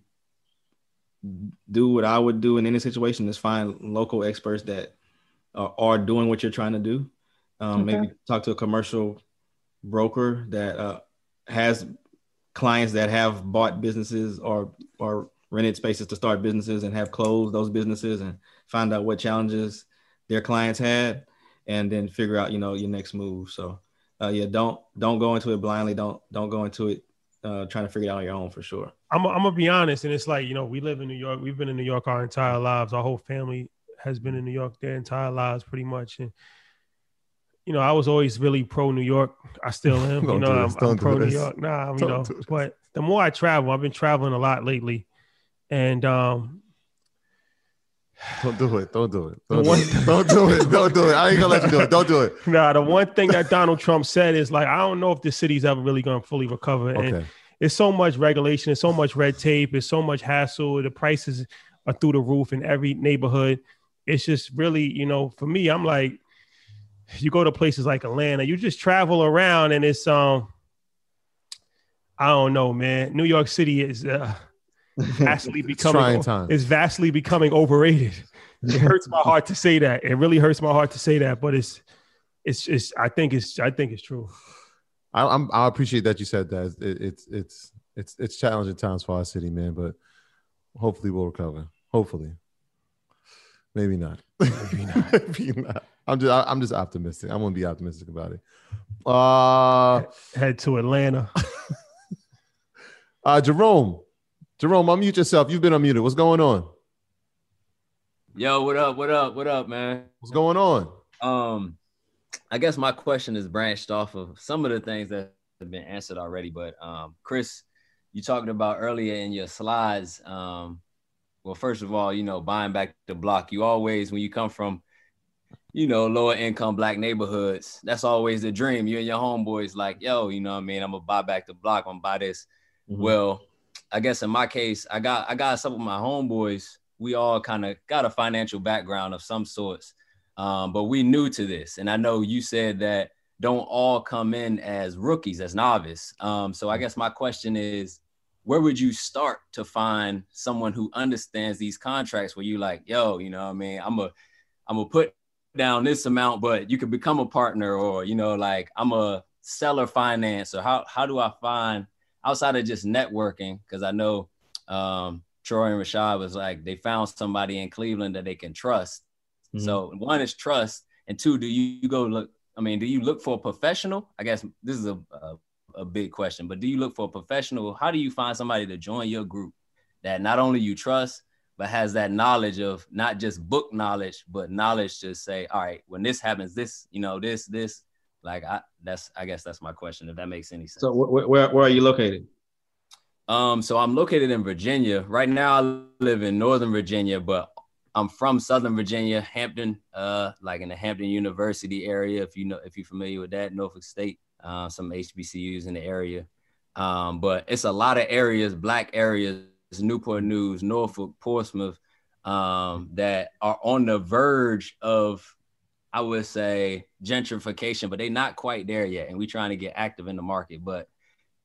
do what I would do in any situation is find local experts that are, are doing what you're trying to do. Um, Okay. Maybe talk to a commercial broker that uh, has clients that have bought businesses or or rented spaces to start businesses and have closed those businesses and find out what challenges their clients had and then figure out you know your next move so uh, yeah don't don't go into it blindly don't don't go into it uh, trying to figure it out on your own for sure I'm, I'm gonna be honest, and it's like you know we live in New York. We've been in New York our entire lives. Our whole family has been in New York their entire lives, pretty much. And you know, I was always really pro New York. I still am. you know, I'm. I'm Don't pro New. York. Nah, I'm, you Don't know, but the more I travel, I've been traveling a lot lately, and um, Don't do it. Don't do it. Don't do one- it. Don't do it. Don't do it. I ain't gonna let you do it. Don't do it. Nah, the one thing that Donald Trump said is like, I don't know if the city's ever really to fully recover. And it's so much regulation, it's so much red tape, it's so much hassle. The prices are through the roof in every neighborhood. It's just really, you know, for me, I'm like, you go to places like Atlanta, you just travel around, and it's um, I don't know, man. New York City is uh, vastly becoming is vastly becoming overrated. It hurts my heart to say that. It really hurts my heart to say that, but it's it's it's I think it's I think it's true. I, I'm, I appreciate that you said that. It, it's it's it's it's challenging times for our city, man. But hopefully we'll recover. Hopefully, maybe not. Maybe not. maybe not. I'm just I'm just optimistic. I'm gonna be optimistic about it. Uh, Head to Atlanta. uh, Jerome, Jerome, unmute yourself. You've been unmuted. What's going on? Yo, what up? What up? What up, man? What's going on? Um, I guess my question is branched off of some of the things that have been answered already. But um, Chris, you talked about earlier in your slides. Um, well, first of all, you know, buying back the block. You always, when you come from, you know, lower income black neighborhoods, that's always the dream. You and your homeboys, like, yo, you know what I mean? I'm gonna buy back the block. I'm gonna buy this. Well, I guess in my case, I got I got some of my homeboys. We all kind of got a financial background of some sorts, um, but we new to this. And I know you said that don't all come in as rookies, as novice. Um, so I guess my question is, where would you start to find someone who understands these contracts? Where you like, yo, you know, what I mean, I'm a, I'm gonna put down this amount, but you could become a partner, or you know, like I'm a seller finance, or how how do I find outside of just networking? Because I know um, Troy and Rashad was like they found somebody in Cleveland that they can trust. Mhm. So one is trust, and two, do you go look? I mean, do you look for a professional? I guess this is a, a a big question, but do you look for a professional? How do you find somebody to join your group that not only you trust, but has that knowledge of not just book knowledge, but knowledge to say, all right, when this happens, this, you know, this, this, like I that's I guess that's my question, if that makes any sense. so wh- wh- where, where are you located Um, so I'm located in Virginia. Right now I live in Northern Virginia, but I'm from Southern Virginia, Hampton, uh, like in the Hampton University area. If you know, if you're familiar with that, Norfolk State, uh, some HBCUs in the area. Um, but it's a lot of areas, black areas, Newport News, Norfolk, Portsmouth, um, that are on the verge of, I would say, gentrification, but they're not quite there yet. And we're trying to get active in the market. But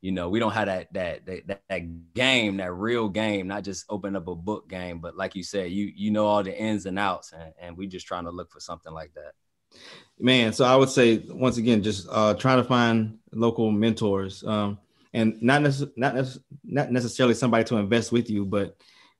you know, we don't have that that that that game, that real game, not just open up a book game, but like you said, you you know all the ins and outs, and, and we just trying to look for something like that. Man, so I would say once again, just uh, try to find local mentors, um, and not necess- not nece- not necessarily somebody to invest with you, but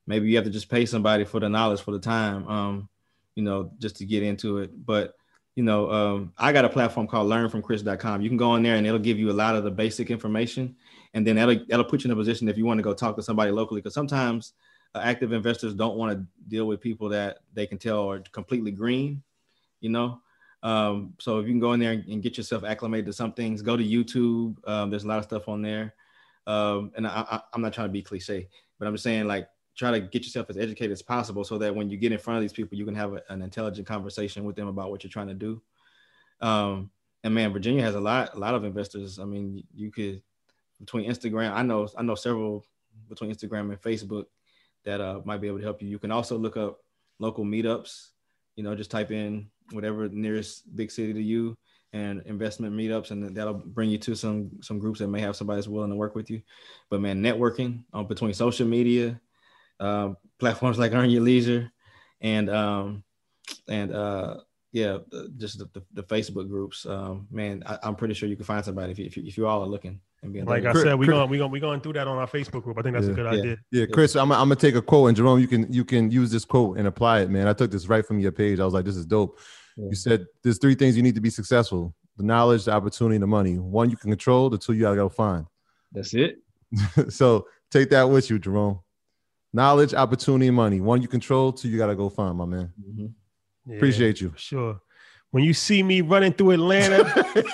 maybe you have to just pay somebody for the knowledge for the time, um, you know, just to get into it. But you know, um, I got a platform called learnfromchris.com. You can go in there and it'll give you a lot of the basic information. And then that'll, that'll put you in a position if you want to go talk to somebody locally. Because sometimes uh, active investors don't want to deal with people that they can tell are completely green, you know? Um, so if you can go in there and, and, get yourself acclimated to some things, go to YouTube. Um, there's a lot of stuff on there. Um, and I, I'm not trying to be cliche, but I'm just saying like try to get yourself as educated as possible so that when you get in front of these people, you can have a, an intelligent conversation with them about what you're trying to do. Um, and man, Virginia has a lot, a lot of investors. I mean, you could between Instagram, I know, I know several between Instagram and Facebook that uh, might be able to help you. You can also look up local meetups. You know, just type in whatever nearest big city to you and investment meetups, and that'll bring you to some some groups that may have somebody that's willing to work with you. But man, networking uh, between social media, um, platforms like Earn Your Leisure, and um, and uh, yeah, just the, the, the, Facebook groups. Um, man, I, am pretty sure you can find somebody if you, if you, if you all are looking. And being like I said, we're going we going we going through that on our Facebook group. I think that's yeah. a good yeah. idea. Yeah, Chris, I'm, I'm gonna take a quote, and Jerome, you can you can use this quote and apply it, man. I took this right from your page. I was like, this is dope. Yeah. You said there's three things you need to be successful: the knowledge, the opportunity, and the money. One you can control. The two you gotta go find. That's it. so take that with you, Jerome knowledge, opportunity, money. One you control, two you gotta go find, my man. Mm-hmm. Yeah, Appreciate you. Sure. When you see me running through Atlanta,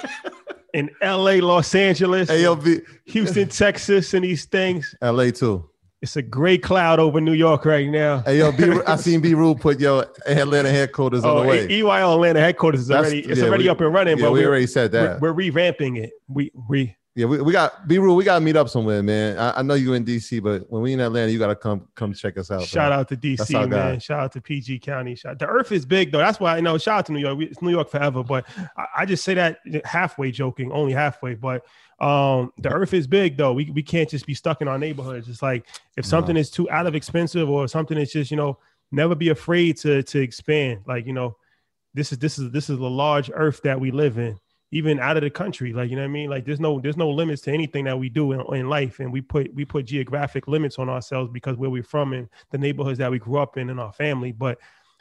in LA, Los Angeles, ALB. Houston, Texas, and these things. LA too. It's a gray cloud over New York right now. Hey yo, B, I seen B Rule put yo Atlanta headquarters oh, on the way. EYL Atlanta headquarters is That's, already it's yeah, already we, up and running. Yeah, but we already said that. We're, we're revamping it. We we yeah, we, we got B rule. We got to meet up somewhere, man. I, I, know you in DC, but when we in Atlanta, you got to come come check us out. Shout out to DC, man. Shout out to PG County. Shout, the Earth is big though. That's why I know. Shout out to New York. It's New York forever. But I, I just say that halfway joking, only halfway. But um, the Earth is big though. We we can't just be stuck in our neighborhoods. It's like if something no. is too out of expensive or something is just you know never be afraid to to expand. Like you know, this is this is this is the large Earth that we live in even out of the country like you know what i mean like there's no there's no limits to anything that we do in, in, life and we put we put geographic limits on ourselves because where we're from and the neighborhoods that we grew up in and our family but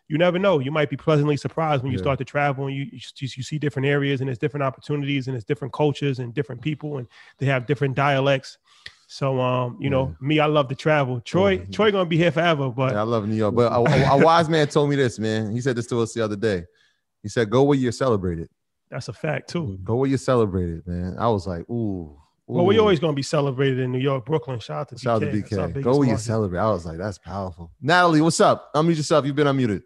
you never know you might be pleasantly surprised when you yeah. start to travel and you, you you see different areas and there's different opportunities and there's different cultures and different people and they have different dialects so um, you know, me, I love to travel. Troy, mm-hmm. Troy gonna be here forever, but yeah, I love New York. But a, a, a, wise man told me this, man. He said this to us the other day. He said, "Go where you're celebrated." That's a fact too. Go where you celebrated, man. I was like, ooh. Well, we always gonna be celebrated in New York, Brooklyn. Shout out to Shout BK. Out to BK. Go where you celebrate. I was like, that's powerful. Natalie, what's up? Unmute yourself. You've been unmuted.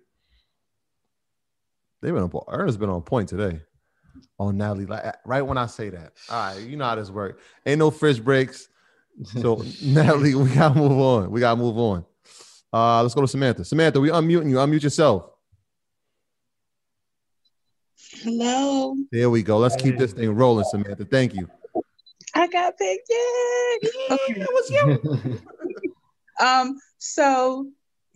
They've been on point. Ernest been on point today. Oh, Natalie, like right when I say that. All right, you know how this works. Ain't no fish breaks. So Natalie, we gotta move on. We gotta move on. Uh, let's go to Samantha. Samantha, we unmuting you. Unmute yourself. Hello. There we go. Let's keep this thing rolling, Samantha. Thank you. I got picked. Yay! Okay. What's you? um, so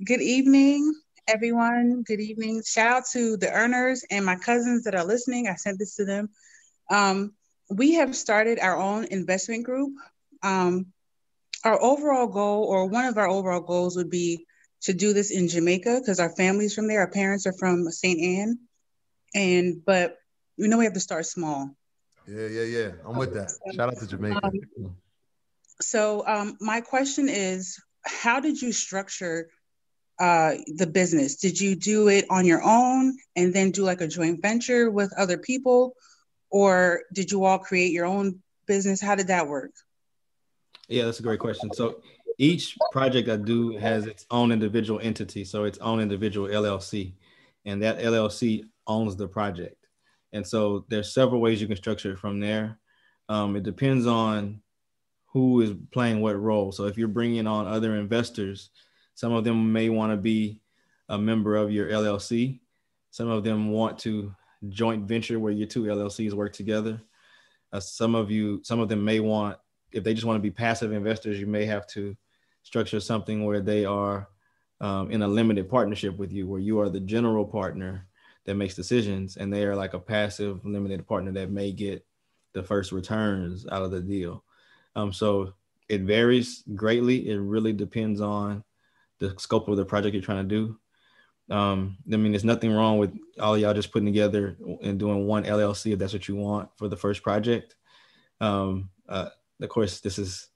good evening, everyone. Good evening. Shout out to the earners and my cousins that are listening. I sent this to them. Um, we have started our own investment group. Um, our overall goal, or one of our overall goals, would be to do this in Jamaica because our family's from there. Our parents are from St. Ann and but we know we have to start small. Yeah, yeah, yeah. I'm with that. Shout out to Jamaica. Um, so um, my question is, how did you structure uh, the business? Did you do it on your own and then do like a joint venture with other people, or did you all create your own business? How did that work? Yeah, that's a great question. So each project I do has its own individual entity, so its own individual LLC, and that LLC owns the project. And so there's several ways you can structure it from there. Um, it depends on who is playing what role. So if you're bringing on other investors, some of them may want to be a member of your LLC. Some of them want to joint venture where your two LLCs work together. Uh, some of you, some of them may want, if they just want to be passive investors, you may have to structure something where they are um, in a limited partnership with you, where you are the general partner that makes decisions, and they are like a passive limited partner that may get the first returns out of the deal. Um, so it varies greatly. It really depends on the scope of the project you're trying to do. Um, I mean, there's nothing wrong with all y'all just putting together and doing one LLC if that's what you want for the first project. Um, uh, of course, this is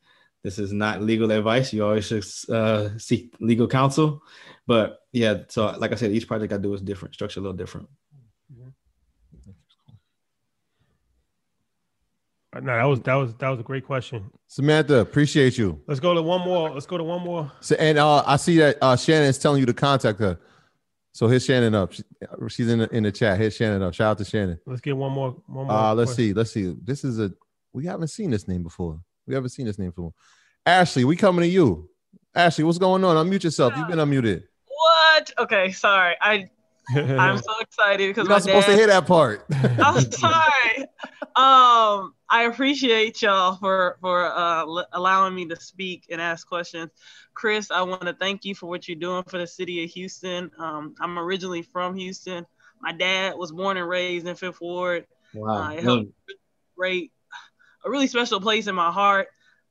this is not legal advice. You always should uh, seek legal counsel. But yeah, so like I said, each project I do is different, structure a little different. No, that was that was that was a great question. Samantha, appreciate you. Let's go to one more. Let's go to one more. So, and uh, I see that uh, Shannon is telling you to contact her. So hit Shannon up. She, she's in the in the chat. Hit Shannon up. Shout out to Shannon. Let's get one more. One more. Uh, let's see. Let's see. This is a we haven't seen this name before. We haven't seen this name before. Ashley, we coming to you. Ashley, what's going on? Unmute yourself. You've been unmuted. What? Okay, sorry. I I'm so excited because You're not supposed dad, to hear that part. I'm sorry. Um, I appreciate y'all for for uh, l- allowing me to speak and ask questions. Chris, I want to thank you for what you're doing for the city of Houston. Um, I'm originally from Houston. My dad was born and raised in Fifth Ward. Wow. Uh, it held a great, a really special place in my heart.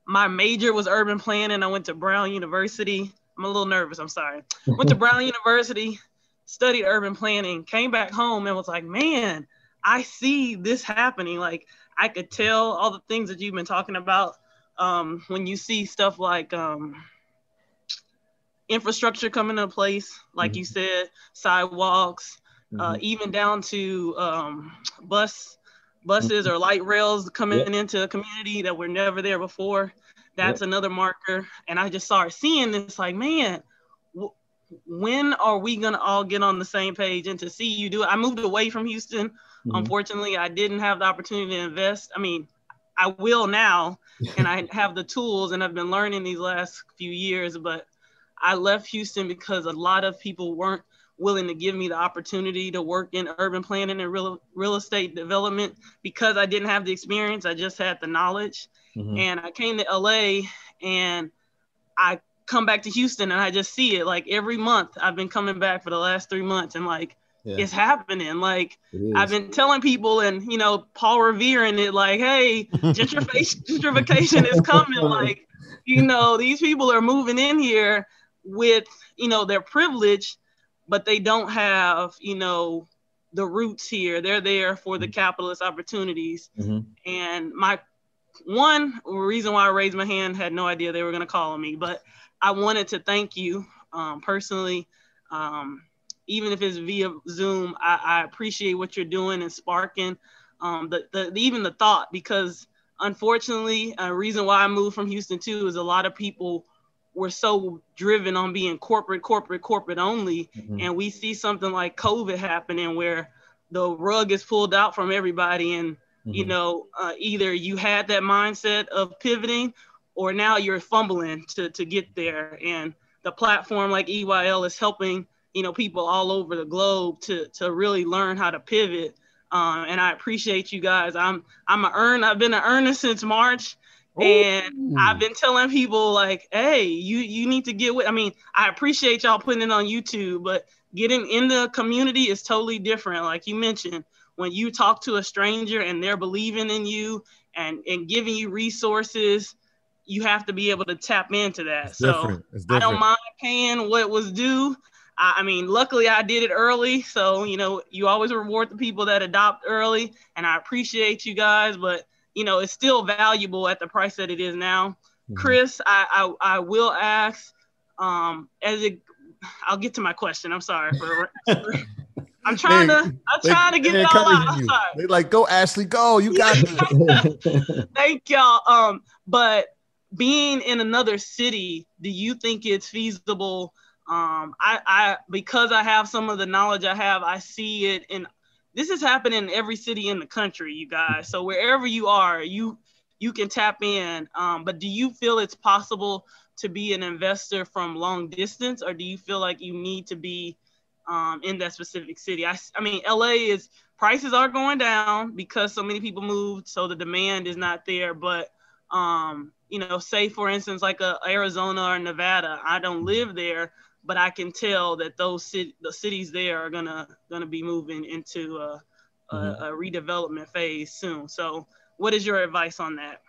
My major was urban planning. I went to Brown University. I'm a little nervous. I'm sorry. Went to Brown University, studied urban planning, came back home and was like, man, I see this happening. Like I could tell all the things that you've been talking about. Um, when you see stuff like um, infrastructure coming into place, like you said, sidewalks, uh, even down to um, bus buses or light rails coming Yep. into a community that were never there before. That's another marker. And I just started seeing this like, man, w- when are we gonna all get on the same page? And to see you do it, I moved away from Houston. Mhm. Unfortunately, I didn't have the opportunity to invest. I mean, I will now, and I have the tools, and I've been learning these last few years. But I left Houston because a lot of people weren't willing to give me the opportunity to work in urban planning and real real estate development because I didn't have the experience. I just had the knowledge. Mhm. And I came to LA and I come back to Houston and I just see it like every month. I've been coming back for the last three months and like Yeah. it's happening. Like It I've been telling people and you know, Paul revering it like, hey, gentrification gentrification is coming. Like, you know, these people are moving in here with, you know, their privilege, but they don't have, you know, the roots here. They're there for the capitalist opportunities. Mhm. And my one reason why I raised my hand had no idea they were going to call on me, but I wanted to thank you um, personally. Um, even if it's via Zoom, I, I appreciate what you're doing and sparking um, the, the, even the thought because unfortunately, a reason why I moved from Houston too is a lot of people were so driven on being corporate, corporate, corporate only. Mhm. And we see something like COVID happening where the rug is pulled out from everybody and you Mhm. know uh, either you had that mindset of pivoting or now you're fumbling to, to get there and the platform like EYL is helping you know people all over the globe to to really learn how to pivot um, and I appreciate you guys I'm I'm an earn I've been an earner since March and I've been telling people like hey you you need to get with I mean I appreciate y'all putting it on YouTube but getting in the community is totally different. Like you mentioned when you talk to a stranger and they're believing in you and and giving you resources you have to be able to tap into that. So different. It's i don't mind paying what was due. I, I mean luckily i did it early. So you know you always reward the people that adopt early and i appreciate you guys but you know it's still valuable at the price that it is now chris I, I i will ask um as it i'll get to my question i'm sorry for i'm trying to i'm They- trying to get they it all out i'm you. sorry They like, go Ashley, go. You got this. Thank y'all. Um, but being in another city, do you think it's feasible? Um, I, I because I have some of the knowledge I have, I see it in this is happening in every city in the country, you guys. So wherever you are, you you can tap in. Um, but do you feel it's possible to be an investor from long distance, or do you feel like you need to be um, in that specific city? I, I mean, LA is prices are going down because so many people moved, so the demand is not there. But um, you know, say for instance, like a Arizona or Nevada, I don't live there, but I can tell that those city, the cities there are gonna gonna be moving into a, mm-hmm. a, a redevelopment phase soon. So, what is your advice on that?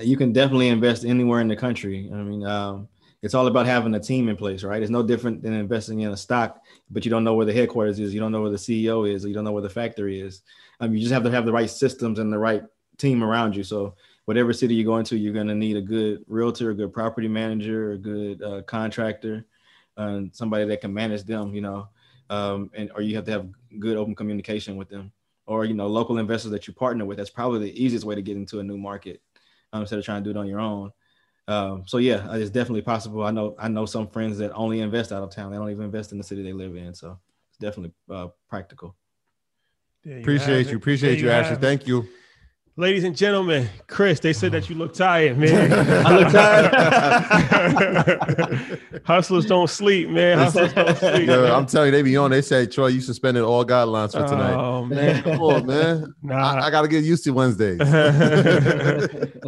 You can definitely invest anywhere in the country. I mean, um, it's all about having a team in place, right? It's no different than investing in a stock, but you don't know where the headquarters is, you don't know where the CEO is, or you don't know where the factory is. Um, you just have to have the right systems and the right team around you. So whatever city you go into, you're going to need a good realtor, a good property manager, a good uh, contractor, uh, somebody that can manage them, you know, um, and or you have to have good open communication with them, or you know, local investors that you partner with. That's probably the easiest way to get into a new market um, instead of trying to do it on your own. Um, so yeah, it's definitely possible. I know I know some friends that only invest out of town. They don't even invest in the city they live in. So it's definitely uh, practical. Appreciate you. Appreciate you, Ashley. Thank you. Ladies and gentlemen, Chris, they said that you look tired, man. I look tired. Hustlers don't sleep, man. Hustlers don't sleep. Yo, I'm telling you, they be on. They say, Troy, you suspended all guidelines for tonight. Oh man, come on, man. Nah, I, I got to get used to Wednesdays.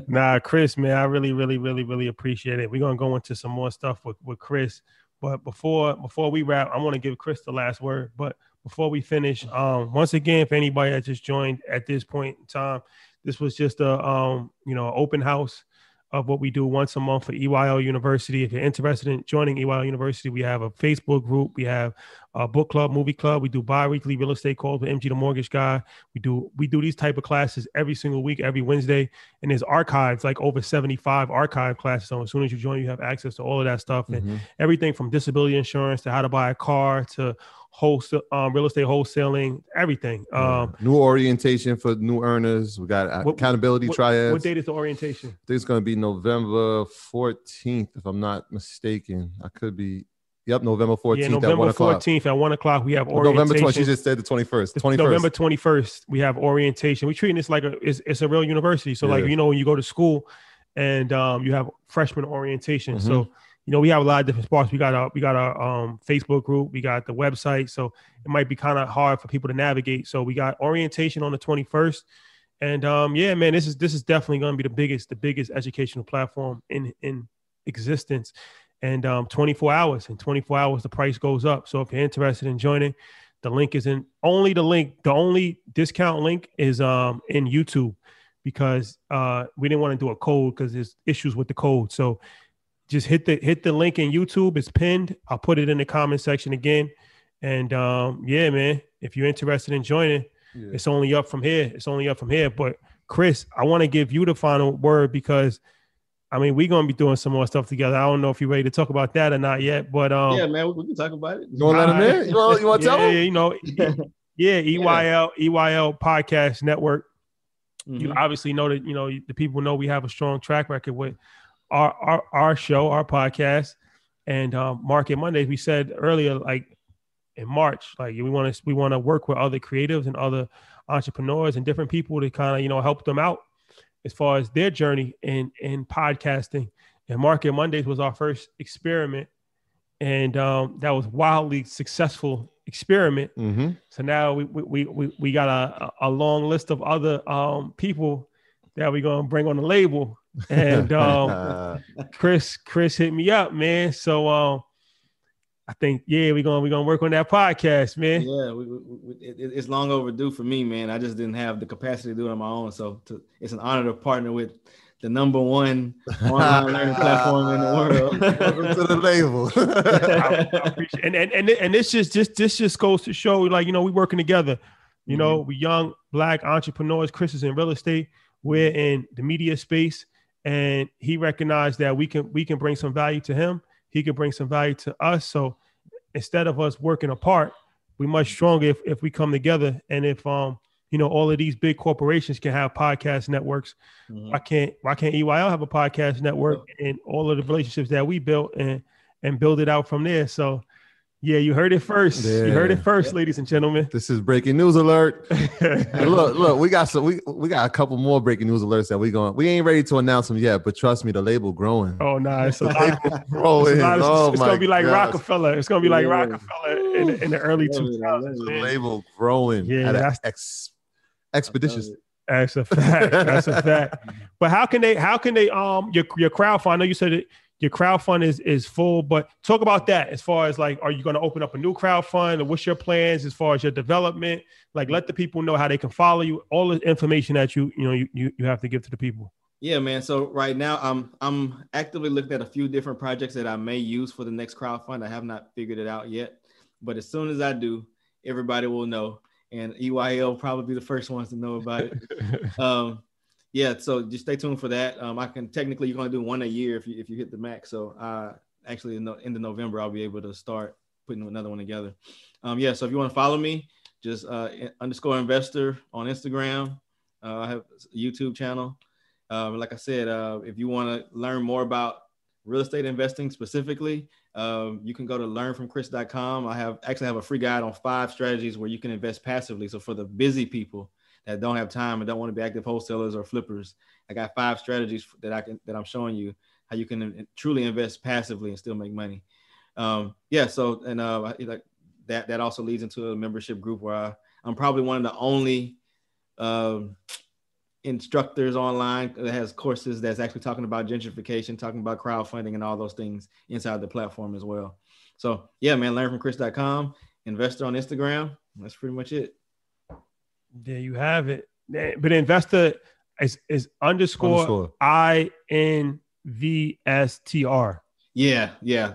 nah, Chris, man, I really, really, really, really appreciate it. We're gonna go into some more stuff with with Chris, but before before we wrap, I want to give Chris the last word. But before we finish, um, once again, if anybody has just joined at this point in time this was just a um, you know open house of what we do once a month for EYL University. If you're interested in joining EYL University, we have a Facebook group, we have a book club, movie club, we do bi-weekly real estate calls with MG the Mortgage Guy. We do we do these type of classes every single week, every Wednesday, and there's archives like over 75 archive classes. So as soon as you join, you have access to all of that stuff and mm-hmm. everything from disability insurance to how to buy a car to wholesale, um, real estate wholesaling, everything. Um, new orientation for new earners. We got what, accountability what, triads. What date is the orientation? I think it's going to be November 14th, if I'm not mistaken. I could be. Yep, November 14th yeah, November at 14th at 1 o'clock. We have orientation. November 20th. She just said the 21st. 21st. November 21st. We have orientation. We're treating this like a it's, it's a real university. So, yeah. like, you know, when you go to school and um, you have freshman orientation. Mm-hmm. So, you know, we have a lot of different spots. We got our we got our um, Facebook group, we got the website, so it might be kind of hard for people to navigate. So we got orientation on the 21st, and um, yeah, man, this is this is definitely going to be the biggest the biggest educational platform in in existence, and um, 24 hours. In 24 hours, the price goes up. So if you're interested in joining, the link is in only the link. The only discount link is um in YouTube because uh we didn't want to do a code because there's issues with the code. So just hit the hit the link in YouTube. It's pinned. I'll put it in the comment section again. And um, yeah, man, if you're interested in joining, yeah. it's only up from here. It's only up from here. But Chris, I want to give you the final word because I mean we're gonna be doing some more stuff together. I don't know if you're ready to talk about that or not yet, but um, yeah, man, we can talk about it. You want to let him in? You want, you want to yeah, tell him? Yeah, you know, yeah, EYL EYL Podcast Network. Mm-hmm. You obviously know that you know the people know we have a strong track record with our our, our show, our podcast, and um, Market Mondays. We said earlier, like in March, like we want to we want to work with other creatives and other entrepreneurs and different people to kind of you know help them out as far as their journey in in podcasting. And Market Mondays was our first experiment, and um, that was wildly successful experiment. Mm-hmm. So now we we we we got a a long list of other um, people that we're gonna bring on the label and um, Chris Chris hit me up, man. So um, I think yeah, we're gonna we're gonna work on that podcast, man. Yeah, we, we, we, it, it's long overdue for me, man. I just didn't have the capacity to do it on my own, so to, it's an honor to partner with the number one online learning platform in the world. Welcome to the label. I, I and, and and and this just just this just goes to show, like you know, we working together. You mm-hmm. know, we young black entrepreneurs. Chris is in real estate. We're in the media space and he recognized that we can we can bring some value to him he can bring some value to us so instead of us working apart we much stronger if, if we come together and if um you know, all of these big corporations can have podcast networks. Mhm. Why can't why can't EYL have a podcast network and all of the relationships that we built and and build it out from there? So yeah, you heard it first. You heard it first, ladies and gentlemen. This is breaking news alert. Look, look, we got some we, we got a couple more breaking news alerts that we going we ain't ready to announce them yet, but trust me, the label growing. Oh no, it's a lot. Label It's, growing. a lot of- oh it's my gonna be like gosh. Rockefeller. It's gonna be like Yeah. Rockefeller in, the- in the early 2000s. The label growing Yeah, at an that's- ex, expeditious. That's a fact. That's a fact. But how can they? How can they? Um, your your crowdfund. I know you said it. Your crowdfund is is full, but talk about that as far as like, are you going to open up a new crowdfund, or what's your plans as far as your development? Like, let the people know how they can follow you. All the information that you you know you you, you have to give to the people. Yeah, man. So right now, I'm I'm actively looking at a few different projects that I may use for the next crowdfund. I have not figured it out yet, but as soon as I do, everybody will know, and EYL will probably be the first ones to know about it. um, yeah. So just stay tuned for that. Um, I can technically you're gonna do one a year if you if you hit the max. So uh, actually in the end of November, I'll be able to start putting another one together. Um, yeah. So if you want to follow me, just uh, underscore investor on Instagram. Uh, I have a YouTube channel. Um, like I said, uh, if you want to learn more about real estate investing specifically, um, you can go to learnfromchris.com. I have actually have a free guide on five strategies where you can invest passively. So for the busy people that don't have time and don't want to be active wholesalers or flippers, I got five strategies that I can that I'm showing you how you can truly invest passively and still make money. Um, yeah. So and uh, like that that also leads into a membership group where I, I'm probably one of the only um, instructors online that has courses that's actually talking about gentrification, talking about crowdfunding and all those things inside the platform as well. So yeah, man, learnfromchris.com, investor on Instagram. That's pretty much it. There you have it. But investor is is underscore Underscore. I N V S T R. Yeah, yeah.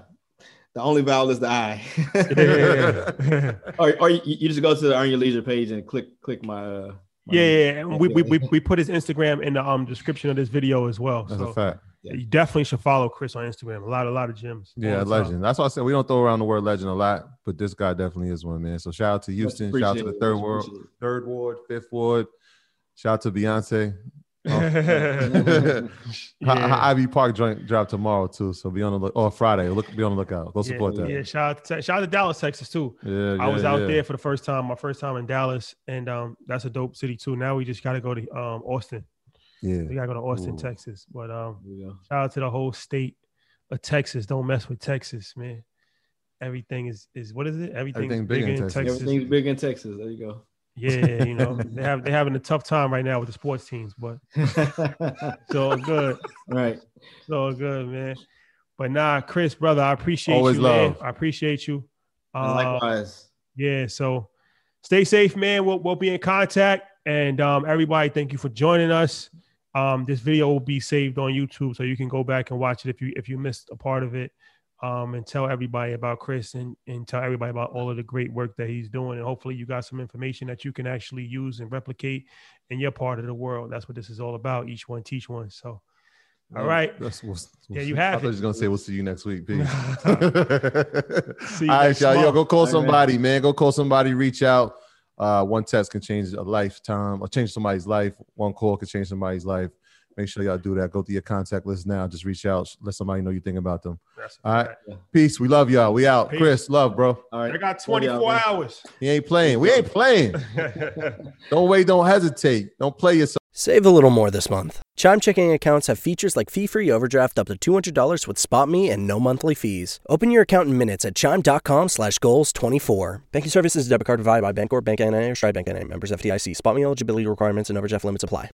The only vowel is the I. Yeah. or or you, you just go to the Earn Your Leisure page and click click my. Uh, my Yeah, yeah, yeah. And we, we, we, we put his Instagram in the um description of this video as well. That's so a fact. You definitely should follow Chris on Instagram. A lot, a lot of gems. Yeah, all time. legend. That's why I said we don't throw around the word legend a lot, but this guy definitely is one, man. So shout out to Houston, shout out to the third Much ward, third ward, fifth ward. Shout out to Beyonce. Oh. Yeah. Ivy Park joint drop tomorrow too, so be on the look. Or Friday, look, be on the lookout. Go support yeah, that. Yeah, shout out to shout out to Dallas, Texas too. Yeah, I was out yeah. there for the first time, my first time in Dallas, and um, that's a dope city too. Now we just got to go to um Austin. Yeah, we gotta go to Austin, Ooh. Texas. But um, Yeah. shout out to the whole state of Texas. Don't mess with Texas, man. Everything is is what is it? Everything's Everything bigger in Texas. Everything's big in Texas. There you go. Yeah, you know they have they having a tough time right now with the sports teams, but so good. Right. So good, man. But nah, Chris, brother, I appreciate Always you, man. I appreciate you. And Uh, likewise. yeah, so stay safe, man. We'll, we'll be in contact. And um, everybody, thank you for joining us. Um, this video will be saved on YouTube, so you can go back and watch it if you if you missed a part of it. Um, and tell everybody about Chris and, and tell everybody about all of the great work that he's doing. And hopefully you got some information that you can actually use and replicate in your part of the world. That's what this is all about. Each one teach one. So all Well, right. that's- we'll- Yeah, we'll- you I have thought you it. was gonna say we'll see you next week. Peace. See you All right, y'all. Yo, go call All right. somebody, man. Go call somebody. Reach out. Uh, one test can change a lifetime or change somebody's life. One call can change somebody's life. Make sure y'all do that. Go to your contact list now. Just reach out. Let somebody know you think about them. That's All right. Peace. We love y'all. We out. Peace. Chris, love, bro. All right. I got 24 hours. He ain't playing. We ain't playing. don't wait. Don't hesitate. Don't play yourself. Save a little more this month. Chime checking accounts have features like fee-free overdraft up to $200 with SpotMe and no monthly fees. Open your account in minutes at chime.com slash goals 24. Banking services debit card provided by Bancorp, Bank NA, or Stride Bank NA. Members FDIC. SpotMe eligibility requirements and overdraft limits apply.